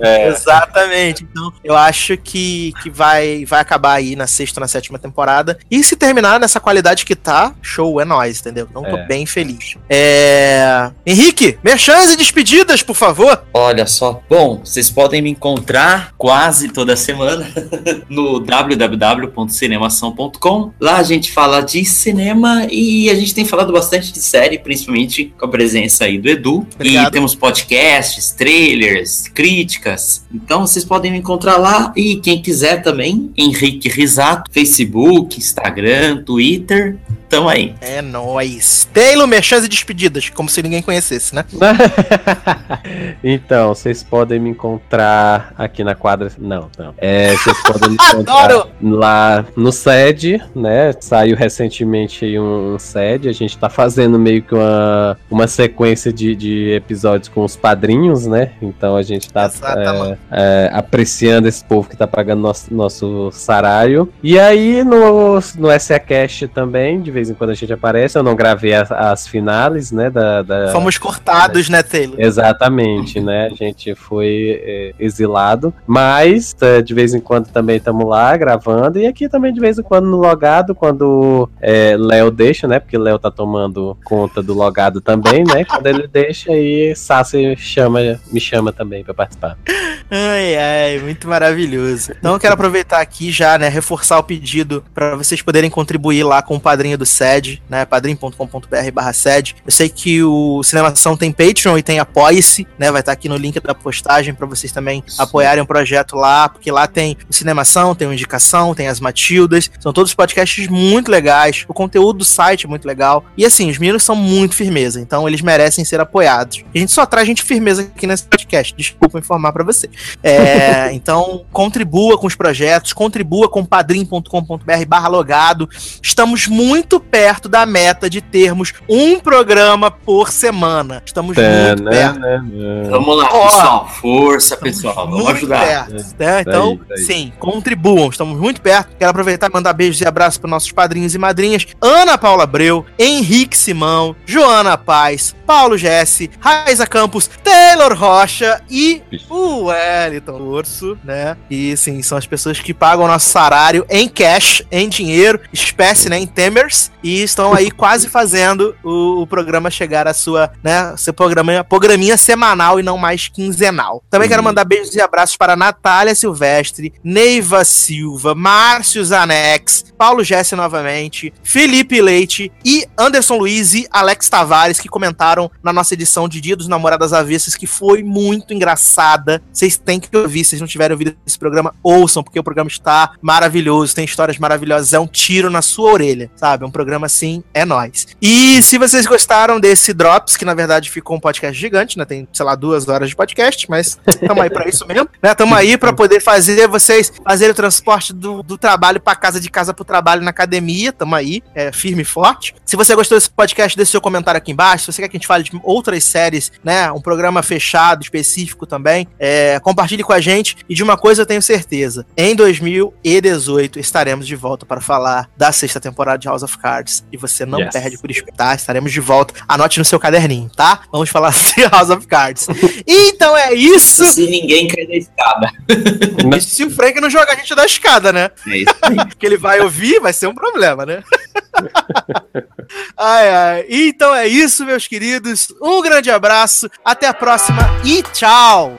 É. Exatamente. Então, eu acho que, que vai, vai acabar aí na sexta ou na sétima temporada. E se terminar nessa qualidade que tá, show, é nóis, entendeu? Então tô é. bem feliz. É... Henrique, merchans e despedidas, por favor. Olha só. Bom, vocês podem me encontrar quase toda semana no www.cinemação.com. Lá a gente fala de cinema e a gente tem falado bastante de série, principalmente com a presença aí do Edu. Obrigado. E temos podcasts, trailers, críticas. Então vocês podem me encontrar lá e quem quiser também, Henrique Risato, Facebook, Instagram, Twitter. Tamo aí. É nóis. Taylor, merchans e despedidas, como se ninguém conhecesse, né? então, vocês podem me encontrar aqui na quadra. Não, não. É, vocês podem me encontrar lá no SED, né? Saiu recentemente aí um, um SED. A gente tá fazendo meio que uma, uma sequência de, de episódios com os padrinhos, né? Então a gente tá é, é, apreciando esse povo que tá pagando nosso, nosso sarário. E aí no, no SA Cash também, de vez em quando a gente aparece. Eu não gravei as, as finales, né? Da, da Fomos cortados, né, Taylor? Exatamente, né? A gente foi é, exilado. Mas é, de vez em quando também estamos lá gravando. E aqui também de vez em quando no logado, quando é, Léo deixa, né? Porque Léo tá tomando conta do logado também, né? Quando ele deixa aí, Sassi chama, me chama também para participar. Ai, ai, muito maravilhoso. Então eu quero aproveitar aqui já, né, reforçar o pedido para vocês poderem contribuir lá com o padrinho do sede, né? padrim.com.br barra sede. Eu sei que o Cinemação tem Patreon e tem Apoie-se, né? Vai estar aqui no link da postagem para vocês também Sim. apoiarem o projeto lá, porque lá tem o Cinemação, tem o Indicação, tem as Matildas, são todos podcasts muito legais, o conteúdo do site é muito legal, e assim, os meninos são muito firmeza, então eles merecem ser apoiados. A gente só traz gente firmeza aqui nesse podcast, desculpa informar para você. É, então, contribua com os projetos, contribua com padrim.com.br barra logado. Estamos muito perto da meta de termos um programa por semana. Estamos muito perto. Vamos lá, Ó, pessoal. Força, pessoal. Vamos muito ajudar. perto, né? Então, daí. sim, contribuam. Estamos muito perto. Quero aproveitar e mandar beijos e abraços para nossos padrinhos e madrinhas: Ana Paula Abreu, Henrique Simão, Joana Paz, Paulo Jesse, Raiza Campos, Taylor Rocha e o Wellington Urso, né? E sim, são as pessoas que pagam nosso salário em cash, em dinheiro, espécie, né? Em temers, e estão aí quase fazendo o, o programa chegar à sua, né? Seu programinha, programinha semanal e não mais quinzenal. Também quero mandar beijos e abraços para Natália Silvestre, Neiva Silva, Márcio Zanex, Paulo Jesse novamente, Felipe Leite e Anderson Luiz e Alex Tavares, que comentaram na nossa edição de Dia dos Namoradas Avessas, que foi muito engraçada. Vocês têm que ouvir, se vocês não tiverem ouvido esse programa, ouçam, porque o programa está maravilhoso, tem histórias maravilhosas, é um tiro na sua orelha, sabe? É um programa assim, é nóis. E se vocês gostaram desse Drops, que na verdade ficou um podcast gigante, né? Tem, sei lá, duas horas de podcast, mas estamos aí pra isso mesmo, né? Estamos aí pra poder fazer vocês fazerem o transporte do, do trabalho pra casa, de casa pro trabalho na academia, tamo aí, é, firme e forte. Se você gostou desse podcast, deixe seu comentário aqui embaixo. Se você quer que a gente fale de outras séries, né? Um programa fechado, específico também, é, compartilhe com a gente. E de uma coisa eu tenho certeza: em 2018 estaremos de volta para falar da sexta temporada de House of Cards. E você não Yes. perde por escutar, estaremos de volta. Anote no seu caderninho, tá? Vamos falar de House of Cards. então é isso. Se ninguém cair da escada. E se o Frank não jogar a gente da escada, né? É isso aí. que ele vai ouvir, vai ser um problema, né? ai, ai. Então é isso, meus queridos. Um grande abraço, até a próxima e tchau!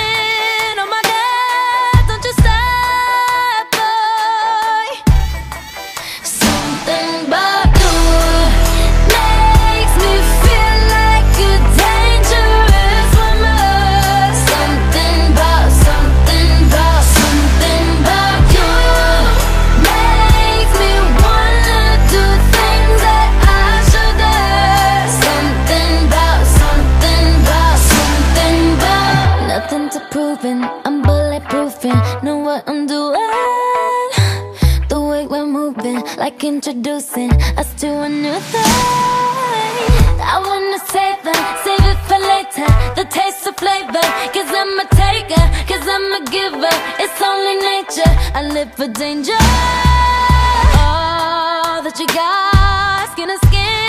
Introducing us to a new thing. I wanna save it, save it for later. The taste of flavor, cause I'm a taker, cause I'm a giver. It's only nature, I live for danger. All that you got, skin to skin.